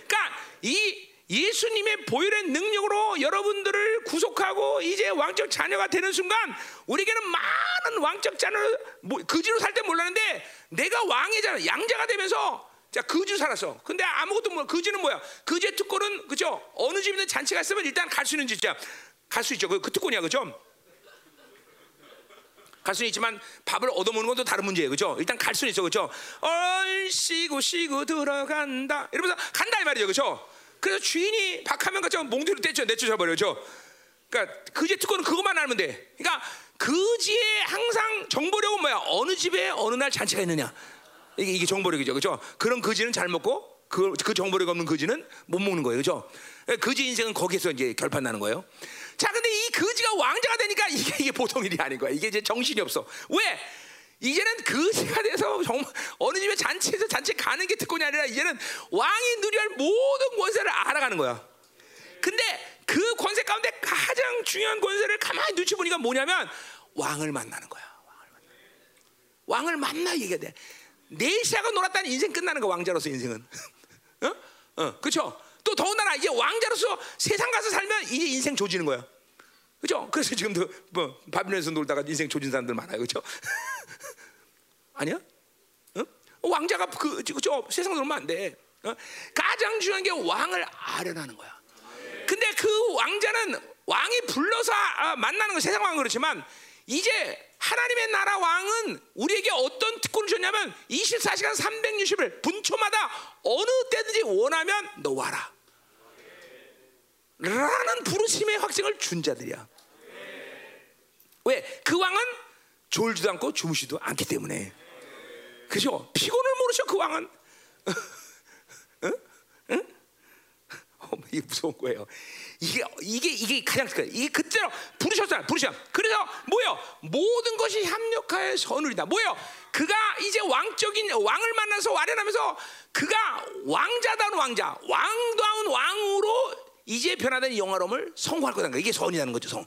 그러니까 이 예수님의 보혈의 능력으로 여러분들을 구속하고 이제 왕적 자녀가 되는 순간 우리에게는 많은 왕적 자녀 뭐, 그지로 살 때 몰랐는데 내가 왕이잖아 양자가 되면서 자 그지로 살았어. 근데 아무것도 몰라. 그지는 뭐야? 그지의 특권은 그죠? 어느 집이든 잔치가 있으면 일단 갈 수 있는 집이야. 갈 수 있죠. 그, 그 특권이야, 그죠? 갈 수는 있지만 밥을 얻어먹는 것도 다른 문제예요, 그죠? 일단 갈 수는 있어, 그죠? 얼씨고 쉬고 들어간다 이러면서 간다 이 말이죠, 그죠? 그래서 주인이 박하면 같이 몽둥이로 떼쳐 내쫓아 버려죠. 그러니까 그지 특권은 그것만 알면 돼. 그러니까 그지에 항상 정보력은 뭐야? 어느 집에 어느 날 잔치가 있느냐. 이게 이게 정보력이죠, 그렇죠? 그런 그지는 잘 먹고 그, 그 정보력 없는 그지는 못 먹는 거예요, 그렇죠? 그지 인생은 거기서 이제 결판 나는 거예요. 자, 근데 이 그지가 왕자가 되니까 이게 이게 보통 일이 아닌 거야. 이게 이제 정신이 없어. 왜? 이제는 그지가 돼서 정말 어느 집에 잔치에서 잔치 가는 게 특권이 아니라 이제는 왕이 누려할 모든 권세를 알아가는 거야. 근데 그 권세 가운데 가장 중요한 권세를 가만히 눈치 보니까 뭐냐면 왕을 만나는 거야. 왕을 만나. 왕을 만나 얘기해야 돼. 네시아가 놀았다는 인생 끝나는 거 왕자로서 인생은. 어? 어, 그렇죠. 또 더군다나 이제 왕자로서 세상 가서 살면 이제 인생 조지는 거야. 그죠? 그래서 지금도 뭐 바빌론에서 놀다가 인생 조진 사람들 많아요. 그죠? 아니야? 어? 왕자가 그, 그죠? 세상 놀면 안 돼. 어? 가장 중요한 게 왕을 아련하는 거야. 근데 그 왕자는 왕이 불러서 아, 만나는 건 세상 왕은 그렇지만 이제 하나님의 나라 왕은 우리에게 어떤 특권을 줬냐면 24시간 360일 분초마다 어느 때든지 원하면 너 와라. 라는 부르심의 확증을 준 자들이야. 왜? 그 왕은 졸지도 않고 주무시도 않기 때문에. 그죠? 피곤을 모르셔 그 왕은. 응? 응? 어, 이게 무서운 거예요. 이게 이게 이게 가장 큰 이게 그때로 부르셨잖아. 부르셔. 그래서 뭐요? 모든 것이 협력하여 선을이다. 뭐요? 그가 이제 왕적인 왕을 만나서 와련하면서 그가 왕자다운 왕자, 왕다운 왕으로 이제 변화된 영화로움을 성공할 거다. 이게 선이라는 거죠. 성.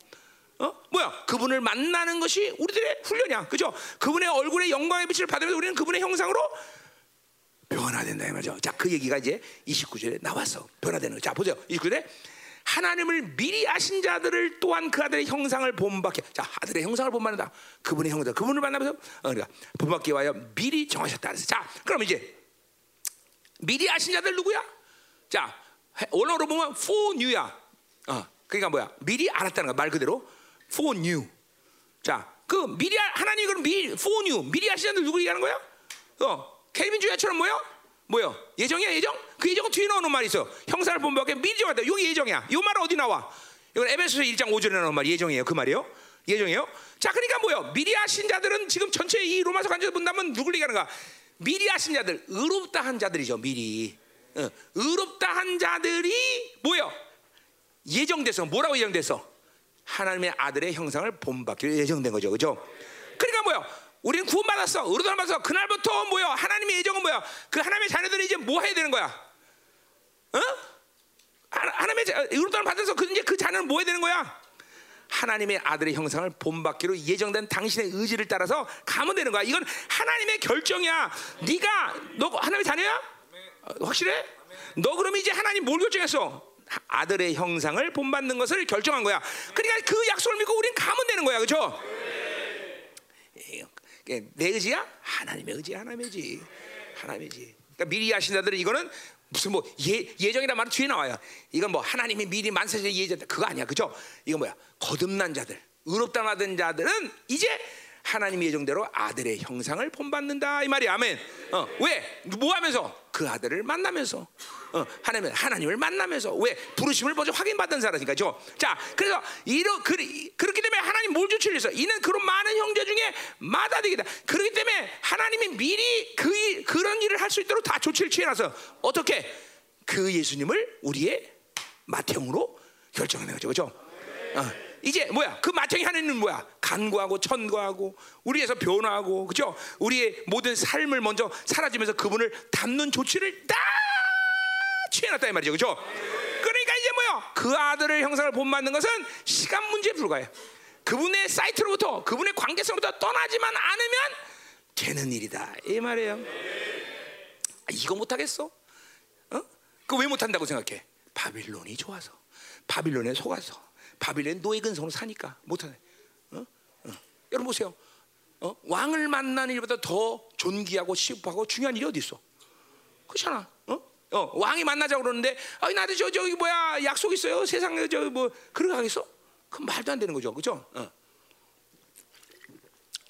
어? 뭐야? 그분을 만나는 것이 우리들의 훈련이야. 그죠? 그분의 얼굴에 영광의 빛을 받으면서 우리는 그분의 형상으로 변화된다 이 말이죠. 자, 그 얘기가 이제 29절에 나왔어. 변화되는 거. 자, 보세요. 29절에 하나님을 미리 아신 자들을 또한 그 아들의 형상을 본받게. 자, 아들의 형상을 본받는다. 그분의 형상, 그분을 만나면서 어, 그러니까 본받기 위하여 미리 정하셨다. 그래서 자, 그럼 이제 미리 아신 자들 누구야? 자, 원어로 보면 for new야. 어, 그러니까 뭐야? 미리 알았다는 거야. 말 그대로 for new. 자, 그 미리 알- 하나님 그럼 미리 for new 미리 자들 누구 얘기하는 거야? 어, 케빈 주야처럼 뭐요? 뭐요? 예정이야 예정? 그 예정은 뒤에 나오는 말이 있어. 형사를 본받게 미리 정하다. 여기 예정이야. 이말 어디 나와? 이건 에베소서 1장 5절에 나오는 말 예정이에요. 그 말이에요. 예정이에요. 자, 그러니까 뭐요? 미리 하신 자들은 지금 전체 이 로마서 간절 본다면 누굴 얘기하는가? 미리 하신 자들, 의롭다 한 자들이죠. 미리. 어, 의롭다 한 자들이 뭐요? 예정돼서 뭐라고 예정돼서 하나님의 아들의 형상을 본받기로 예정된 거죠, 그렇죠? 그러니까 뭐요? 우리는 구원받았어, 의롭다 받았어. 그날부터 뭐요? 하나님의 예정은 뭐야? 그 하나님의 자녀들이 이제 뭐 해야 되는 거야? 어? 하- 하나님의 자- 의롭다를 받아서 그 이제 그 자녀는 뭐 해야 되는 거야? 하나님의 아들의 형상을 본받기로 예정된 당신의 의지를 따라서 가면 되는 거야. 이건 하나님의 결정이야. 네가 너 하나님의 자녀야? 어, 확실해? 너 그럼 이제 하나님 뭘 결정했어? 하- 아들의 형상을 본받는 것을 결정한 거야. 그러니까 그 약속을 믿고 우리는 가면 되는 거야, 그렇죠? 내 의지야? 하나님의 의지, 하나님의 의지, 하나님의 의지. 그러니까 미리 하신 자들은 이거는 무슨 뭐 예, 예정이란 말은 뒤에 나와요. 이건 뭐 하나님이 미리 만세전 예정 그거 아니야, 그죠? 이건 뭐야? 거듭난 자들, 의롭다 받은 자들은 이제 하나님 예정대로 아들의 형상을 본받는다 이 말이야, 아멘. 어, 왜? 뭐 하면서? 그 아들을 만나면서, 어, 하나님 하나님을 만나면서 왜 부르심을 먼저 확인받은 사람이니까, 죠? 자, 그래서 이러 그, 그렇기 때문에 하나님 뭘 주출했어? 이는 그런 많은 형제 중에 마다되기다. 그렇기 때문에 하나님이 미리 그 일- 그런 일을 할 수 있도록 다 조치를 취해놔서 어떻게 그 예수님을 우리의 맏형으로 결정하는 거죠, 그렇죠? 어, 이제 뭐야? 그 맏형이 하나님은 뭐야? 간구하고 천구하고 우리에서 변화하고 그죠? 우리의 모든 삶을 먼저 사라지면서 그분을 담는 조치를 다 취해놨다 이 말이죠, 그죠? 그러니까 이제 뭐야? 그 아들의 형상을 본받는 것은 시간 문제에 불과해. 그분의 사이트로부터 그분의 관계성부터 떠나지만 않으면 되는 일이다 이 말이에요. 아, 이거 못하겠어? 어? 그왜 못한다고 생각해? 바빌론이 좋아서, 바빌론에 속아서, 바빌론 노예 근성으로 사니까 못하네. 어? 어. 여러분 보세요. 어? 왕을 만나는 일보다 더 존귀하고 시급하고 중요한 일이 어디 있어? 그렇잖아. 어? 어, 왕이 만나자고 그러는데, 아, 나도 저 저기 뭐야 약속 있어요. 세상에 저기 뭐 그러게 하겠어? 그 말도 안 되는 거죠, 그죠? 어.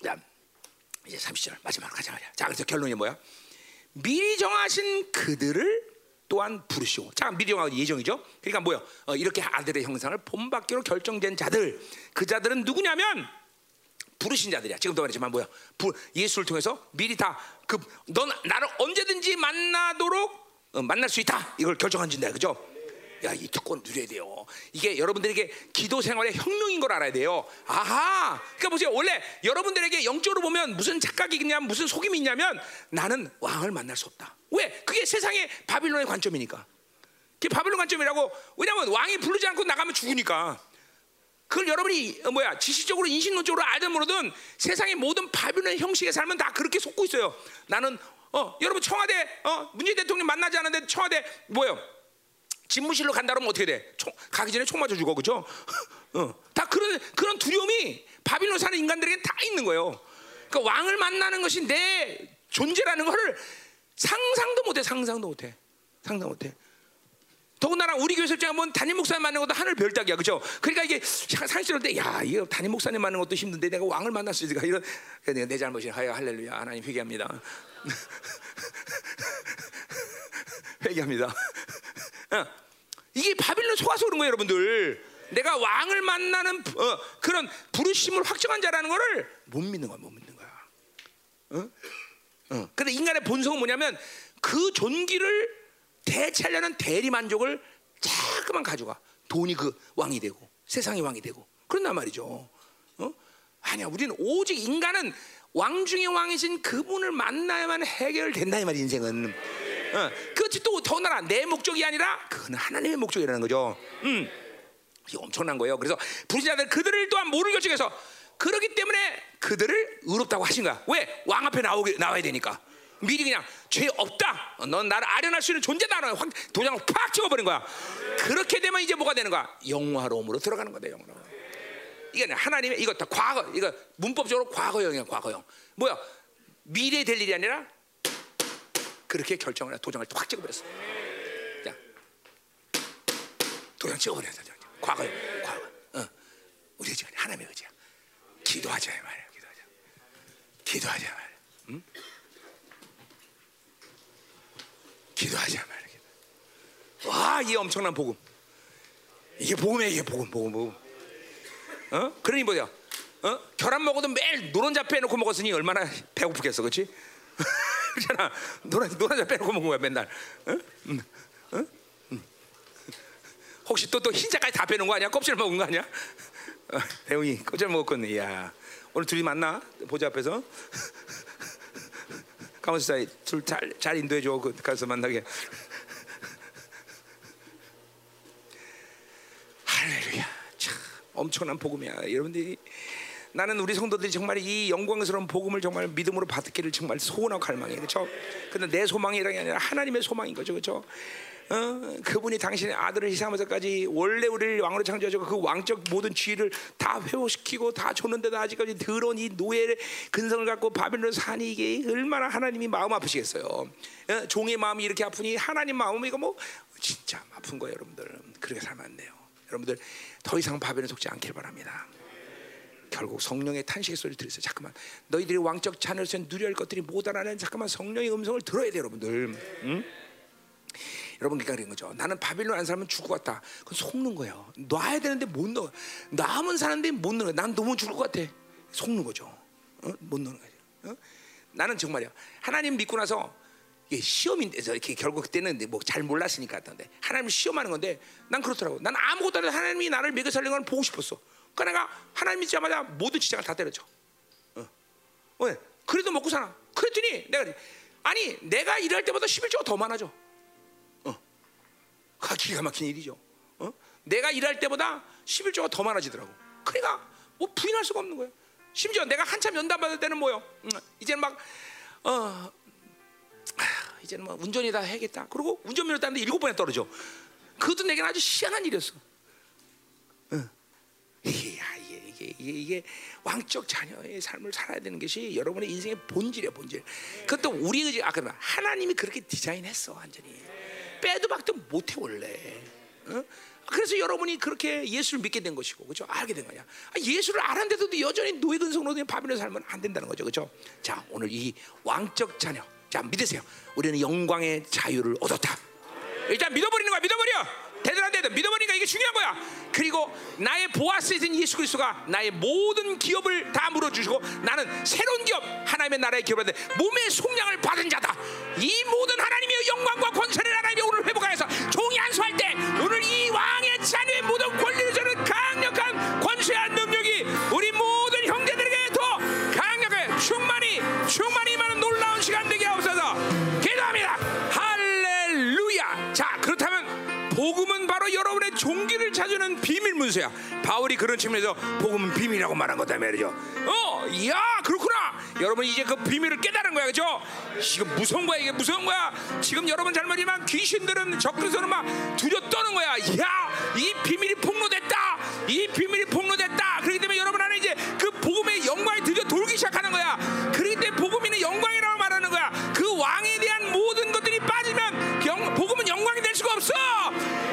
자, 이제 30절 마지막으로 가자. 자, 그래서 결론이 뭐야? 미리 정하신 그들을 또한 부르시고, 자 미리 정하고 예정이죠. 그러니까 뭐요? 어, 이렇게 아들의 형상을 본받기로 결정된 자들, 그 자들은 누구냐면 부르신 자들이야. 지금도 말했지만 뭐야? 부, 예수를 통해서 미리 다 그 넌 나를 언제든지 만나도록 어, 만날 수 있다. 이걸 결정한 진다. 그죠? 야, 이 특권 누려야 돼요. 이게 여러분들에게 기도 생활의 혁명인 걸 알아야 돼요. 아하. 그러니까 보세요. 원래 여러분들에게 영적으로 보면 무슨 착각이 있냐면 무슨 속임이 있냐면 나는 왕을 만날 수 없다. 왜? 그게 세상의 바빌론의 관점이니까. 그게 바빌론 관점이라고. 왜냐하면 왕이 부르지 않고 나가면 죽으니까. 그걸 여러분이 어, 뭐야 지식적으로 인식론적으로 알든 모르든 세상의 모든 바빌론 형식의 삶은 다 그렇게 속고 있어요. 나는 어 여러분 청와대 어 문재인 대통령 만나지 않았는데 청와대 뭐요? 집무실로 간다 그러면 어떻게 돼? 총, 가기 전에 총 맞아 죽어 그죠? 어, 다 그런 그런 두려움이 바빌론 사는 인간들에게 다 있는 거예요. 그러니까 왕을 만나는 것이 내 존재라는 것을 상상도 못해, 상상도 못해, 상상 못해. 더군다나 우리 교회 설정 한번 담임 목사님 만나는 것도 하늘 별따기야, 그죠? 그러니까 이게 상실할 때, 야, 이거 담임 목사님 만나는 것도 힘든데 내가 왕을 있을까? 이런 내가 내 잘못이야. 하여 할렐루야, 하나님 회개합니다. 회개합니다. 어. 이게 바빌론 속아서 그런 거예요, 여러분들. 내가 왕을 만나는 어, 그런 부르심을 확정한 자라는 것을 못 믿는 거야, 못 믿는 거야. 어? 어. 인간의 본성은 뭐냐면 그 존귀를 대체하려는 대리 만족을 자꾸만 가져가. 돈이 그 왕이 되고 세상이 왕이 되고 그런단 말이죠. 어? 아니야, 우리는 오직 인간은 왕 중의 왕이신 그분을 만나야만 해결된다 이 말이 인생은. 어, 그것이 또 더나라 내 목적이 아니라 그건 하나님의 목적이라는 거죠. 음. 이게 엄청난 거예요. 그래서 불신자들 그들을 또한 모를 결정해서 그렇기 때문에 그들을 의롭다고 하신 거야. 왜? 왕 앞에 나오게 나와야 되니까. 미리 그냥 죄 없다. 넌 나를 아련할 수 있는 존재다. 확 도장을 팍 찍어버린 거야. 그렇게 되면 이제 뭐가 되는 거야? 영화로움으로 들어가는 거다. 영화로. 이게 하나님의 이거 다 과거. 이거 문법적으로 과거형이야. 과거형. 뭐야? 미래 될 일이 아니라 그렇게 결정을 해 도장을 확 찍어버렸어. 자, 도장 찍어버려. 과거형. 과거. 어. 우리 지금 하나님의 의지야. 기도하자 말이야. 기도하자. 기도하자 말이야. 응? 기도하자 말이야. 와, 이 엄청난 복음. 이게 복음이야, 이게 복음, 복음, 복음. 어? 그러니 뭐야? 어? 계란 먹어도 매일 노른자 빼놓고 먹었으니 얼마나 배고프겠어, 그렇지? 그렇잖아. 노란 노란자 빼놓고 먹은 거야 맨날. 어? 응? 어? 응. 혹시 또 또 흰자까지 다 빼놓은 거 아니야? 껍질 먹은 거 아니야? 어, 대웅이 껍질 먹었거든. 야 오늘 둘이 만나 보좌 앞에서 가만있어 둘잘 잘 인도해 줘. 그 가서 만나게. 할렐루야. 참 엄청난 복음이야. 여러분들이 나는 우리 성도들이 정말 이 영광스러운 복음을 정말 믿음으로 받기를 정말 소원하고 갈망해. 그렇죠? 근데 내 소망이라는 게 아니라 하나님의 소망인 거죠. 그렇죠? 어, 그분이 당신의 아들을 희생하면서까지 원래 우리를 왕으로 창조하시고 그 왕적 모든 지위를 다 회복시키고 다 줬는데도 아직까지 더러운 이 노예의 근성을 갖고 바벨론 사니 이게 얼마나 하나님이 마음 아프시겠어요. 어, 종의 마음이 이렇게 아프니 하나님 마음이 이거 뭐 진짜 아픈 거예요, 여러분들. 그렇게 살면 안 돼요. 여러분들 더 이상 바벨론 속지 않길 바랍니다. 결국 성령의 탄식의 소리를 들으세요. 잠깐만 너희들이 왕적 자녀로서 누려야 할 것들이 못 알아내는 잠깐만 성령의 음성을 들어야 돼요, 여러분들. 응? 여러분 그러니까 그런 거죠. 나는 바빌론 안 살면 죽을 것 같다. 그건 속는 거예요. 놔야 되는데 못 넣어. 남은 사는데 못 넣어. 난 너무 죽을 것 같아. 속는 거죠. 어? 못 넣는 거죠. 어? 나는 정말요. 하나님 믿고 나서 시험인데서 이렇게 결국 그때는 뭐 잘 몰랐으니까 했던데 하나님 시험하는 건데 난 그렇더라고. 난 아무것도 안 해도 하나님이 나를 먹여 살리는 걸 보고 싶었어. 그러니까 내가 하나님 믿자마자 모든 지장을 다 때려줘. 어. 왜? 그래도 먹고 사나. 그랬더니 내가 아니 내가 일할 때보다 11조가 더 많아져. 그 기가 막힌 일이죠. 어? 내가 일할 때보다 11조가 더 많아지더라고. 그러니까 뭐 부인할 수가 없는 거예요. 심지어 내가 한참 연단 받을 때는 뭐요? 음, 이제는 막 어, 이제는 막 운전이 다 해야겠다. 그리고 운전면허 따는데 일곱 번에 떨어져. 그것도 내게는 아주 희한한 일이었어. 어. 이게, 이게, 이게, 이게, 왕적 자녀의 삶을 살아야 되는 것이 여러분의 인생의 본질이야 본질. 그것도 우리 의지 아까 하나님이 그렇게 디자인했어 완전히. 빼도 박도 못해 원래. 어? 그래서 여러분이 그렇게 예수를 믿게 된 것이고, 그렇죠? 알게 된 거야. 아, 예수를 알았는데도 여전히 노예 근성으로 바빌론 살면 안 된다는 거죠, 그렇죠? 자, 오늘 이 왕적 자녀, 자 믿으세요. 우리는 영광의 자유를 얻었다. 일단 믿어버리는 거야, 믿어버려. 되든 안 되든 믿어버리니까 이게 중요한 거야. 그리고 나의 보아스이신 예수 그리스도가 나의 모든 기업을 다 물어주시고 나는 새로운 기업 하나님의 나라의 기업을 몸의 속량을 받은 자다. 이 모든 하나님의 영광과 권세를 하나님이 오늘 회복하여서 종이 안수할 때 오늘 이 왕의 자녀의 모든 권리를 저는 강력한 권세한 능력이 우리 모든 형제들에게 더 강력하게 충만히 충만 기도 복음은 바로 여러분의 종기를 찾는 비밀 문서야. 바울이 그런 측면에서 복음은 비밀이라고 말한 거다 말이죠. 어, 야 그렇구나. 여러분 이제 그 비밀을 깨달은 거야, 그죠? 지금 무서운 거야, 이게 무서운 거야. 지금 여러분 잘못이지만 귀신들은 적그리스도는 막 두려 떠는 거야. 야, 이 비밀이 폭로됐다. 이 비밀이 폭로됐다. 그렇기 때문에 여러분 안에 이제 그 복음의 영광이 드디어 돌기 시작하는 거야. 그렇기 때문에 복음이는 영광이라고 말하는 거야. 그 왕에 대한 모든 것들이 빠 지면 영, 복음은 영광이 될 수가 없어.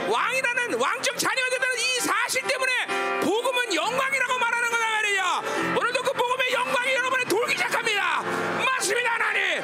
왕이라는 왕적 자녀가 된다는 이 사실 때문에 복음은 영광이라고 말하는 거다 말이야. 오늘도 그 복음의 영광이 여러분의 돌기 시작합니다. 맞습니다, 하나님.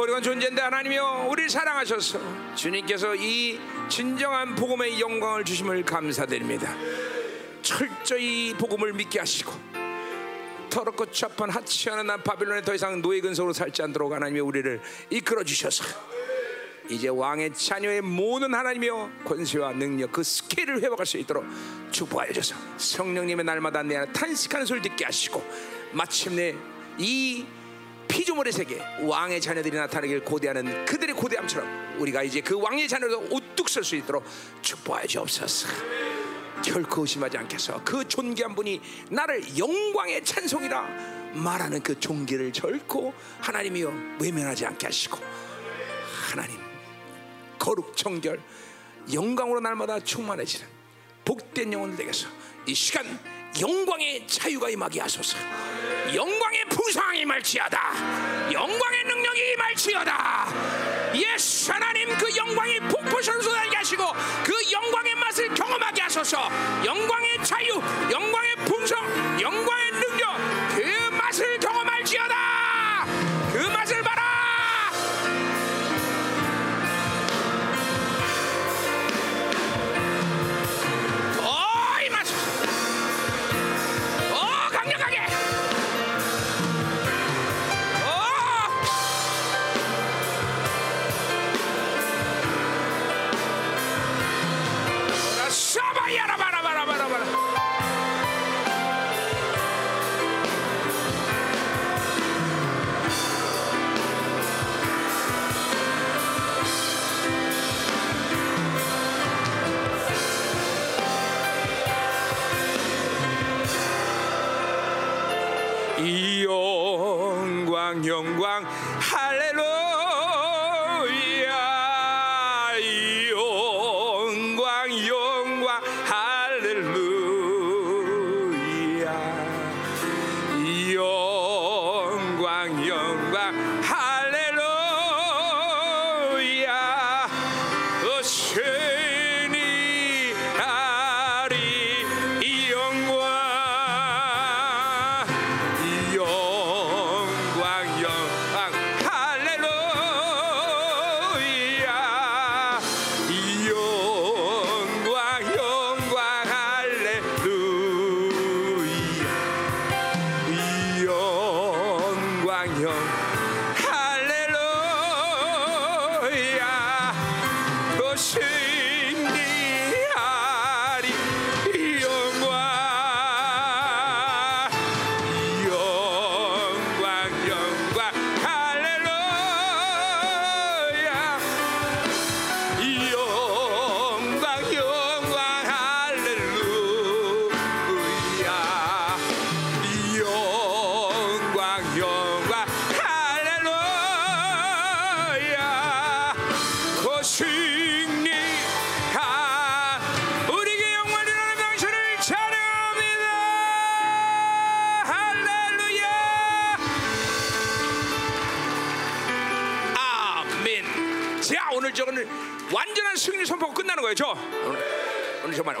보리건 존재인데 하나님이여 우리를 사랑하셔서 주님께서 이 진정한 복음의 영광을 주심을 감사드립니다. 철저히 복음을 믿게 하시고 더럽고 하치하는 난 바빌론에 더 이상 노예 근성으로 살지 않도록 하나님이 우리를 이끌어 주셔서 이제 왕의 자녀의 모든 하나님이여 권세와 능력 그 스케일을 회복할 수 있도록 축복하여 주셔서 성령님의 날마다 내 안에 탄식하는 소리를 듣게 하시고 마침내 이 피조물의 세계 왕의 자녀들이 나타나길 고대하는 그들의 고대함처럼 우리가 이제 그 왕의 자녀로 우뚝 설 수 있도록 축복하여 주옵소서 결코 의심하지 않겠어. 그 존귀한 분이 나를 영광의 찬송이라 말하는 그 종기를 결코 하나님이여 외면하지 않게 하시고 하나님 거룩 정결 영광으로 날마다 충만해지는 복된 영혼들 되겠어. 이 시간 영광의 자유가 임하게 하소서. 영광의 부상이 임할지어다. 영광의 능력이 임할지어다. 예수 하나님 그 영광의 폭포션을 쏟아지게 하시고 그 영광의 맛을 경험하게 하소서. 영광의 자유, 영광의 풍성, 영광 영광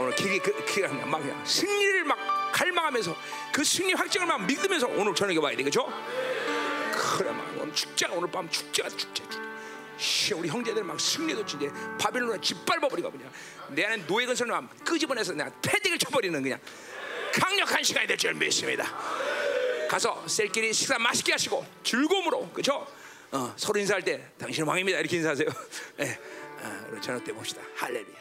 오늘, 길이 그, 그, 막 그냥 승리를 막 갈망하면서 그 승리 확정을 막 믿으면서 오늘 저녁에 와야 돼. 그죠? 그래 막 오늘 축제가 오늘 밤 축제가 축제 축제. 씨, 우리 형제들 막 승리도 진짜 바빌론에 짓밟아버리고 그냥. 내 안에 노예 근성을 막 끄집어내서 그냥 패딩을 쳐버리는 그냥 강력한 시간이 될 줄 믿습니다. 가서 셀끼리 식사 맛있게 하시고 즐거움으로 그죠? 어, 서로 인사할 때 당신은 왕입니다. 이렇게 인사하세요. 예, 어, 우리 저녁 때 봅시다. 할렐루야